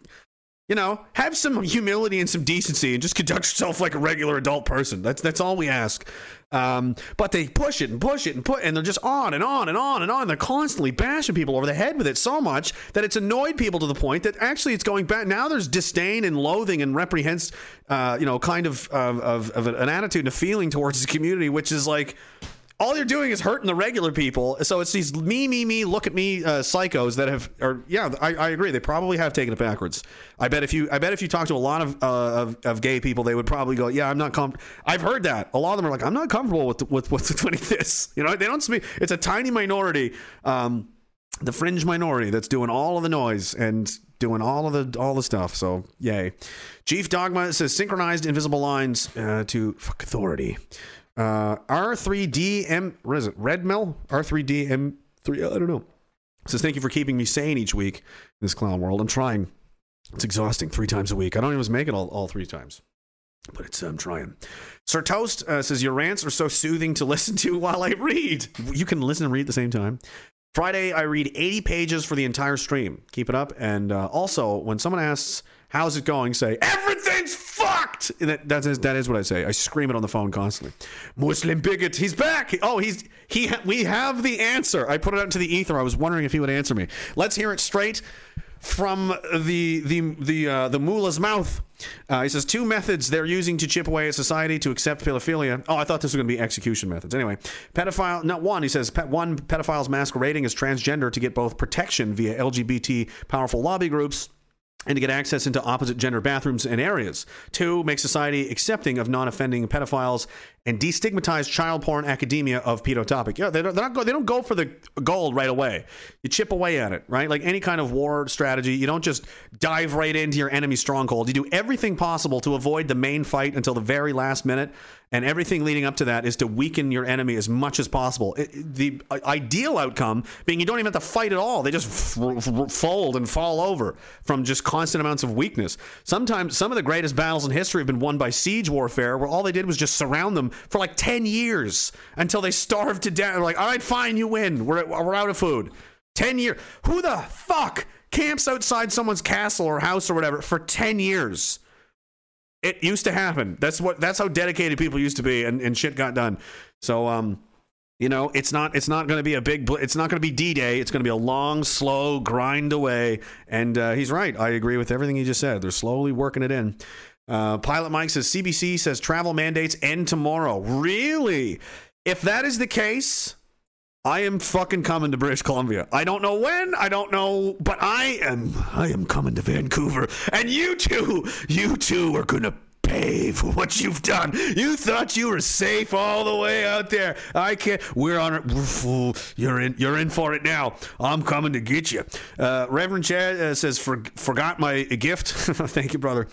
you know, have some humility and some decency and just conduct yourself like a regular adult person. That's that's all we ask. Um, but they push it and push it and put, and they're just on and on and on and on. They're constantly bashing people over the head with it so much that it's annoyed people to the point that actually it's going back. Now there's disdain and loathing and reprehends, uh, you know, kind of of, of of an attitude and a feeling towards the community, which is like all you're doing is hurting the regular people. So it's these me, me, me, look at me uh, psychos that have, or yeah, I, I agree. They probably have taken it backwards. I bet if you, I bet if you talk to a lot of uh, of, of gay people, they would probably go, yeah, I'm not comfortable. I've heard that. A lot of them are like, I'm not comfortable with with with doing this. You know, they don't speak. It's a tiny minority, um, the fringe minority that's doing all of the noise and doing all of the all the stuff. So yay. Chief Dogma says synchronized invisible lines uh, to fuck authority. Uh, R3DM, what is it? Red Mill? R3DM3, I don't know. Says, thank you for keeping me sane each week in this clown world. I'm trying. It's exhausting three times a week. I don't even make it all, all three times. But it's, I'm trying. Sir Toast uh, says, Your rants are so soothing to listen to while I read. You can listen and read at the same time. Friday, I read 80 pages for the entire stream. Keep it up. And uh, also, when someone asks, How's it going? Say, Everything's fucked! That, that, is, that is what I say. I scream it on the phone constantly. Muslim bigot, he's back! Oh, he's he. We have the answer. I put it out into the ether. I was wondering if he would answer me. Let's hear it straight from the the the uh, the mullah's mouth. Uh, he says two methods they're using to chip away at society to accept pedophilia. Oh, I thought this was going to be execution methods. Anyway, pedophile. Not one. He says pe- one pedophiles masquerading as transgender to get both protection via LGBT powerful lobby groups. And to get access into opposite gender bathrooms and areas. Two, make society accepting of non offending pedophiles and destigmatize child porn academia of pedotopic. Yeah, they don't, not go, they don't go for the gold right away. You chip away at it, right? Like any kind of war strategy, you don't just dive right into your enemy stronghold. You do everything possible to avoid the main fight until the very last minute. And everything leading up to that is to weaken your enemy as much as possible. It, the uh, ideal outcome being you don't even have to fight at all. They just f- f- fold and fall over from just constant amounts of weakness. Sometimes some of the greatest battles in history have been won by siege warfare, where all they did was just surround them for like 10 years until they starved to death. They're like, all right, fine, you win. We're, we're out of food. 10 years. Who the fuck camps outside someone's castle or house or whatever for 10 years? It used to happen. That's what that's how dedicated people used to be and, and shit got done. So um you know, it's not it's not going to be a big it's not going to be D-Day. It's going to be a long, slow grind away. And uh, he's right. I agree with everything he just said. They're slowly working it in. Uh, Pilot Mike says CBC says travel mandates end tomorrow. Really? If that is the case, I am fucking coming to British Columbia. I don't know when, I don't know, but I am I am coming to Vancouver. And you two, you two are gonna pay for what you've done. You thought you were safe all the way out there. I can't. We're on it. You're in. You're in for it now. I'm coming to get you. Uh, Reverend Chad uh, says, for, "Forgot my gift." Thank you, brother.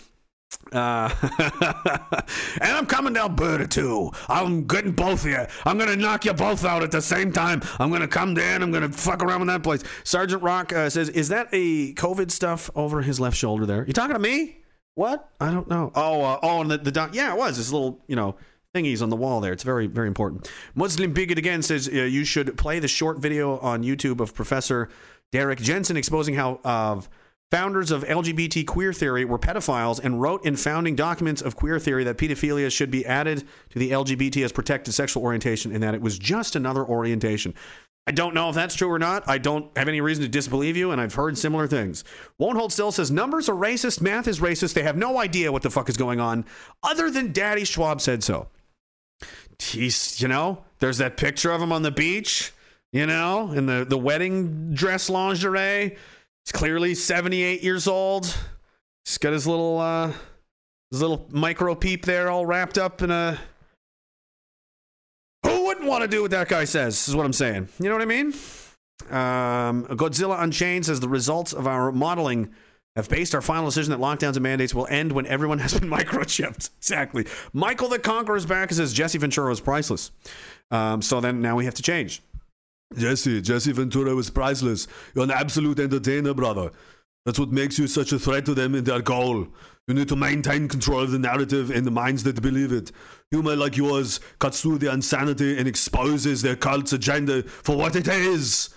Uh, and I'm coming to Alberta too. I'm getting both of you. I'm gonna knock you both out at the same time. I'm gonna come down. I'm gonna fuck around with that place. Sergeant Rock uh, says, "Is that a COVID stuff over his left shoulder there? You talking to me? What? I don't know. Oh, uh, oh, and the, the doc. Yeah, it was this little, you know." Thingies on the wall there. It's very, very important. Muslim Bigot again says uh, you should play the short video on YouTube of Professor Derrick Jensen exposing how uh, Founders of LGBT queer theory were pedophiles and wrote in founding documents of queer theory that pedophilia should be added to the LGBT as protected sexual orientation and that it was just another orientation. I don't know if that's true or not. I don't have any reason to disbelieve you, and I've heard similar things. Won't Hold Still says numbers are racist, math is racist. They have no idea what the fuck is going on, other than Daddy Schwab said so. He's, you know, there's that picture of him on the beach, you know, in the, the wedding dress lingerie. He's clearly 78 years old. He's got his little uh his little micro peep there all wrapped up in a Who wouldn't want to do what that guy says? Is what I'm saying. You know what I mean? Um, Godzilla Unchained says the results of our modeling have based our final decision that lockdowns and mandates will end when everyone has been microchipped. Exactly. Michael the Conqueror is back and says Jesse Ventura is priceless. Um, so then now we have to change. Jesse, Jesse Ventura was priceless. You're an absolute entertainer, brother. That's what makes you such a threat to them and their goal. You need to maintain control of the narrative in the minds that believe it. Humor like yours cuts through the insanity and exposes their cult's agenda for what it is.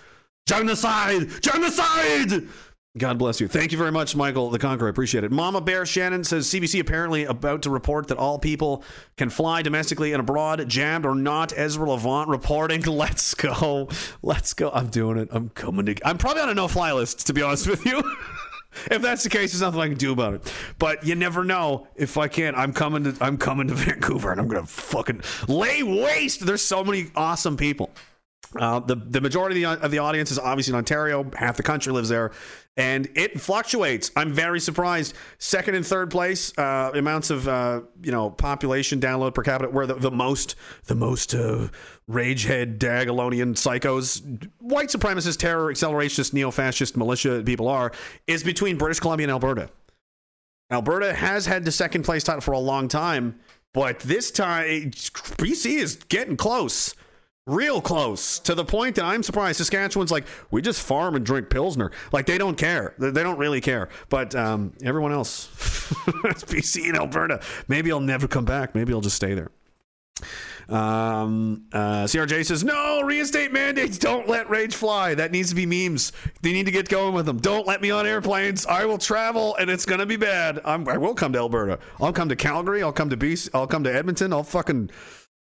Genocide! Genocide! God bless you. Thank you very much, Michael the Conqueror. I appreciate it. Mama Bear Shannon says CBC apparently about to report that all people can fly domestically and abroad, jammed or not. Ezra Levant reporting. Let's go. Let's go. I'm doing it. I'm coming to. I'm probably on a no fly list, to be honest with you. if that's the case, there's nothing I can do about it. But you never know. If I can't, I'm coming to. I'm coming to Vancouver, and I'm gonna fucking lay waste. There's so many awesome people. Uh, the the majority of the, of the audience is obviously in Ontario. Half the country lives there, and it fluctuates. I'm very surprised. Second and third place uh, amounts of uh, you know population download per capita, where the, the most the most uh, ragehead Diagolonian psychos, white supremacist, terror, accelerationist, neo-fascist militia people are, is between British Columbia and Alberta. Alberta has had the second place title for a long time, but this time BC is getting close real close to the point that I'm surprised Saskatchewan's like we just farm and drink pilsner. Like they don't care. They, don't really care. But um, everyone else BC and Alberta maybe I'll never come back. Maybe I'll just stay there. Um, uh, CRJ says no reinstate mandates. Don't let rage fly. That needs to be memes. They need to get going with them. Don't let me on airplanes. I will travel and it's gonna be bad. I'm, I will come to Alberta. I'll come to Calgary. I'll come to BC I'll come to Edmonton. I'll fucking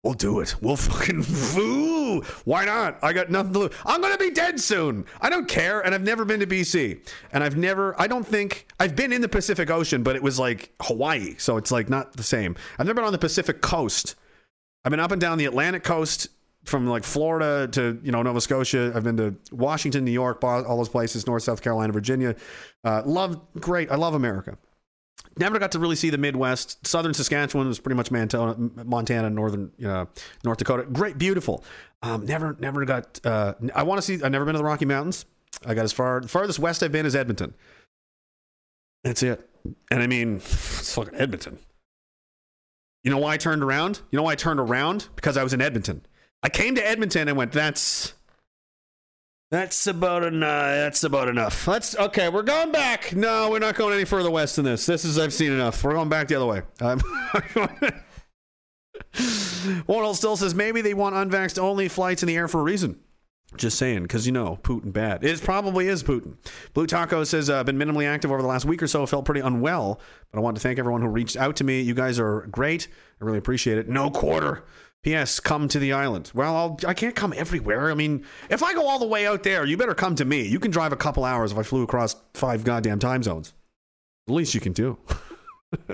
We'll do it. We'll fucking foo. Why not? I got nothing to lose. I'm gonna be dead soon. I don't care. And I've never been to BC. And I've never. I don't think I've been in the Pacific Ocean, but it was like Hawaii, so it's like not the same. I've never been on the Pacific Coast. I've been up and down the Atlantic Coast from like Florida to you know Nova Scotia. I've been to Washington, New York, all those places, North, South Carolina, Virginia. Uh, love, great. I love America never got to really see the Midwest. Southern Saskatchewan was pretty much Montana, Montana, northern North Dakota. Great, beautiful. Um, never, never got. Uh, I want to see. I've never been to the Rocky Mountains. I got as far the farthest west I've been is Edmonton. That's it. And I mean, it's fucking Edmonton. You know why I turned around? You know why I turned around? Because I was in Edmonton. I came to Edmonton and went, "That's that's about enough. That's about enough. Let's okay. We're going back. No, we're not going any further west than this. This is I've seen enough. We're going back the other way. Um, Won't Hold still says maybe they want unvaxxed only flights in the air for a reason. Just saying, because you know Putin bad. It probably is Putin. Blue Taco says I've uh, been minimally active over the last week or so. Felt pretty unwell, but I want to thank everyone who reached out to me. You guys are great. I really appreciate it. No quarter. P.S. Come to the island. Well, I'll, I can't come everywhere. I mean, if I go all the way out there, you better come to me. You can drive a couple hours if I flew across five goddamn time zones. The least you can do.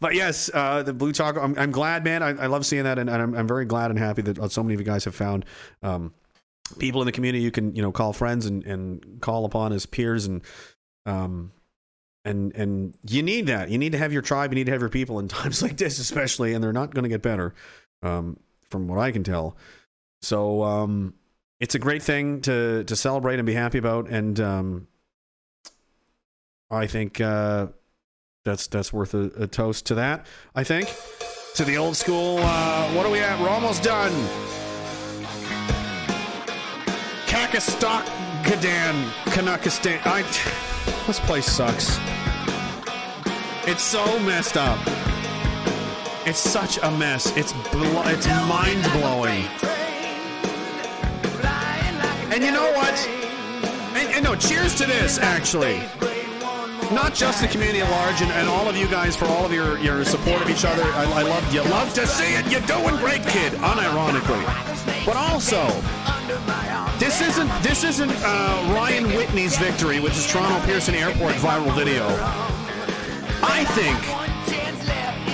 but yes, uh, the blue chalk. I'm, I'm glad, man. I, I, love seeing that, and, and I'm, I'm, very glad and happy that so many of you guys have found um, people in the community you can, you know, call friends and, and call upon as peers and um, and and you need that. You need to have your tribe. You need to have your people in times like this, especially, and they're not going to get better, um, from what I can tell. So um, it's a great thing to to celebrate and be happy about, and um, I think uh, that's that's worth a, a, toast to that. I think to the old school. Uh, what are we at? We're almost done. Kakistan, Canuckistan. I. This place sucks. It's so messed up. It's such a mess. It's blo- it's mind blowing. And you know what? And, and, no, cheers to this actually. Not just the community at large, and, and, all of you guys for all of your, your support of each other. I, I love you. Love to see it. You're doing great, kid. Unironically, but also this isn't this isn't uh, Ryan Whitney's victory, which is Toronto Pearson Airport viral video. I think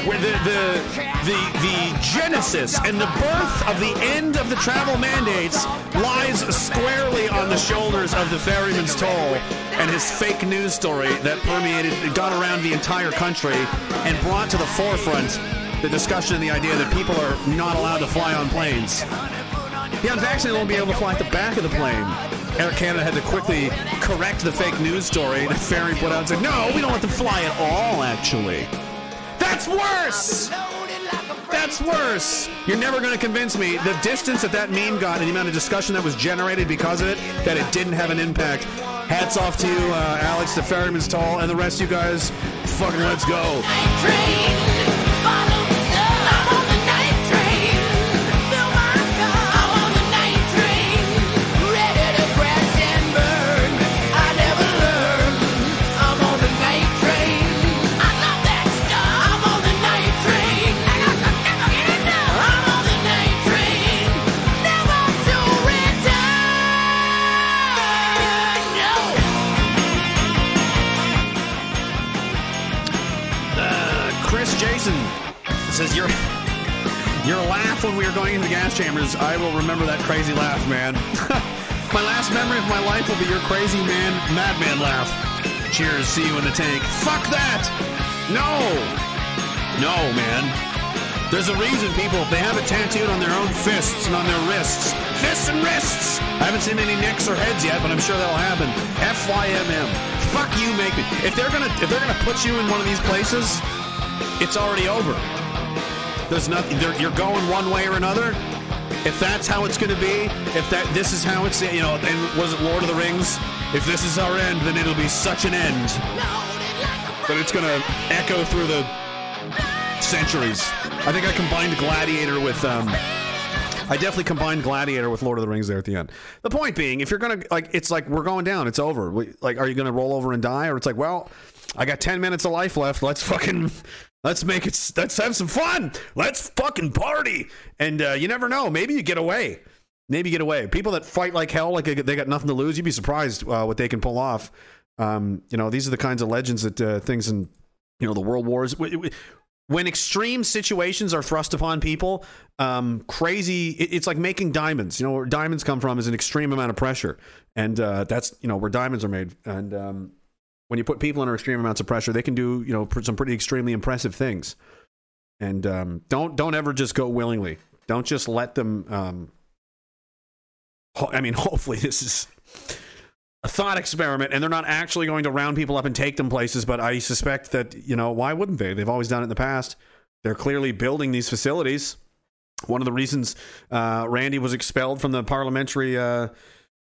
where the, the the the genesis and the birth of the end of the travel mandates lies squarely on the shoulders of the ferryman's toll and his fake news story that permeated got around the entire country and brought to the forefront the discussion and the idea that people are not allowed to fly on planes. The unvaccinated won't be able to fly at the back of the plane. Air Canada had to quickly correct the fake news story that Ferry put out and said, no, we don't let them to fly at all, actually. That's worse! That's worse. You're never going to convince me the distance that that meme got and the amount of discussion that was generated because of it, that it didn't have an impact. Hats off to you, uh, Alex, the ferryman's toll, and the rest of you guys. Fucking let's go. Going into the gas chambers. I will remember that crazy laugh, man. my last memory of my life will be your crazy man, madman laugh. Cheers. See you in the tank. Fuck that. No. No, man. There's a reason people they have it tattooed on their own fists and on their wrists. Fists and wrists. I haven't seen any necks or heads yet, but I'm sure that'll happen. F Y M M. Fuck you, make me. If they're gonna if they're gonna put you in one of these places, it's already over. There's nothing. You're going one way or another. If that's how it's going to be, if that this is how it's, you know, and was it Lord of the Rings? If this is our end, then it'll be such an end. But it's going to echo through the centuries. I think I combined Gladiator with. Um, I definitely combined Gladiator with Lord of the Rings there at the end. The point being, if you're gonna like, it's like we're going down. It's over. We, like, are you gonna roll over and die, or it's like, well, I got ten minutes of life left. Let's fucking, let's make it. Let's have some fun. Let's fucking party. And uh, you never know. Maybe you get away. Maybe you get away. People that fight like hell, like they got nothing to lose. You'd be surprised uh, what they can pull off. Um, you know, these are the kinds of legends that uh, things in, you know, the world wars. when extreme situations are thrust upon people, um, crazy. it- it's like making diamonds. You know, where diamonds come from is an extreme amount of pressure, and uh, that's you know where diamonds are made. And um, when you put people under extreme amounts of pressure, they can do you know some pretty extremely impressive things. And um, don't don't ever just go willingly. Don't just let them. Um, ho- I mean, hopefully this is a thought experiment and they're not actually going to round people up and take them places but i suspect that you know why wouldn't they they've always done it in the past they're clearly building these facilities one of the reasons uh, randy was expelled from the parliamentary uh,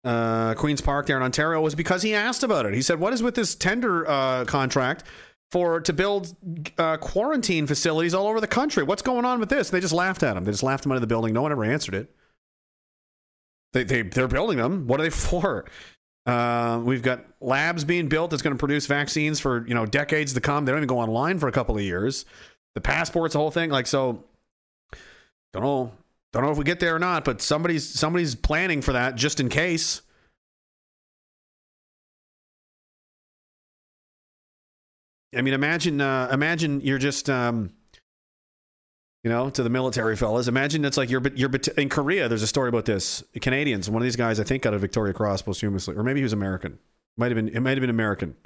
uh, queens park there in ontario was because he asked about it. He said what is with this tender uh, contract for to build uh, quarantine facilities all over the country? What's going on with this? They just laughed at him. They just laughed him out of the building. No one ever answered it. They, they, they're building them. What are they for? Uh, we've got labs being built that's going to produce vaccines for you know decades to come. They don't even go online for a couple of years. The passports, the whole thing. Like so, don't know, don't know if we get there or not. But somebody's somebody's planning for that just in case. I mean, imagine uh, imagine you're just um, you know, to the military fellas. Imagine it's like you're you're in Korea. There's a story about this. Canadians. One of these guys, I think, got a Victoria Cross posthumously, or maybe he was American. Might have been. It might have been American.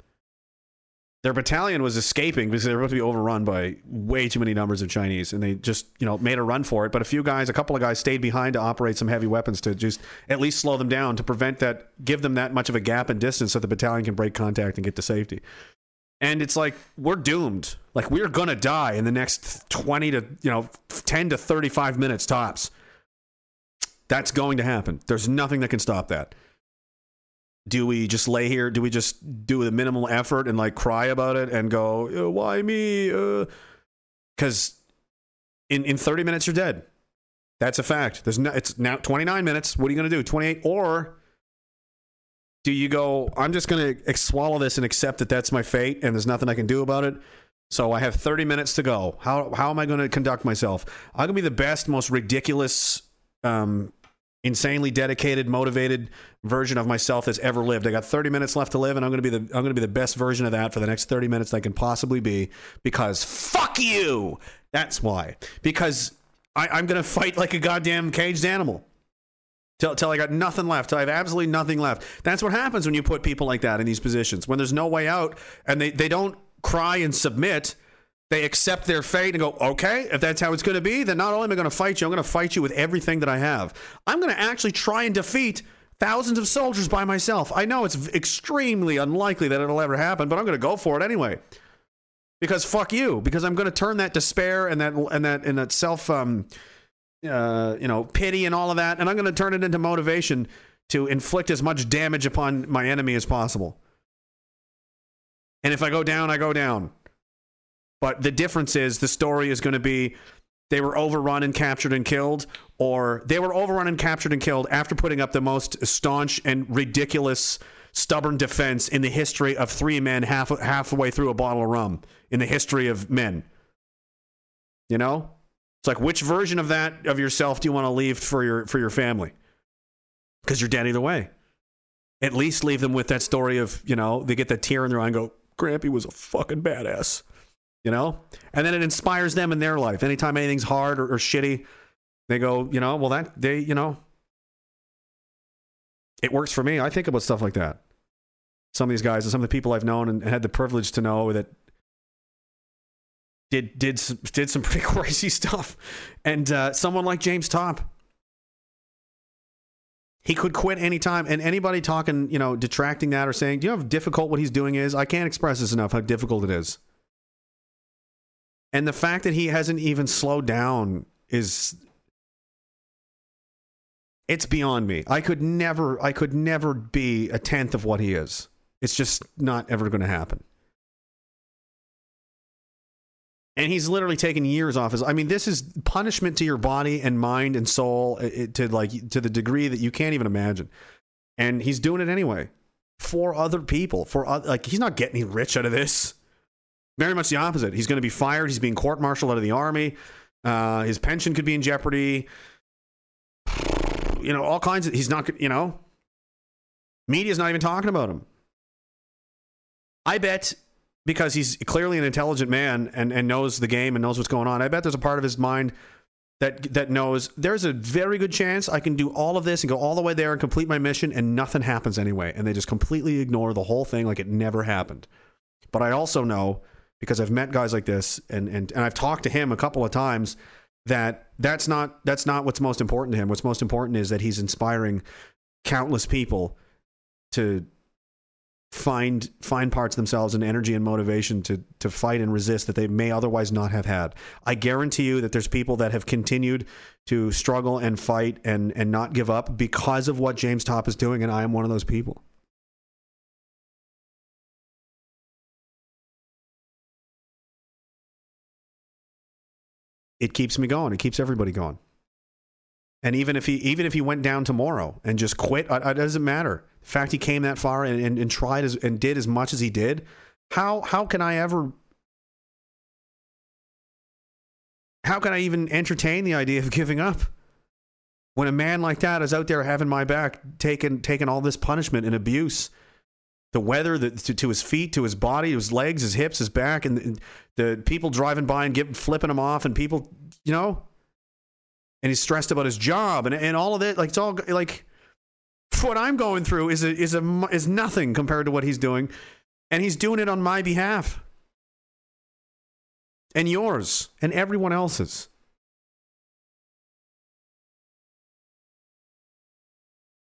Their battalion was escaping because they were about to be overrun by way too many numbers of Chinese, and they just you know made a run for it. But a few guys, a couple of guys, stayed behind to operate some heavy weapons to just at least slow them down to prevent that, give them that much of a gap in distance so the battalion can break contact and get to safety. And it's like we're doomed. Like we're gonna die in the next twenty to you know ten to thirty five minutes tops. That's going to happen. There's nothing that can stop that. Do we just lay here? Do we just do the minimal effort and like cry about it and go, "Uh, "Why me?" Because in in thirty minutes you're dead. That's a fact. There's no. It's now twenty nine minutes. What are you gonna do? Twenty eight or do you go i'm just going to swallow this and accept that that's my fate and there's nothing i can do about it so i have 30 minutes to go how, how am i going to conduct myself i'm going to be the best most ridiculous um, insanely dedicated motivated version of myself that's ever lived i got 30 minutes left to live and i'm to be the i'm to be the best version of that for the next 30 minutes i can possibly be because fuck you that's why because I, i'm to fight like a goddamn caged animal till, till I got nothing left. Till I have absolutely nothing left. That's what happens when you put people like that in these positions. When there's no way out and they, they don't cry and submit, they accept their fate and go, okay, if that's how it's going to be, then not only am I going to fight you, I'm going to fight you with everything that I have. I'm going to actually try and defeat thousands of soldiers by myself. I know it's extremely unlikely that it'll ever happen, but I'm going to go for it anyway. Because fuck you. Because I'm going to turn that despair and that and that and that self um uh you know pity and all of that, and I'm going to turn it into motivation to inflict as much damage upon my enemy as possible. And if I go down, I go down. But the difference is the story is going to be they were overrun and captured and killed, or they were overrun and captured and killed after putting up the most staunch and ridiculous, stubborn defense in the history of three men half halfway through a bottle of rum in the history of men. You know, it's like which version of that of yourself do you want to leave for your for your family? Because you're dead either way. At least leave them with that story of you know they get that tear in their eye and go, "Grampy was a fucking badass." You know? And then it inspires them in their life. Anytime anything's hard or, or shitty they go you know well that they you know it works for me. I think about stuff like that. Some of these guys and some of the people i've known and had the privilege to know that did did some, did some pretty crazy stuff. And uh, someone like James Topp he could quit anytime. And anybody talking you know detracting that or saying do you know how difficult what he's doing is? I can't express this enough how difficult it is and the fact that he hasn't even slowed down is it's beyond me. I could never I could never be a tenth of what he is. It's just not ever going to happen. And he's literally taken years off his I mean this is punishment to your body and mind and soul uh, it, to like to the degree that you can't even imagine. And he's doing it anyway for other people, for like he's not getting rich out of this. Very much the opposite. He's going to be fired. He's being court martialed out of the army. Uh, his pension could be in jeopardy. You know, all kinds of. He's not. You know, media's not even talking about him. I bet because he's clearly an intelligent man and, and knows the game and knows what's going on. I bet there's a part of his mind that that knows there's a very good chance I can do all of this and go all the way there and complete my mission and nothing happens anyway. And they just completely ignore the whole thing like it never happened. But I also know because I've met guys like this and, and, and I've talked to him a couple of times that that's not that's not what's most important to him. What's most important is that he's inspiring countless people to find find parts of themselves and energy and motivation to to fight and resist that they may otherwise not have had. I guarantee you that there's people that have continued to struggle and fight and and not give up because of what James Topp is doing and I am one of those people. It keeps me going. It keeps everybody going. And even if he even if he went down tomorrow and just quit, it, doesn't matter. The fact he came that far and, and, and tried as, and did as much as he did, how how can I ever how can I even entertain the idea of giving up? When a man like that is out there having my back, taking taking all this punishment and abuse, the weather the, to, to his feet, to his body, his legs, his hips, his back, and, and the people driving by and get flipping him off, and people, you know, and he's stressed about his job and and all of that. Like it's all like what I'm going through is a, is a is nothing compared to what he's doing, and he's doing it on my behalf, and yours, and everyone else's.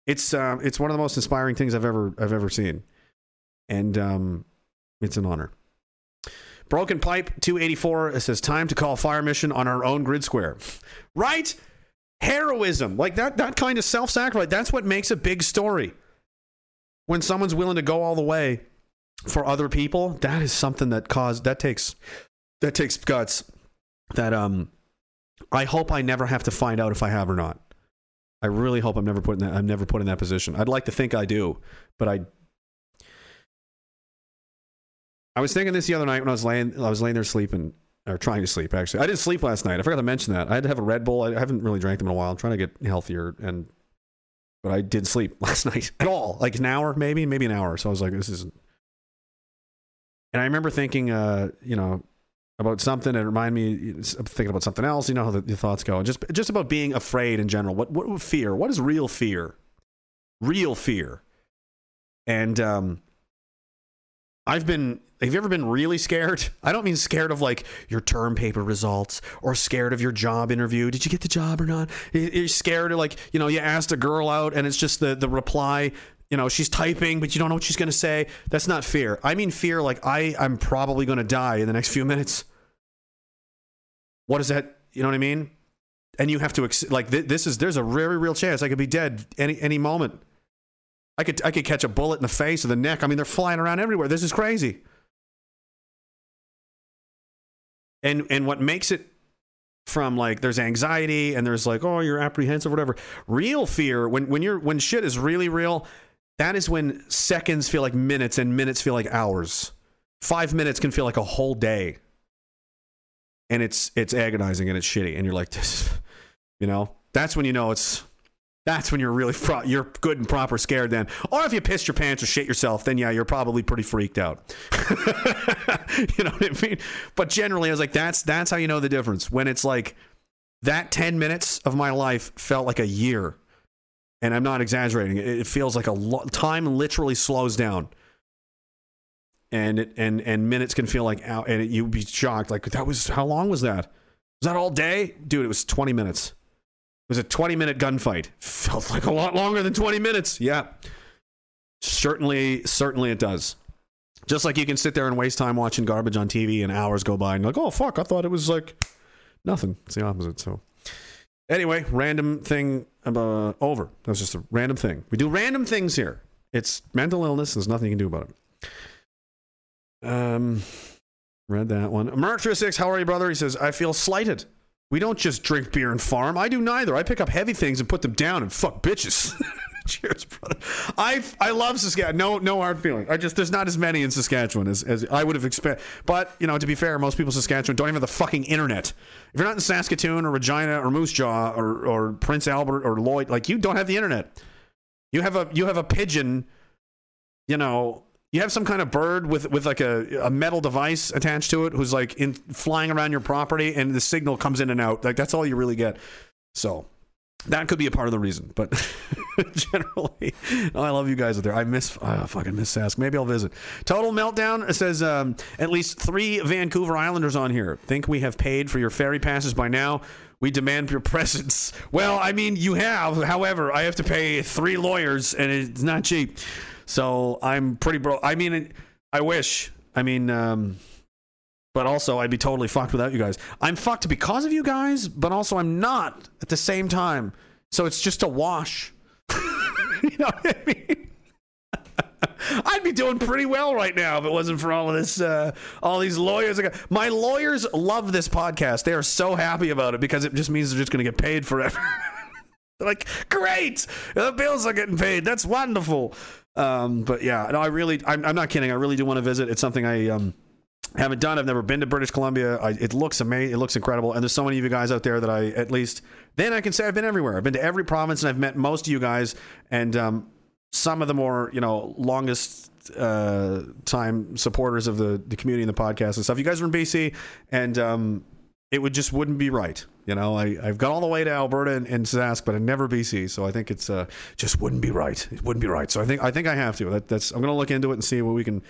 It's uh, it's one of the most inspiring things I've ever I've ever seen and um, it's an honor. Broken Pipe 284 it says time to call fire mission on our own grid square. Right? Heroism. Like that that kind of self-sacrifice. That's what makes a big story. When someone's willing to go all the way for other people, that is something that cause that takes that takes guts. That um I hope I never have to find out if I have or not. I really hope I'm never put in that I'm never put in that position. I'd like to think I do, but I I was thinking this the other night when I was laying I was laying there sleeping or trying to sleep actually. I didn't sleep last night. I forgot to mention that. I had to have a Red Bull. I haven't really drank them in a while. I'm trying to get healthier and but I didn't sleep last night at all. Like an hour maybe, maybe an hour. So I was like this isn't And I remember thinking uh, you know, about something and remind me thinking about something else, you know how the, the thoughts go. Just just about being afraid in general. What what fear? What is real fear? Real fear. And um I've been. Have you ever been really scared? I don't mean scared of like your term paper results or scared of your job interview. Did you get the job or not? You- You're scared of like you know you asked a girl out and it's just the the reply. You know she's typing, but you don't know what she's gonna say. That's not fear. I mean fear. Like I I'm probably gonna die in the next few minutes. What is that? You know what I mean? And you have to like th- this is there's a very real chance I could be dead any any moment. I could I could catch a bullet in the face or the neck. I mean, they're flying around everywhere. This is crazy. And and what makes it from like there's anxiety and there's like oh you're apprehensive whatever. Real fear when when you're when shit is really real, that is when seconds feel like minutes and minutes feel like hours. 5 minutes can feel like a whole day. And it's it's agonizing and it's shitty and you're like this you know. That's when you know it's that's when you're really pro- you're good and proper scared then. Or if you pissed your pants or shit yourself, then yeah, you're probably pretty freaked out. you know what I mean? But generally, I was like, that's that's how you know the difference. When it's like that 10 minutes of my life felt like a year, and I'm not exaggerating. It, feels like a lo- time literally slows down. And it and and minutes can feel like out, and it, you'd be shocked. Like that was how long was that? Was that all day, dude? It was 20 minutes. It was a 20 minute gunfight. Felt like a lot longer than 20 minutes. Yeah. Certainly, certainly it does. Just like you can sit there and waste time watching garbage on TV and hours go by and you're like, oh, fuck, I thought it was like nothing. It's the opposite. So, anyway, random thing uh, over. That was just a random thing. We do random things here. It's mental illness. There's nothing you can do about it. Um, read that one. Merc36, how are you, brother? He says, I feel slighted. We don't just drink beer and farm. I do neither. I pick up heavy things and put them down and fuck bitches. Cheers, brother. I I love Saskatchewan. No no hard feeling. I just there's not as many in Saskatchewan as, as I would have expected. But you know, to be fair, most people in Saskatchewan don't even have the fucking internet. If you're not in Saskatoon or Regina or Moose Jaw or or Prince Albert or Lloyd, like you don't have the internet. You have a you have a pigeon. You know, you have some kind of bird with with like a, a metal device attached to it who's like in flying around your property and the signal comes in and out. Like that's all you really get. So that could be a part of the reason but generally no, i love you guys out there. I miss i fucking miss sask. Maybe i'll visit. Total meltdown says um, at least three vancouver islanders on here. Think we have paid for your ferry passes by now? We demand your presence. Well i mean you have. However i have to pay three lawyers and it's not cheap so I'm pretty bro. I mean, I wish. I mean, um, but also I'd be totally fucked without you guys. I'm fucked because of you guys, but also I'm not at the same time. So it's just a wash. you know what I mean? I'd be doing pretty well right now if it wasn't for all of this, uh, all these lawyers. My lawyers love this podcast. They are so happy about it because it just means they're just going to get paid forever. Like, great, the bills are getting paid. That's wonderful. Um, but yeah, no, I really, I'm, I'm not kidding. I really do want to visit. It's something I um, haven't done. I've never been to British Columbia. I, it looks amazing. It looks incredible. And there's so many of you guys out there that I, at least, then I can say I've been everywhere. I've been to every province and I've met most of you guys. And um, some of the more, you know, longest uh, time supporters of the, the community and the podcast and stuff. You guys are in BC, and um, it would just wouldn't be right. You know, I, I've got all the way to Alberta and, and Sask, but I never BC. So I think it's uh, just wouldn't be right. It wouldn't be right. So I think I think I have to. That, that's I'm going to look into it and see what we can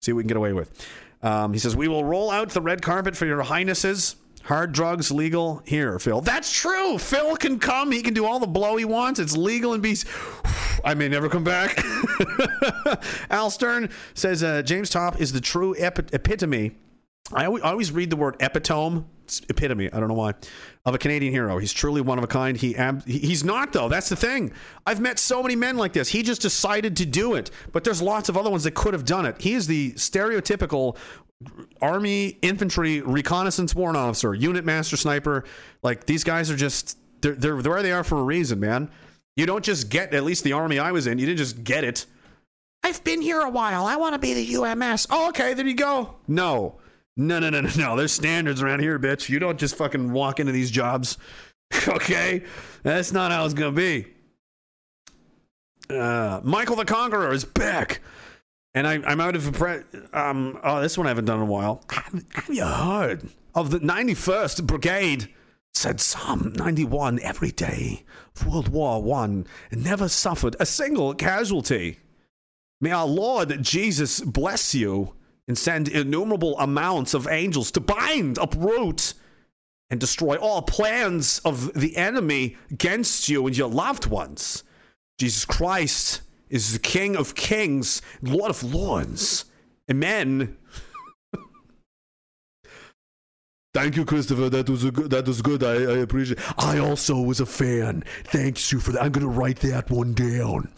see what we can get away with. Um, he says we will roll out the red carpet for your highnesses. Hard drugs legal here, Phil. That's true. Phil can come. He can do all the blow he wants. It's legal in BC. I may never come back. Al Stern says uh, James Topp is the true epi- epitome. I always, read the word epitome. It's epitome. I don't know why. Of a Canadian hero. He's truly one of a kind. He ab- he- he's not though. That's the thing. I've met so many men like this. He just decided to do it. But there's lots of other ones that could have done it. He is the stereotypical army infantry reconnaissance warrant officer, unit master sniper. Like these guys are just they're, they're where they are for a reason, man. You don't just get at least the army I was in. You didn't just get it. I've been here a while. I want to be the UMS. Oh, okay, there you go. No. No, no, no, no, no. There's standards around here, bitch. You don't just fucking walk into these jobs. okay? That's not how it's going to be. Uh, Michael the Conqueror is back. And I, I'm out of pre- um. Oh, this one I haven't done in a while. Have, have you heard of the 91st Brigade? Said Psalm 91 every day of World War One and never suffered a single casualty. May our Lord Jesus bless you and send innumerable amounts of angels to bind, uproot, and destroy all plans of the enemy against you and your loved ones. Jesus Christ is the King of kings, Lord of lords. Amen. Thank you, Christopher. That was a good, that was good. I, I appreciate. I also was a fan. Thanks you for that. I'm gonna write that one down.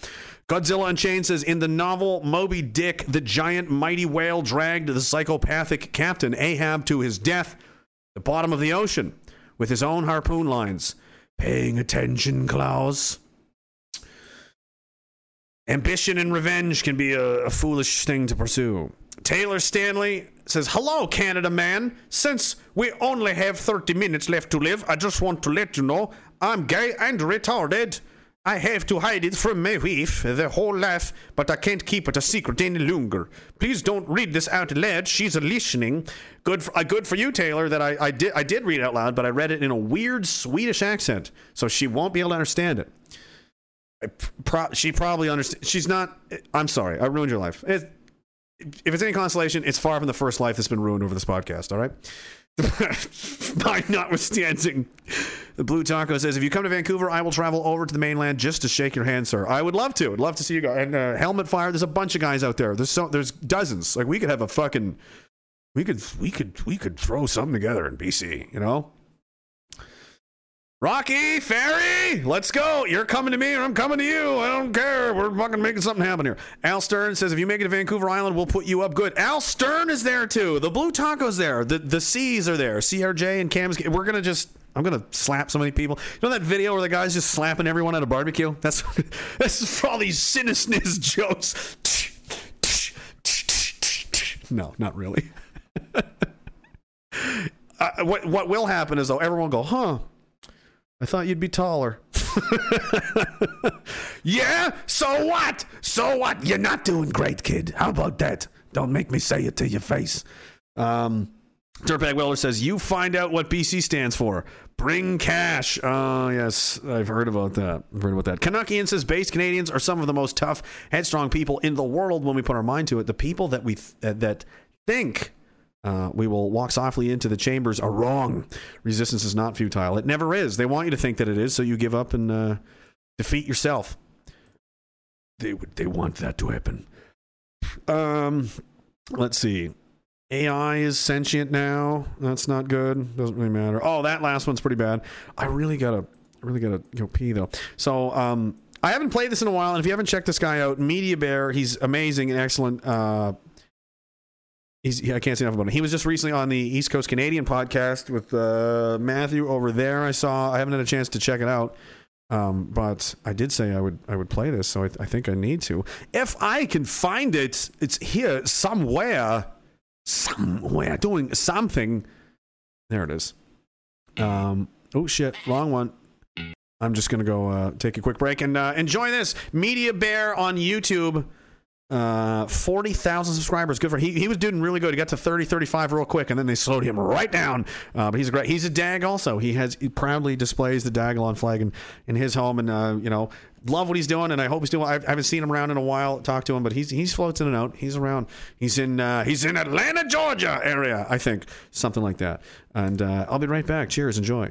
Godzilla Unchained says in the novel Moby Dick, the giant mighty whale dragged the psychopathic captain Ahab to his death the bottom of the ocean with his own harpoon lines. Paying attention, Klaus. Ambition and revenge can be a, a foolish thing to pursue. Taylor Stanley says, Hello, Canada man. Since we only have 30 minutes left to live, I just want to let you know I'm gay and retarded. I have to hide it from my wife the whole life, but I can't keep it a secret any longer. Please don't read this out loud. She's a listening. Good, for, uh, good for you, Taylor. That I, I did, I did read it out loud, but I read it in a weird Swedish accent, so she won't be able to understand it. Pro- she probably understands. She's not. I'm sorry. I ruined your life. It, if it's any consolation, it's far from the first life that's been ruined over this podcast. All right. By notwithstanding, the Blue Taco says, if you come to Vancouver, I will travel over to the mainland just to shake your hand, sir. I would love to. I'd love to see you go. And uh, Helmet Fire, there's a bunch of guys out there. There's so there's dozens. Like we could have a fucking, we could we could we could throw something together in BC. You know. Rocky, Ferry, let's go. You're coming to me or I'm coming to you. I don't care. We're fucking making something happen here. Al Stern says, if you make it to Vancouver Island, we'll put you up good. Al Stern is there too. The Blue Taco's there. The the C's are there. CRJ and Cam's. We're going to just, I'm to slap so many people. You know that video where the guy's just slapping everyone at a barbecue? That's, that's for all these cynicness jokes. No, not really. uh, what, what will happen is though, everyone will go, huh? I thought you'd be taller. yeah? So what? So what? You're not doing great, kid. How about that? Don't make me say it to your face. Um, Dirtbag Weller says, You find out what BC stands for. Bring cash. Oh, yes. I've heard about that. I've heard about that. Canuckian says, Base Canadians are some of the most tough, headstrong people in the world when we put our mind to it. The people that we th- that think uh, we will walk softly into the chambers are wrong. Resistance is not futile. It never is. They want you to think that it is, so you give up and uh, defeat yourself. They would. They want that to happen. Um, let's see. AI is sentient now. That's not good. Doesn't really matter. Oh, that last one's pretty bad. I really gotta, really gotta go pee though. So, um, I haven't played this in a while, and if you haven't checked this guy out, Media Bear, he's amazing and excellent. Uh, He's, I can't say enough about him. He was just recently on the East Coast Canadian podcast with uh, Matthew over there. I saw. I haven't had a chance to check it out, um, but I did say I would. I would play this, so I, I think I need to. If I can find it, it's here somewhere, somewhere doing something. There it is. Um. Oh shit! long one. I'm just gonna go uh, take a quick break and uh, enjoy this Media Bear on YouTube. Uh, 40,000 subscribers. Good for he. He was doing really good. He got to 30, 35 real quick, and then they slowed him right down. Uh, but he's a great. He's a dag also. He has he proudly displays the Diagolon flag in, in his home, and uh, you know, love what he's doing. And I hope he's doing. I haven't seen him around in a while. Talk to him, but he's he's floats in and out. He's around. He's in uh, he's in Atlanta, Georgia area, I think, something like that. And uh, I'll be right back. Cheers. Enjoy.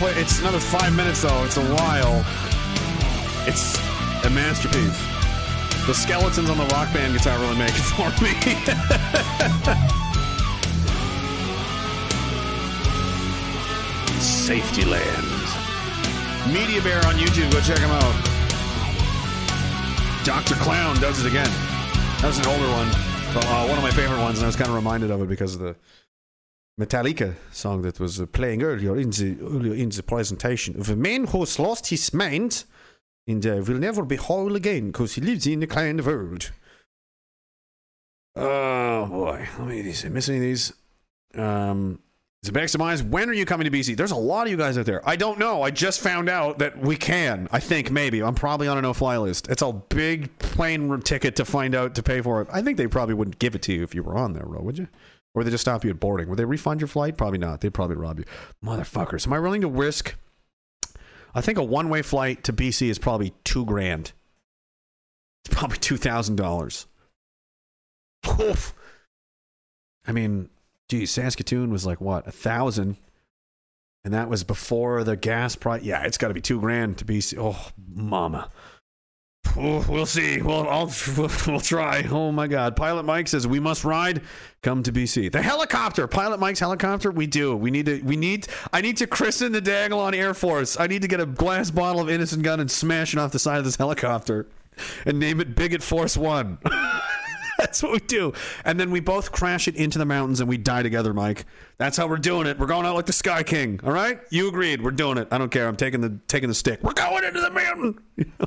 It's another five minutes though. It's a while. It's a masterpiece. The skeletons on the rock band guitar really make it for me. Safety Land. Media Bear on YouTube. Go check him out. Dr. Clown does it again. That was an older one. but, Uh, one of my favorite ones, and I was kind of reminded of it because of the Metallica song that was uh, playing earlier in the earlier in the presentation a man who's lost his mind and uh, will never be whole again because he lives in a kind of world. Oh boy, let me see. Miss any of these? Um, the minds. When are you coming to BC? There's a lot of you guys out there. I don't know. I just found out that we can. I think maybe. I'm probably on a no-fly list. It's a big plane ticket to find out to pay for it. I think they probably wouldn't give it to you if you were on there, Ro, would you? Or they just stop you at boarding? Would they refund your flight? Probably not. They'd probably rob you. Motherfuckers. Am I willing to risk? I think a one way flight to BC is probably two grand. It's probably $2,000. Oof. I mean, geez, Saskatoon was like what, a thousand? And that was before the gas price. Yeah, it's got to be two grand to BC. Oh, mama. We'll see. Well, I'll we'll, try. Oh my God! Pilot Mike says we must ride. Come to BC. The helicopter. Pilot Mike's helicopter. We do. We need to. We need. I need to christen the Diagolon Air Force. I need to get a glass bottle of Innis & Gunn and smash it off the side of this helicopter, and name it Bigot Force One. That's what we do. And then we both crash it into the mountains and we die together, Mike. That's how we're doing it. We're going out like the Sky King. All right? You agreed. We're doing it. I don't care. I'm taking the taking the stick. We're going into the mountain.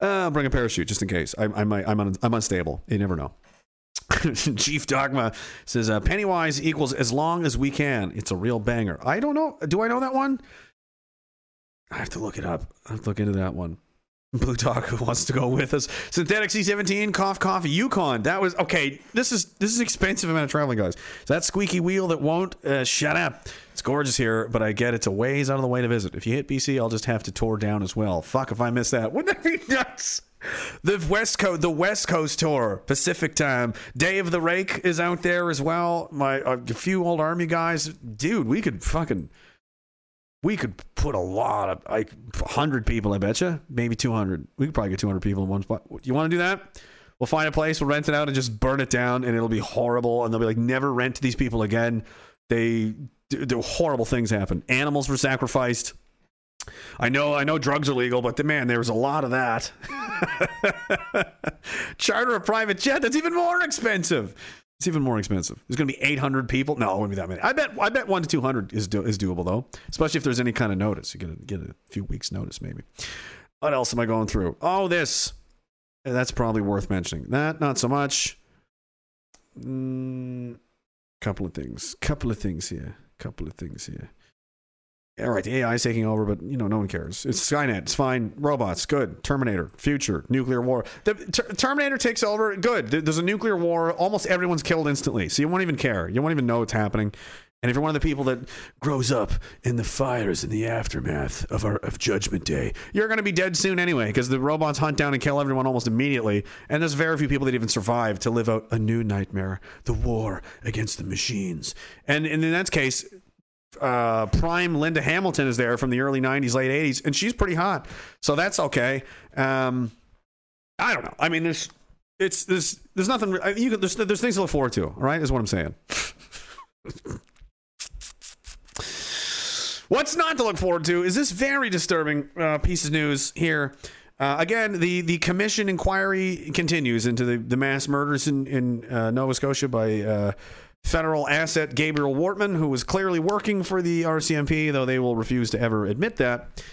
Uh, bring a parachute just in case. I, I might. I'm un, I'm unstable. You never know. Chief Dogma says uh, Pennywise equals as long as we can. It's a real banger. I don't know. Do I know that one? I have to look it up. I have to look into that one. Who wants to go with us. Synthetic C17, cough coffee, Yukon. That was okay. This is this is expensive amount of traveling, guys. So that squeaky wheel that won't uh, shut up. It's gorgeous here, but I get it's a ways out of the way to visit. If you hit BC, I'll just have to tour down as well. Fuck if I miss that. Wouldn't that be nuts? The West Coast, the West Coast tour, Pacific time. Day of the Rake is out there as well. My a few old army guys, dude. We could fucking we could put a lot of like 100 people i bet you maybe 200 we could probably get 200 people in one spot. You want to do that? We'll find a place we'll rent it out and just burn it down and it'll be horrible and they'll be like never rent to these people again. They do horrible things happen. Animals were sacrificed. I know i know drugs are legal but the, man there was a lot of that. Charter a private jet that's even more expensive it's even more expensive. There's going to be 800 people. No, it wouldn't be that many. I bet. I bet one to 200 is do, is doable though, especially if there's any kind of notice. You get a, get a few weeks notice maybe. What else am I going through? Oh, this. That's probably worth mentioning. That not so much. Mm, couple of things. Couple of things here. Couple of things here. All right, the AI is taking over, but you know no one cares. It's Skynet. It's fine. Robots, good. Terminator, future, nuclear war. The ter- Terminator takes over, good. There's a nuclear war. Almost everyone's killed instantly, so you won't even care. You won't even know what's happening. And if you're one of the people that grows up in the fires in the aftermath of our of Judgment Day, you're going to be dead soon anyway, because the robots hunt down and kill everyone almost immediately. And there's very few people that even survive to live out a new nightmare: the war against the machines. And, and in that case, uh, prime Linda Hamilton is there from the early 90s, late 80s, and she's pretty hot. So that's okay. Um, I don't know. I mean, there's it's there's there's nothing you can, there's there's things to look forward to. Right, is what I'm saying. What's not to look forward to is this very disturbing uh, piece of news here. Uh, again, the, the commission inquiry continues into the, the mass murders in, in uh, Nova Scotia by uh, federal asset Gabriel Wortman, who was clearly working for the RCMP, though they will refuse to ever admit that.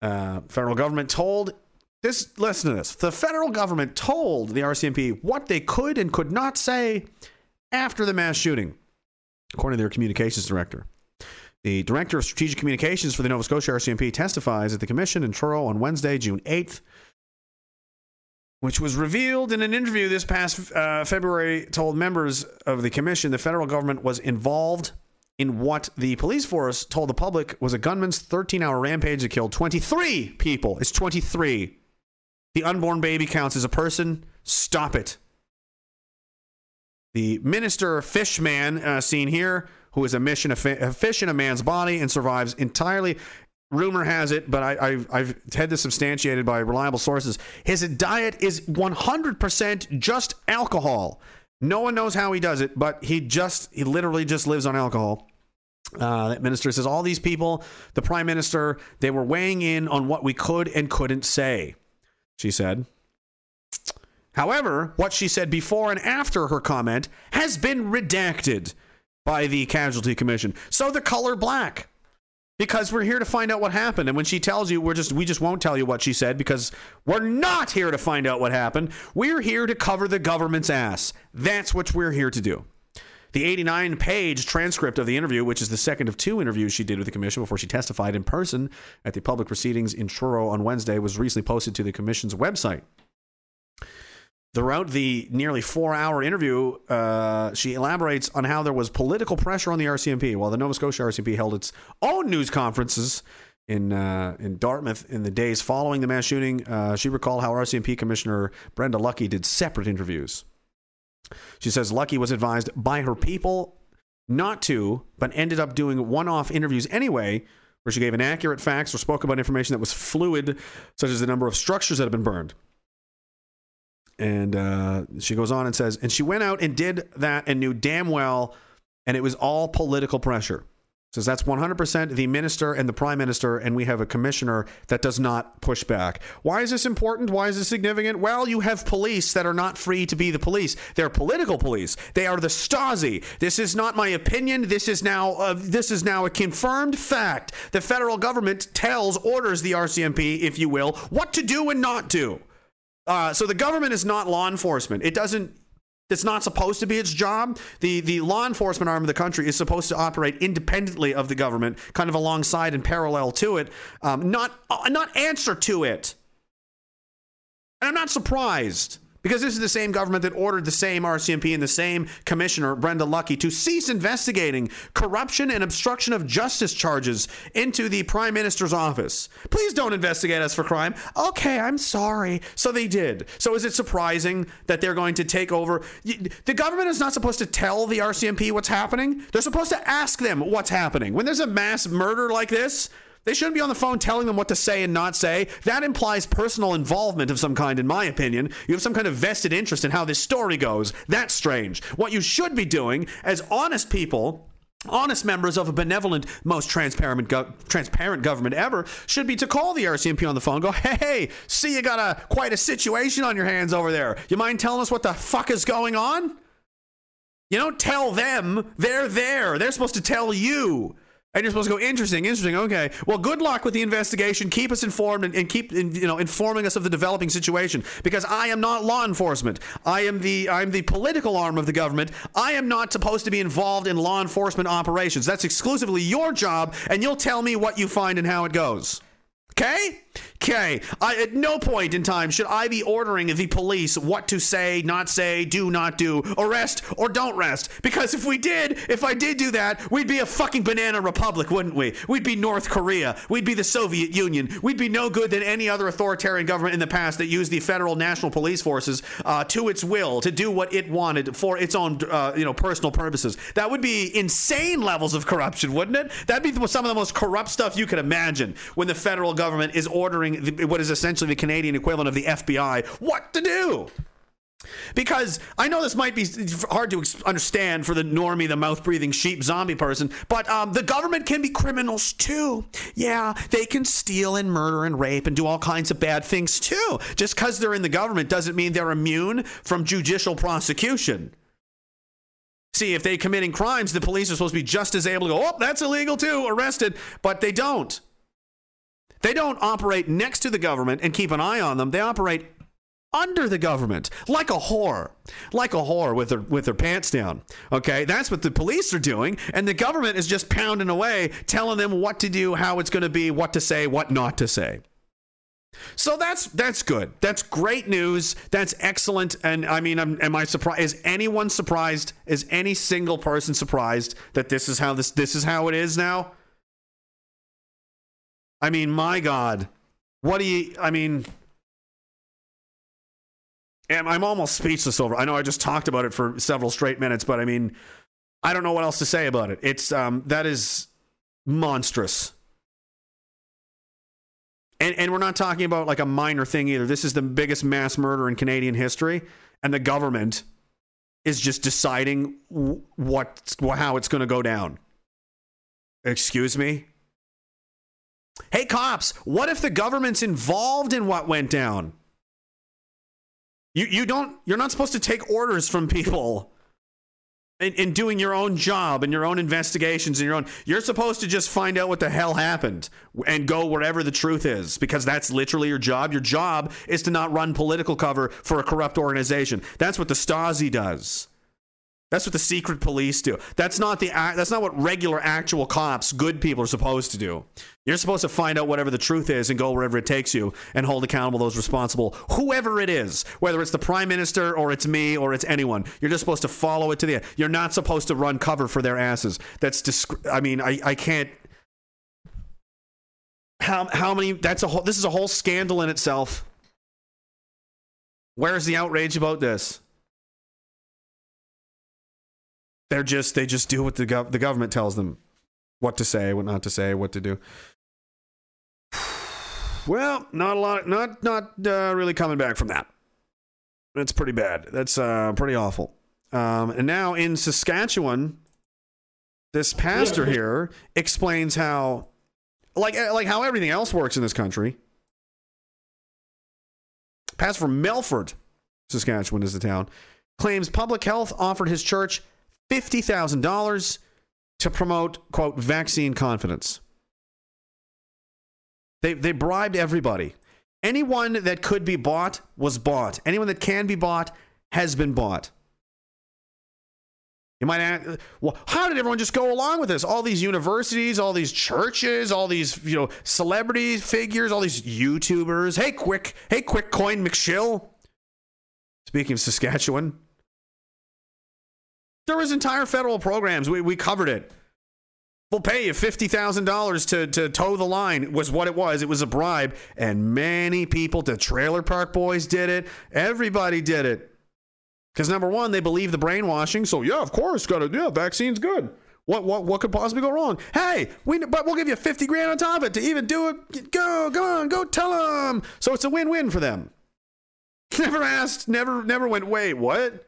Uh, federal government told This listen to this. The federal government told the RCMP what they could and could not say after the mass shooting, according to their communications director. The director of strategic communications for the Nova Scotia RCMP testifies at the commission in Truro on Wednesday, June 8th, which was revealed in an interview this past uh, February, told members of the commission the federal government was involved in what the police force told the public was a gunman's 13 hour rampage that killed 23 people. It's 23. The unborn baby counts as a person. Stop it. The minister Fishman uh, seen here, who is a mission a, fish in a man's body and survives entirely. Rumor has it, but I, I've, I've had this substantiated by reliable sources. His diet is 100% just alcohol. No one knows how he does it, but he just, he literally just lives on alcohol. Uh, that minister says all these people, the prime minister, they were weighing in on what we could and couldn't say, she said. However, what she said before and after her comment has been redacted by the Casualty Commission. So the color black. Because we're here to find out what happened. And when she tells you, we're just we just won't tell you what she said because we're not here to find out what happened. We're here to cover the government's ass. That's what we're here to do. The 89 page transcript of the interview, which is the second of two interviews she did with the commission before she testified in person at the public proceedings in Truro on Wednesday, was recently posted to the commission's website. Throughout the nearly four hour interview, uh, she elaborates on how there was political pressure on the RCMP. While the Nova Scotia RCMP held its own news conferences in, uh, in Dartmouth in the days following the mass shooting, uh, she recalled how RCMP Commissioner Brenda Lucki did separate interviews. She says Lucki was advised by her people not to, but ended up doing one off interviews anyway, where she gave inaccurate facts or spoke about information that was fluid, such as the number of structures that had been burned. And uh, she goes on and says, and she went out and did that and knew damn well, and it was all political pressure. Says that's 100% the minister and the prime minister, and we have a commissioner that does not push back. Why is this important? Why is this significant? Well, you have police that are not free to be the police. They're political police. They are the Stasi. This is not my opinion. This is now uh, this is now a confirmed fact. The federal government tells, orders the RCMP, if you will, what to do and not do. Uh, so the government is not law enforcement. It doesn't. It's not supposed to be its job. The the law enforcement arm of the country is supposed to operate independently of the government, kind of alongside and parallel to it, um, not uh, not answer to it. And I'm not surprised because this is the same government that ordered the same RCMP and the same commissioner, Brenda Lucki, to cease investigating corruption and obstruction of justice charges into the prime minister's office. Please don't investigate us for crime. Okay, I'm sorry. So they did. So is it surprising that they're going to take over? The government is not supposed to tell the RCMP what's happening. They're supposed to ask them what's happening. When there's a mass murder like this, they shouldn't be on the phone telling them what to say and not say. That implies personal involvement of some kind, in my opinion. You have some kind of vested interest in how this story goes. That's strange. What you should be doing as honest people honest members of a benevolent, most transparent, go- transparent government ever should be to call the RCMP on the phone. Go, hey, see, you got a quite a situation on your hands over there. You mind telling us what the fuck is going on? You don't tell them; they're there. They're supposed to tell you. And you're supposed to go, interesting, interesting. Okay. Well, good luck with the investigation. Keep us informed and, and keep you know informing us of the developing situation. Because I am not law enforcement. I am the I'm the political arm of the government. I am not supposed to be involved in law enforcement operations. That's exclusively your job, and you'll tell me what you find and how it goes. Okay? Okay. At no point in time should I be ordering the police what to say, not say, do not do, arrest or don't arrest. Because if we did, if I did do that, we'd be a fucking banana republic, wouldn't we? We'd be North Korea. We'd be the Soviet Union. We'd be no good than any other authoritarian government in the past that used the federal national police forces uh, to its will to do what it wanted for its own, uh, you know, personal purposes. That would be insane levels of corruption, wouldn't it? That'd be some of the most corrupt stuff you could imagine when the federal government is ordering the, what is essentially the Canadian equivalent of the FBI what to do. Because I know this might be hard to understand for the normie, the mouth breathing sheep zombie person, but um, the government can be criminals too. Yeah, they can steal and murder and rape and do all kinds of bad things too. Just because they're in the government doesn't mean they're immune from judicial prosecution. See, if they're committing crimes, the police are supposed to be just as able to go, oh, that's illegal too, arrested, but they don't. They don't operate next to the government and keep an eye on them. They operate under the government, like a whore, like a whore with her with her pants down. Okay, that's what the police are doing, and the government is just pounding away, telling them what to do, how it's going to be, what to say, what not to say. So that's that's good. That's great news. That's excellent. And I mean, am, am I surprised? Is anyone surprised? Is any single person surprised that this is how this this is how it is now? I mean, my God, what do you? I mean, am- I'm almost speechless over. I know I just talked about it for several straight minutes, but I mean, I don't know what else to say about it. It's um, that is monstrous. And, and we're not talking about like a minor thing either. This is the biggest mass murder in Canadian history, and the government is just deciding what how it's going to go down. Excuse me. Hey cops, what if the government's involved in what went down? You you don't you're not supposed to take orders from people in, in doing your own job and your own investigations and your own you're supposed to just find out what the hell happened and go wherever the truth is because that's literally your job. Your job is to not run political cover for a corrupt organization. That's what the stasi does that's what the secret police do that's not the that's not what regular actual cops good people are supposed to do you're supposed to find out whatever the truth is and go wherever it takes you and hold accountable those responsible, whoever it is, whether it's the prime minister or it's me or it's anyone. You're just supposed to follow it to the end. You're not supposed to run cover for their asses. That's disc- I mean, I, I can't. How how many? That's a whole. This is a whole scandal in itself. Where's the outrage about this? They're just they just do what the gov- the government tells them what to say, what not to say, what to do. Well, not a lot, not not uh, really coming back from that. That's pretty bad. That's uh, pretty awful. Um, and now in Saskatchewan, this pastor here explains how, like like how everything else works in this country. Pastor from Melfort, Saskatchewan is the town, claims public health offered his church fifty thousand dollars to promote quote vaccine confidence. They they bribed everybody. Anyone that could be bought was bought. Anyone that can be bought has been bought. You might ask, well, how did everyone just go along with this? All these universities, all these churches, all these you know celebrities, figures, all these YouTubers. Hey, quick, hey, quick coin McShill. Speaking of Saskatchewan, there was entire federal programs. We we covered it. We'll pay you fifty thousand dollars to to toe the line. Was what it was. It was a bribe, and many people. The Trailer Park Boys did it. Everybody did it. Because number one, they believe the brainwashing. So yeah, of course, got to yeah, vaccine's good. What what what could possibly go wrong? Hey, we but we'll give you fifty grand on top of it to even do it. Go go on, go tell them. So it's a win win for them. Never asked. Never never went. Wait, what?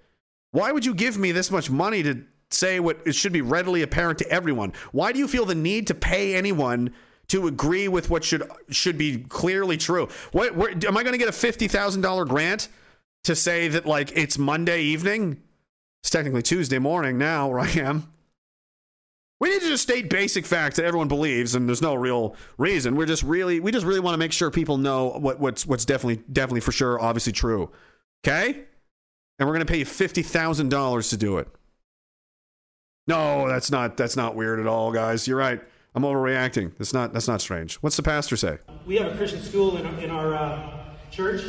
Why would you give me this much money to say what it should be readily apparent to everyone? Why do you feel the need to pay anyone to agree with what should should be clearly true? What where, am I going to get a fifty thousand dollar grant to say that like it's Monday evening? It's technically Tuesday morning now where I am. We need to just state basic facts that everyone believes, and there's no real reason. We're just really, we just really want to make sure people know what, what's what's definitely, definitely for sure, obviously true. Okay, and we're gonna pay you fifty thousand dollars to do it. No, that's not that's not weird at all, guys. You're right. I'm overreacting. That's not that's not strange. What's the pastor say? We have a Christian school in our, in our uh, church,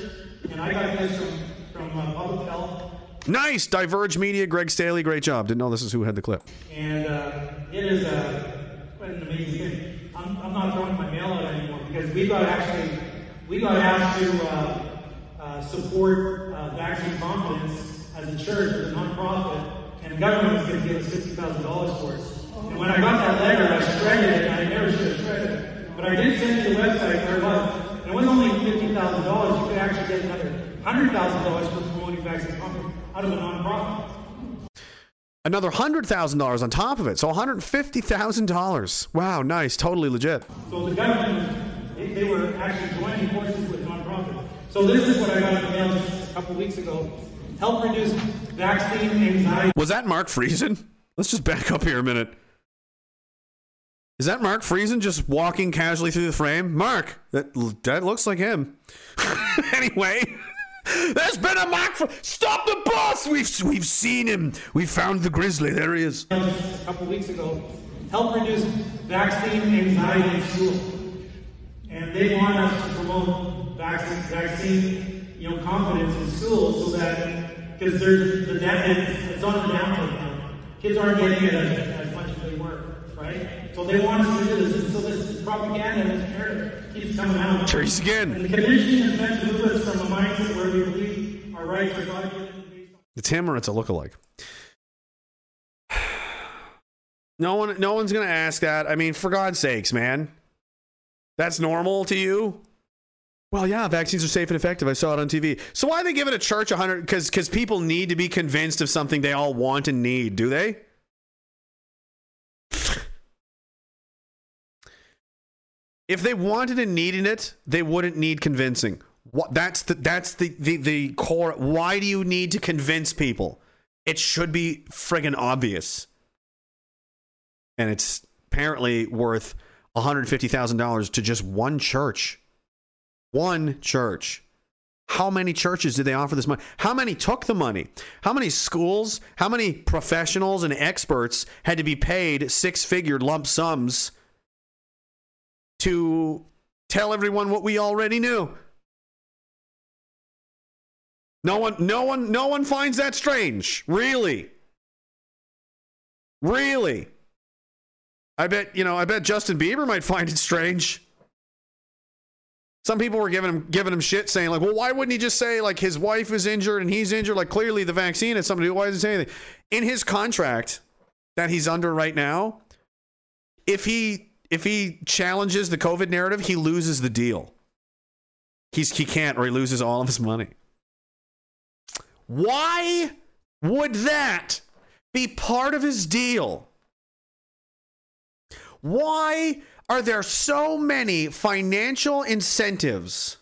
and I got this from, from uh, public health, Nice, Diverge Media, Greg Staley, great job. Didn't know this is who had the clip. and uh, it is uh, quite an amazing thing. I'm, I'm not throwing my mail out anymore because we got actually we got asked to uh, support uh, vaccine confidence as a church, as a nonprofit, and the government was going to give us fifty thousand dollars for it. And when I got that letter, I shredded it, and I never should have shredded it. But I did send you the website where it was. And it wasn't only fifty thousand dollars; you could actually get another hundred thousand dollars for promoting vaccine confidence out of a nonprofit. Another hundred thousand dollars on top of it, so one hundred fifty thousand dollars. Wow, nice, totally legit. So the government, they, they were actually joining forces with. So this is what I got in the mail just a couple weeks ago. Help reduce vaccine anxiety. Was that Mark Friesen? Let's just back up here a minute. Is that Mark Friesen just walking casually through the frame? Mark, that that looks like him. anyway, there's been a Mark. Fr- Stop the bus! We've we've seen him. We found the grizzly. There he is. a couple weeks ago, help reduce vaccine anxiety in school. And they want us to promote vaccine, vaccine you know, confidence in schools so that, because there's the down, it's on the downturn now. Kids aren't getting it as, as much as they were, right? So they want us to do this, and so this propaganda, this narrative keeps coming out. Trace again. And the conditioning is meant to move us from a mindset where we believe our rights are God-given It's him or it's a lookalike. No one, no one's gonna ask that. I mean, for God's sakes, man, that's normal to you. Well, yeah, vaccines are safe and effective. I saw it on TV. So why are they giving a church a hundred? Because because people need to be convinced of something they all want and need. Do they? if they wanted and needed it, they wouldn't need convincing. What that's the that's the, the the core. Why do you need to convince people? It should be friggin' obvious. And it's apparently worth $150,000 to just one church. One church. How many churches did they offer this money? How many took the money? How many schools, how many professionals and experts had to be paid six figure lump sums to tell everyone what we already knew? No one no one no one finds that strange. Really? Really? I bet, you know, I bet Justin Bieber might find it strange. Some people were giving him giving him shit, saying like, "Well, why wouldn't he just say like his wife is injured and he's injured? Like clearly the vaccine is to. Why doesn't he say anything?" In his contract that he's under right now, if he if he challenges the COVID narrative, he loses the deal. He's he can't, or he loses all of his money. Why would that be part of his deal? Why are there so many financial incentives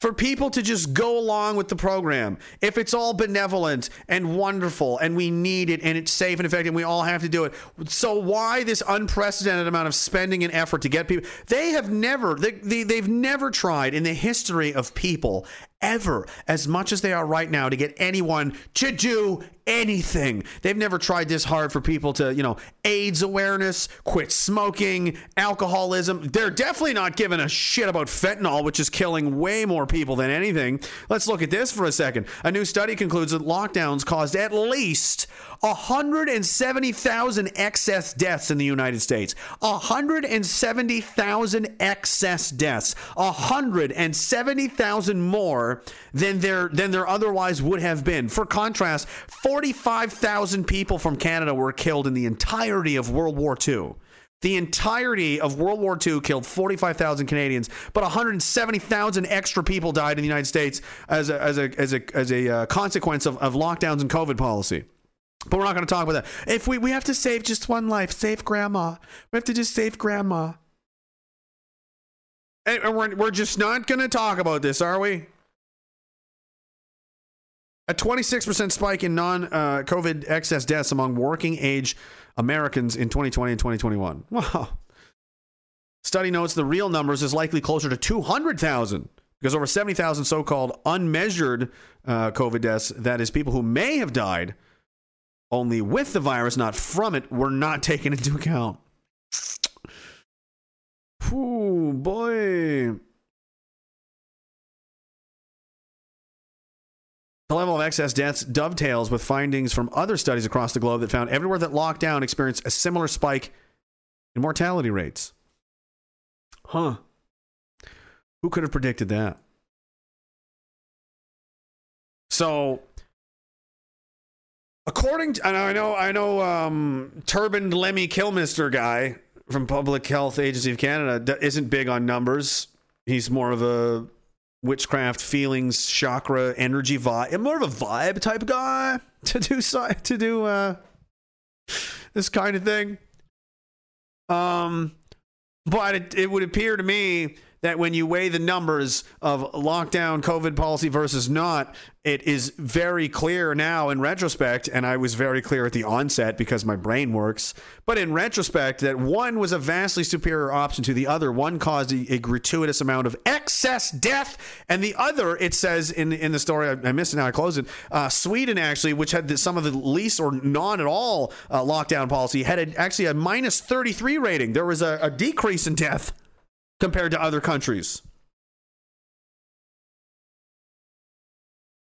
for people to just go along with the program? If it's all benevolent and wonderful and we need it and it's safe and effective and we all have to do it so why this unprecedented amount of spending and effort to get people? They have never they, they, they've never tried in the history of people ever as much as they are right now to get anyone to do anything. They've never tried this hard for people to, you know, AIDS awareness, quit smoking, alcoholism. They're definitely not giving a shit about fentanyl, which is killing way more people than anything. Let's look at this for a second. A new study concludes that lockdowns caused at least 170,000 excess deaths in the United States. 170,000 excess deaths. 170,000 more than there than there otherwise would have been. For contrast, 45,000 people from Canada were killed in the entirety of World War II. The entirety of World War II killed 45,000 Canadians, but 170,000 extra people died in the United States as a, as a, as a, as a uh, consequence of, of lockdowns and COVID policy. But we're not going to talk about that. If we, we have to save just one life, save grandma. We have to just save grandma. And we're, we're just not going to talk about this, are we? A 26% spike in non uh, COVID excess deaths among working age Americans in 2020 and 2021. Wow. Study notes the real numbers is likely closer to 200,000 because over 70,000 so called unmeasured uh, COVID deaths, that is, people who may have died only with the virus, not from it, were not taken into account. Ooh, boy. The level of excess deaths dovetails with findings from other studies across the globe that found everywhere that lockdown experienced a similar spike in mortality rates. Huh. Who could have predicted that? So, according to, I know, I know, um, turbaned Lemmy Kilmister guy from Public Health Agency of Canada isn't big on numbers. He's more of a witchcraft feelings chakra energy vibe more of a vibe type guy to do to do uh this kind of thing um but it, it would appear to me that when you weigh the numbers of lockdown COVID policy versus not, it is very clear now in retrospect, and I was very clear at the onset because my brain works, but in retrospect, that one was a vastly superior option to the other. One caused a, a gratuitous amount of excess death, and the other, it says in, in the story, I, I missed it now, I closed it, uh, Sweden actually, which had the, some of the least or non at all uh, lockdown policy, had a, actually a minus 33 rating. There was a, a decrease in death compared to other countries.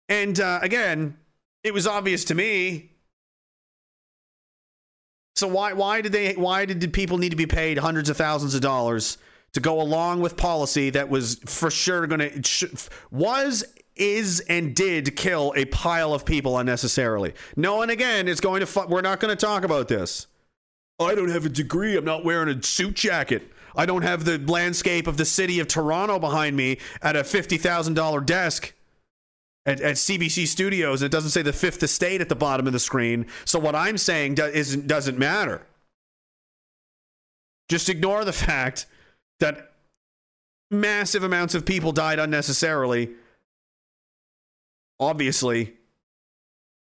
And uh, again, it was obvious to me. So why why did they why did people need to be paid hundreds of thousands of dollars to go along with policy that was for sure going to was is and did kill a pile of people unnecessarily. No one again is going to fu- we're not going to talk about this. I don't have a degree. I'm not wearing a suit jacket. I don't have the landscape of the city of Toronto behind me at a $50,000 desk at, at, CBC Studios. It doesn't say the fifth estate at the bottom of the screen. So what I'm saying do, isn't, doesn't matter. Just ignore the fact that massive amounts of people died unnecessarily, obviously.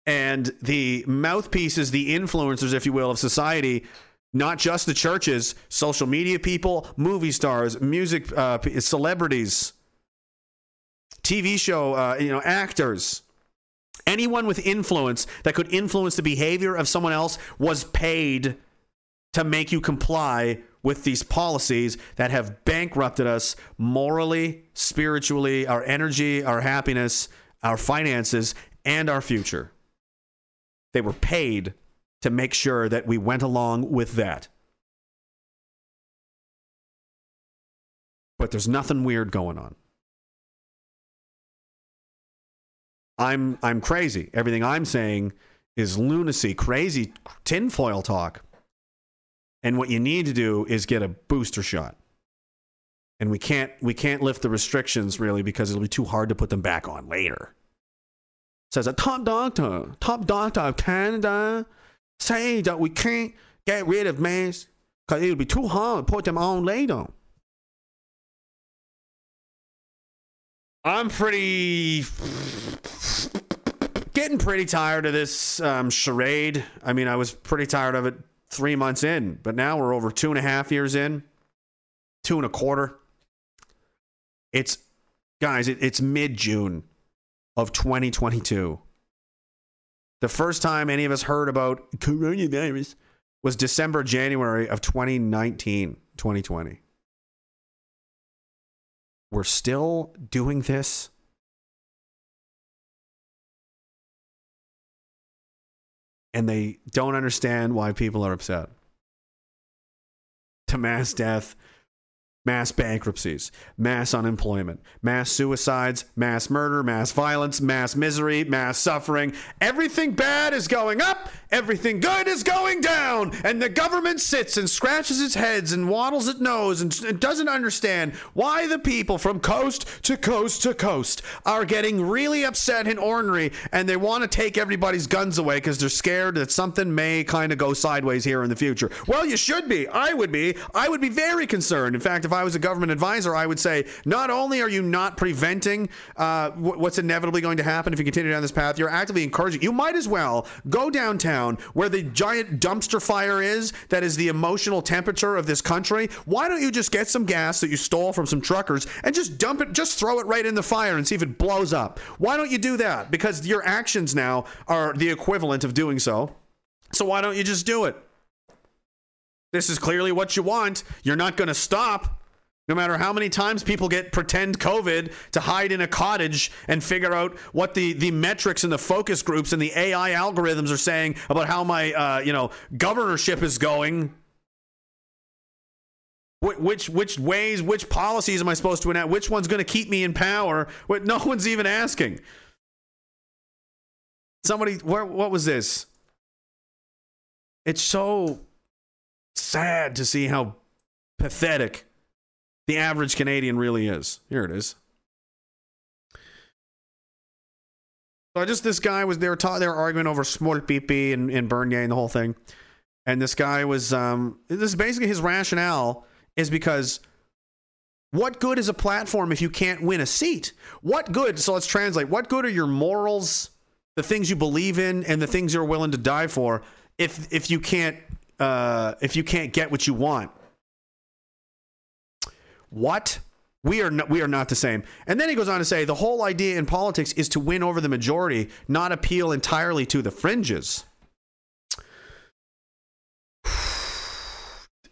And the mouthpieces, the influencers, if you will, of society not just the churches, social media people, movie stars, music uh, celebrities, TV show, uh, you know, actors. Anyone with influence that could influence the behavior of someone else was paid to make you comply with these policies that have bankrupted us morally, spiritually, our energy, our happiness, our finances, and our future. They were paid to make sure that we went along with that. But there's nothing weird going on. I'm I'm crazy. Everything I'm saying is lunacy, crazy tinfoil talk. And what you need to do is get a booster shot. And we can't we can't lift the restrictions really because it'll be too hard to put them back on later. Says a top doctor, top doctor of Canada say that we can't get rid of masks because it'll be too hard to put them on later. I'm pretty getting pretty tired of this um, charade. I mean, I was pretty tired of it three months in, but now we're over two and a half years in, two and a quarter. It's guys, it, it's mid June of 2022. The first time any of us heard about coronavirus was December, January of 2019, 2020. We're still doing this. And they don't understand why people are upset. To mass death, mass bankruptcies, mass unemployment, mass suicides, mass murder, mass violence, mass misery, mass suffering. Everything bad is going up, everything good is going down. And the government sits and scratches its heads and waddles its nose and, and doesn't understand why the people from coast to coast to coast are getting really upset and ornery and they want to take everybody's guns away because they're scared that something may kind of go sideways here in the future. Well, you should be. I would be. I would be very concerned. In fact, if I was a government advisor, I would say not only are you not preventing uh, what's inevitably going to happen if you continue down this path, you're actively encouraging. You might as well go downtown where the giant dumpster fire is, that is the emotional temperature of this country. Why don't you just get some gas that you stole from some truckers and just dump it, just throw it right in the fire and see if it blows up? Why don't you do that? Because your actions now are the equivalent of doing so. So why don't you just do it? This is clearly what you want. You're not going to stop. No matter how many times people get pretend COVID to hide in a cottage and figure out what the, the metrics and the focus groups and the AI algorithms are saying about how my uh, you know governorship is going. Which which ways, which policies am I supposed to enact? Which one's going to keep me in power? What no one's even asking. Somebody, where, what was this? It's so sad to see how pathetic the average Canadian really is. Here it is. So I just this guy was they were ta- they were arguing over small PP and, and Bernier and the whole thing, and this guy was um this is basically his rationale is because What good is a platform if you can't win a seat? What good? So let's translate. What good are your morals, the things you believe in, and the things you're willing to die for if if you can't uh, if you can't get what you want? What? We are we are not the same. And then he goes on to say the whole idea in politics is to win over the majority, not appeal entirely to the fringes.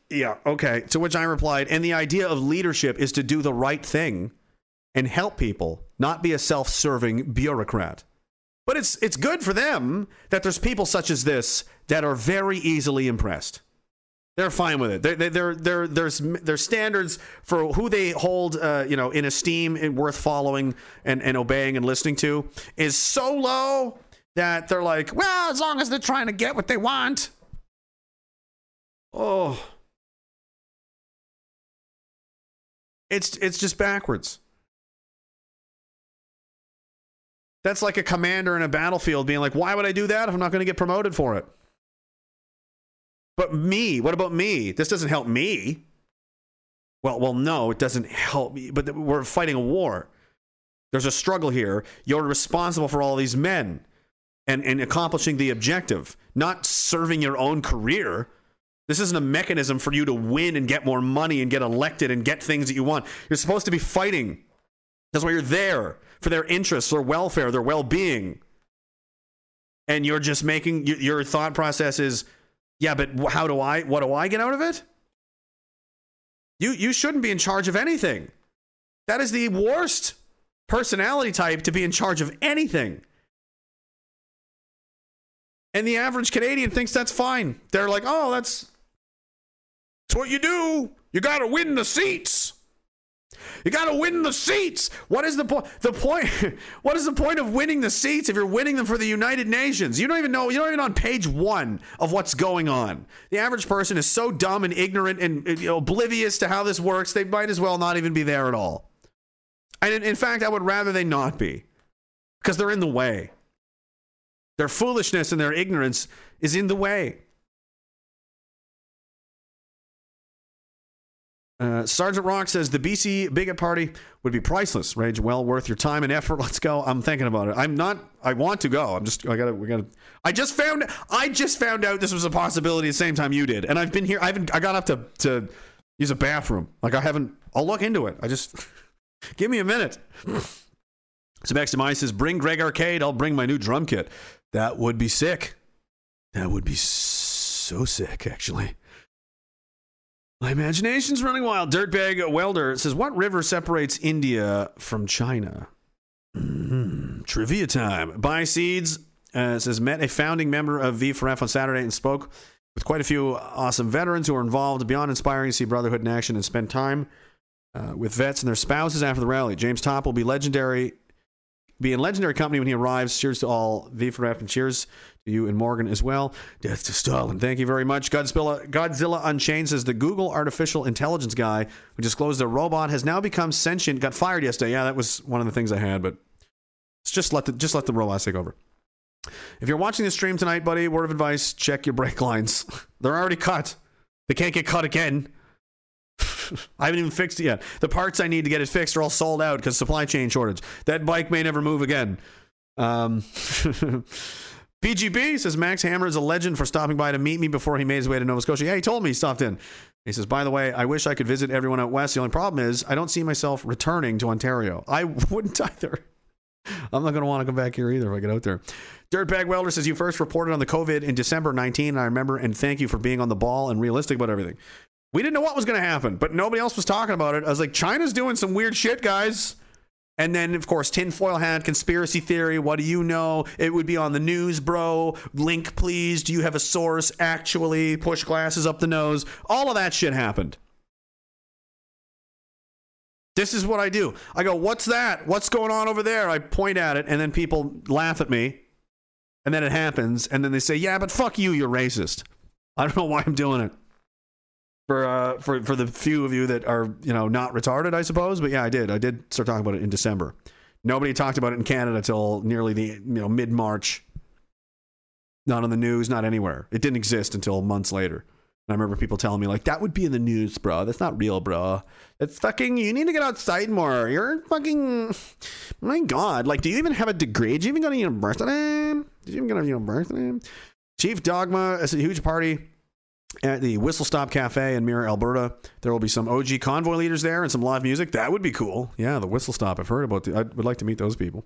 Yeah, okay. To which I replied, and the idea of leadership is to do the right thing and help people, not be a self-serving bureaucrat. But it's it's good for them that there's people such as this that are very easily impressed. They're fine with it. They're, they're, they're, there's there's standards for who they hold, uh, you know, in esteem and worth following and, and obeying and listening to is so low that they're like, well, as long as they're trying to get what they want. Oh, it's it's just backwards. That's like a commander in a battlefield being like, why would I do that if I'm not going to get promoted for it? But me, what about me? This doesn't help me. Well, well, no, it doesn't help me. But we're fighting a war. There's a struggle here. You're responsible for all these men and, and accomplishing the objective, not serving your own career. This isn't a mechanism for you to win and get more money and get elected and get things that you want. You're supposed to be fighting. That's why you're there for their interests, their welfare, their well being. And you're just making your thought process is, yeah, but how do I, what do I get out of it? You, you shouldn't be in charge of anything. That is the worst personality type to be in charge of anything. And the average Canadian thinks that's fine. They're like, oh, that's, that's what you do. You got to win the seats. You got to win the seats. What is the point? The point. What is the point of winning the seats if you're winning them for the United Nations? You don't even know. You're not even on page one of what's going on. The average person is so dumb and ignorant and uh, you know, oblivious to how this works. They might as well not even be there at all. And in, in fact, I would rather they not be, because they're in the way. Their foolishness and their ignorance is in the way. Uh, Sergeant Rock says the BC bigot party would be priceless. Rage, well worth your time and effort. Let's go. I'm thinking about it. I'm not. I want to go. I'm just. I gotta. We gotta. I just found. I just found out this was a possibility the same time you did, and I've been here. I haven't. I got up to to use a bathroom. Like I haven't. I'll look into it. I just give me a minute. So Sebastian says, "Bring Greg Arcade. I'll bring my new drum kit. That would be sick. That would be so sick, actually." My imagination's running wild. Dirtbag Welder says, What river separates India from China? Mm, trivia time. Buy Seeds uh, says, Met a founding member of V4F on Saturday and spoke with quite a few awesome veterans who are involved. Beyond inspiring to see brotherhood in action and spend time uh, with vets and their spouses after the rally. James Topp will be legendary. Be in legendary company when he arrives. Cheers to all V4F and cheers to you and Morgan as well. Death to Stalin. Thank you very much. Godzilla, Godzilla Unchained says the Google artificial intelligence guy who disclosed their robot has now become sentient. Got fired yesterday. Yeah, that was one of the things I had, but it's just let the just let the robot take over. If you're watching the stream tonight, buddy, word of advice: check your brake lines. They're already cut. They can't get cut again. I haven't even fixed it yet. The parts I need to get it fixed are all sold out because supply chain shortage. That bike may never move again. Um, BGB says Max Hammer is a legend for stopping by to meet me before he made his way to Nova Scotia. Yeah, he told me he stopped in. He says, by the way, I wish I could visit everyone out west. The only problem is I don't see myself returning to Ontario. I wouldn't either. I'm not going to want to come back here either if I get out there. Dirtbag Welder says, You first reported on the COVID in December 19. And I remember and thank you for being on the ball and realistic about everything. We didn't know what was going to happen, but nobody else was talking about it. I was like, China's doing some weird shit, guys. And then, of course, tinfoil hat, conspiracy theory. What do you know? It would be on the news, bro. Link, please. Do you have a source? Actually, push glasses up the nose. All of that shit happened. This is what I do. I go, What's that? What's going on over there? I point at it, and then people laugh at me. And then it happens. And then they say, Yeah, but fuck you. You're racist. I don't know why I'm doing it for uh, for for the few of you that are you know not retarded, I suppose. But yeah, I did. I did start talking about it in December. Nobody talked about it in Canada till nearly the you know mid March. Not on the news, not anywhere. It didn't exist until months later. I remember people telling me like that would be in the news, bro. That's not real, bro. It's fucking. You need to get outside more. You're fucking. My God, like, do you even have a degree? Did you even go to university? Did you even go to university? Chief Dogma is a huge party at the Whistle Stop Cafe in Mirror, Alberta. There will be some OG convoy leaders there and some live music. That would be cool. Yeah, the Whistle Stop. I've heard about. The, I would like to meet those people.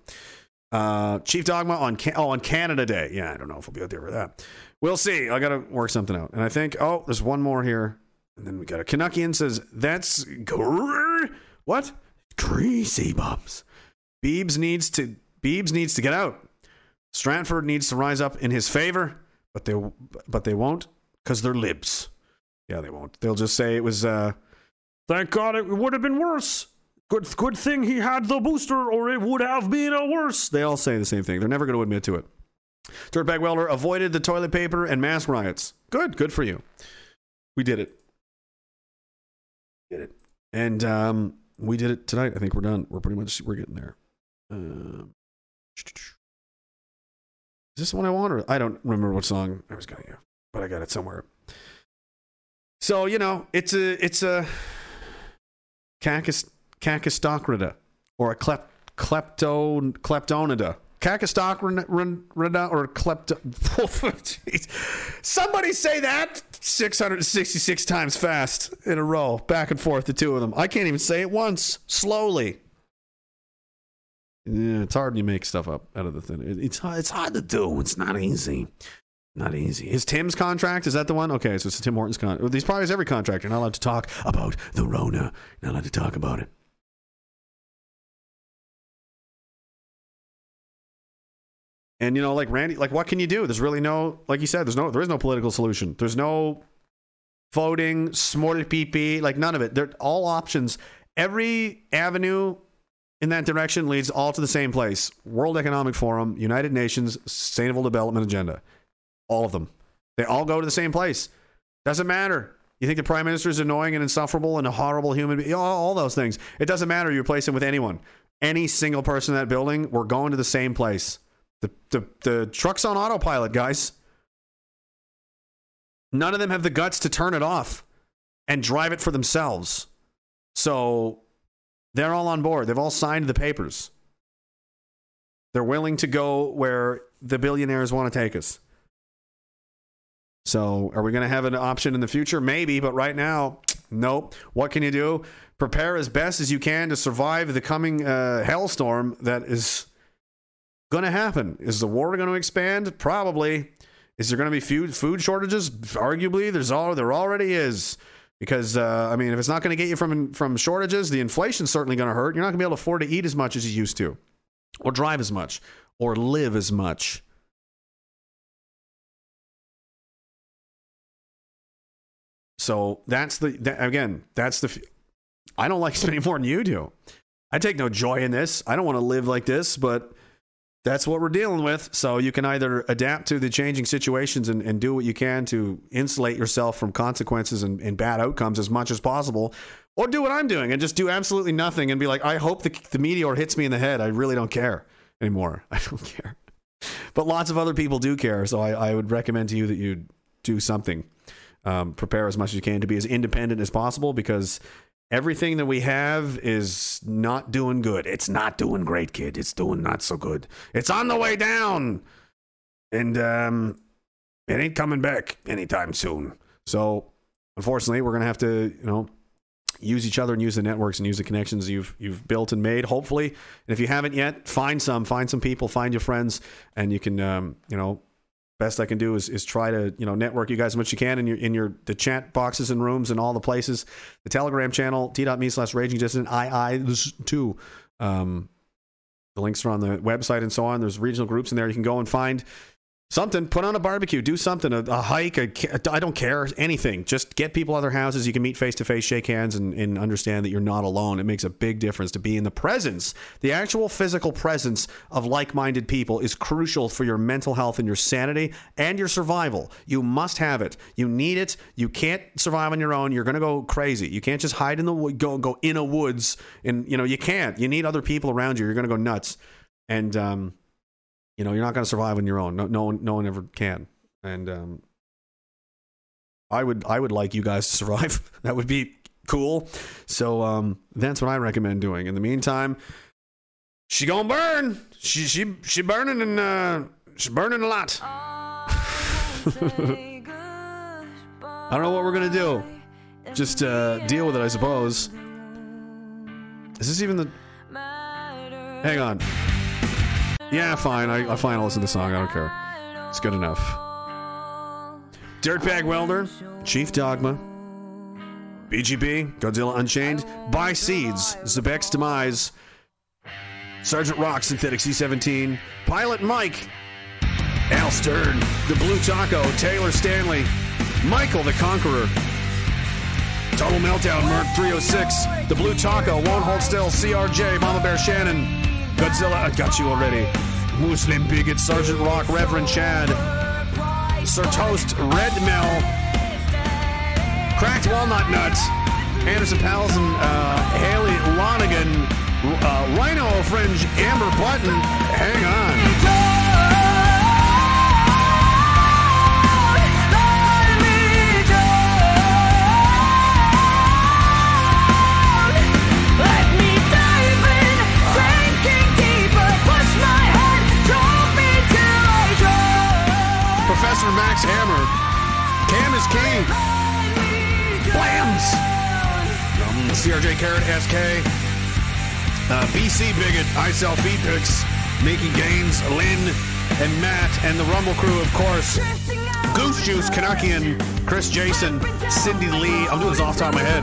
Uh, Chief Dogma on Can- oh on Canada Day. Yeah, I don't know if we'll be out there for that. We'll see. I got to work something out. And I think oh, there's one more here. And then we got a Canuckian says that's gr- what greasy bums. Beebs needs to Beebs needs to get out. Stratford needs to rise up in his favor, but they but they won't because they're libs. Yeah, they won't. They'll just say it was. uh Thank God it would have been worse. Good, good thing he had the booster, or it would have been a worse. They all say the same thing. They're never going to admit to it. Dirtbag Welder avoided the toilet paper and mask riots. Good, good for you. We did it. Did it. And um, we did it tonight. I think we're done. We're pretty much we're getting there. Um, is this one I want? Or I don't remember what song I was going to but I got it somewhere. So you know, it's a it's a cacus cacostocrida or a klep, klepto kleptonida. Cacostocrida or klepto. Oh, Somebody say that 666 times fast in a row, back and forth, the two of them. I can't even say it once, slowly. Yeah, it's hard when you make stuff up out of the thin. It- It's it's hard to do. It's not easy. Not easy. Is Tim's contract? Is that the one? Okay, so it's Tim Hortons contract. These probably is every contract. You're not allowed to talk about the Rona. You're not allowed to talk about it. And you know, like Randy, like what can you do? There's really no, like you said, there's no, there is no political solution. There's no voting, smorted PP, like none of it. They're all options. Every avenue in that direction leads all to the same place: World Economic Forum, United Nations, Sustainable Development Agenda. All of them. They all go to the same place. Doesn't matter. You think the prime minister is annoying and insufferable and a horrible human being? All, all those things. It doesn't matter. You replace him with anyone. Any single person in that building, we're going to the same place. The, the, the truck's on autopilot, guys. None of them have the guts to turn it off and drive it for themselves. So they're all on board. They've all signed the papers. They're willing to go where the billionaires want to take us. So, are we going to have an option in the future? Maybe, but right now, nope. What can you do? Prepare as best as you can to survive the coming uh, hellstorm that is going to happen. Is the war going to expand? Probably. Is there going to be food food shortages? Arguably, there's all there already is. Because uh, I mean, if it's not going to get you from from shortages, the inflation's certainly going to hurt. You're not going to be able to afford to eat as much as you used to, or drive as much, or live as much. So that's the that, again. That's the. I don't like this any more than you do. I take no joy in this. I don't want to live like this, but that's what we're dealing with. So you can either adapt to the changing situations and, and do what you can to insulate yourself from consequences and, and bad outcomes as much as possible, or do what I'm doing and just do absolutely nothing and be like, I hope the, the meteor hits me in the head. I really don't care anymore. I don't care. But lots of other people do care. So I, I would recommend to you that you do something. Um, prepare as much as you can to be as independent as possible because everything that we have is not doing good. It's not doing great, kid. It's doing not so good. It's on the way down. And um, it ain't coming back anytime soon. So, unfortunately, we're going to have to, you know, use each other and use the networks and use the connections you've you've built and made hopefully and if you haven't yet find some find some people find your friends and you can um, you know best I can do is, is try to you know network you guys as much as you can in your in your the chat boxes and rooms and all the places. The Telegram channel t.me slash raging dissident I too. Um, the links are on the website and so on. There's regional groups in there. You can go and find something. Put on a barbecue. Do something. A, a hike. I don't care. Anything. Just get people other houses. You can meet face to face, shake hands, and, and understand that you're not alone. It makes a big difference to be in the presence. The actual physical presence of like minded people is crucial for your mental health and your sanity and your survival. You must have it. You need it. You can't survive on your own. You're going to go crazy. You can't just hide in the go go in a woods and you know you can't. You need other people around you. You're going to go nuts. And um, you know you're not going to survive on your own. No, no one, no one ever can. And um, I would I would like you guys to survive. that would be cool. So um, that's what I recommend doing. In the meantime, she gonna burn. She she she burning and uh, she burning a lot. I don't know what we're gonna do. Just uh, deal with it, I suppose. Is this even the? Hang on. Yeah, fine. I, I fine. I'll listen to the song. I don't care. It's good enough. Dirtbag Welder, Chief Dogma, BGB, Godzilla Unchained, Buy Seeds, Zebek's Demise, Sergeant Rock, Synthetic C17, Pilot Mike, Al Stern, The Blue Taco, Taylor Stanley, Michael the Conqueror, Total Meltdown, Merc 306, The Blue Taco, Won't Hold Still, CRJ, Mama Bear Shannon, Godzilla, I got you already, Muslim Bigot, Sergeant Rock, Reverend Chad, Sir Toast, Red Mill, Cracked Walnut Nuts, Anderson Palson, uh, Haley Lonigan, uh, Rhino Fringe, Amber Button, hang on. Carrot SK. Uh, BC Bigot. I sell feed picks. Making gains. Lynn and Matt and the Rumble crew, of course. Goose Juice, Canuckian, Chris Jason, Cindy Lee. I'm doing this off the top of my head.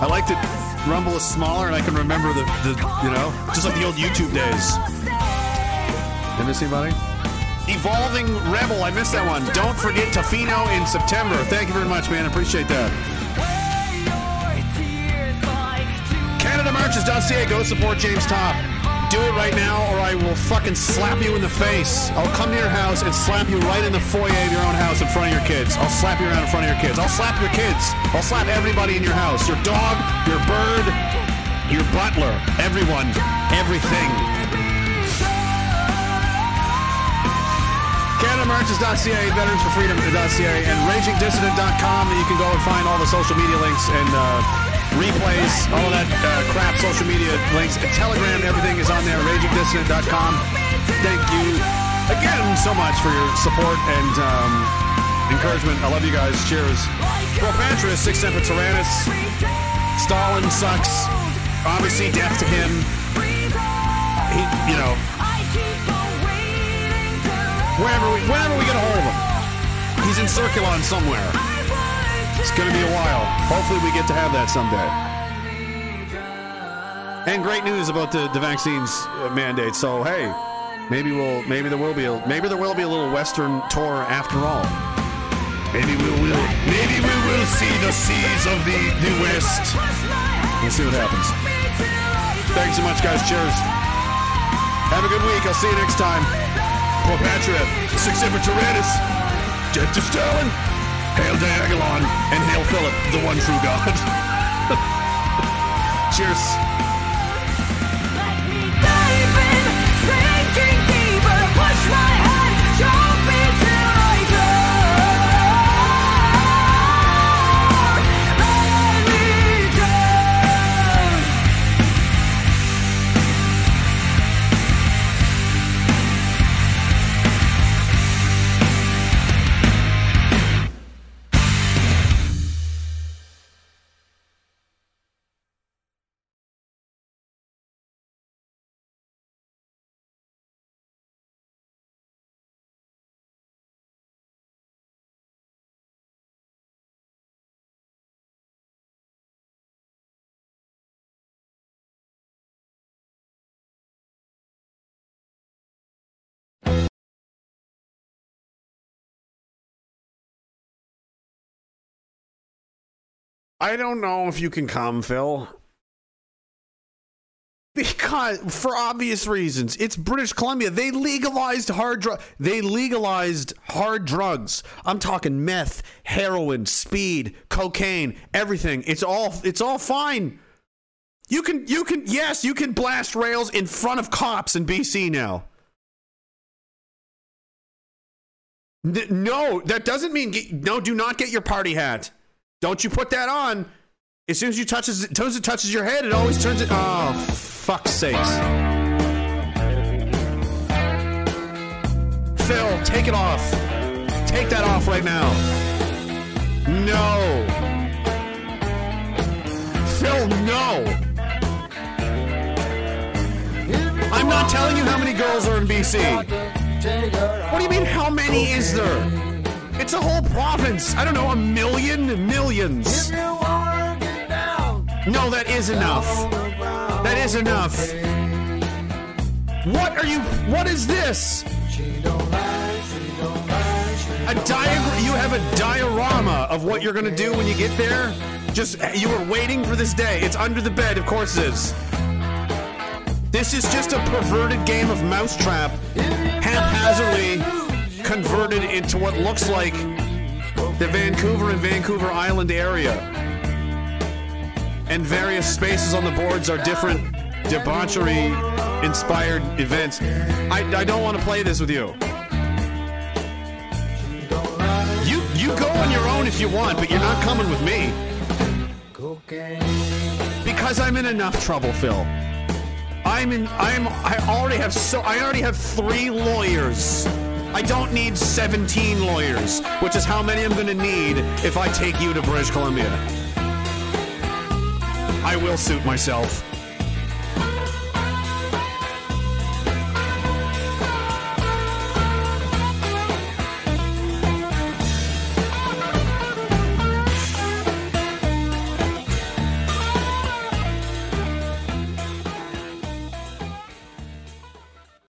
I like that Rumble is smaller and I can remember the, the you know, just like the old YouTube days. Did I miss anybody? Evolving Rebel, I missed that one. Don't forget Tofino in September. Thank you very much, man. Appreciate that. CanadaMarches.ca. Go support James Topp. Do it right now, or I will fucking slap you in the face. I'll come to your house and slap you right in the foyer of your own house in front of your kids. I'll slap you around in front of your kids. I'll slap your kids. I'll slap everybody in your house. Your dog, your bird, your butler, everyone, everything. CanadaMarches.ca, VeteransForFreedom.ca, and RagingDissident.com. You can go and find all the social media links and uh, replays, all that uh, crap, social media links. Telegram, everything is on there, RagingDissident.com. Thank you again so much for your support and um, encouragement. I love you guys. Cheers. Propantris, Six Semper Tyrannus. Stalin sucks. Obviously, death to him. He, you know, wherever we, whenever we get a hold of him. He's in Circulon somewhere. It's going to be a while. Hopefully, we get to have that someday. And great news about the, the vaccines uh, mandate. So hey, maybe we'll maybe there will be a maybe there will be a little Western tour after all. Maybe we will maybe we will see the seas of the the West. We'll see what happens. Thanks so much, guys. Cheers. Have a good week. I'll see you next time. Poor Patriot, Six Ever Tyrannus, Death to Stalin, Hail Diagolon, and Hail Philip, the one true God. Cheers. I don't know if you can come, Phil. Because for obvious reasons, it's British Columbia. They legalized hard drug. They legalized hard drugs. I'm talking meth, heroin, speed, cocaine, everything. It's all it's all fine. You can you can yes, you can blast rails in front of cops in BC now. No, that doesn't mean get, no. Do not get your party hat. Don't you put that on. As soon as you touches, as soon as it touches your head, it always turns it. Oh, fuck's sakes! Phil, take it off. Take that off right now. No. Phil, no. I'm not telling you how many girls are in BC. What do you mean, how many is there? It's a whole province. I don't know, a million millions. No, that is enough. That is enough. What are you, what is this? A diagram, you have a diorama of what you're gonna do when you get there? Just, you were waiting for this day. It's under the bed, of course it is. This is just a perverted game of mousetrap, haphazardly converted into what looks like the Vancouver and Vancouver Island area. And various spaces on the boards are different debauchery inspired events. I, I don't want to play this with you. You you go on your own if you want, but you're not coming with me. Because I'm in enough trouble, Phil. I'm in I'm I already have so I already have 3 lawyers. I don't need 17 lawyers, which is how many I'm going to need if I take you to British Columbia. I will suit myself.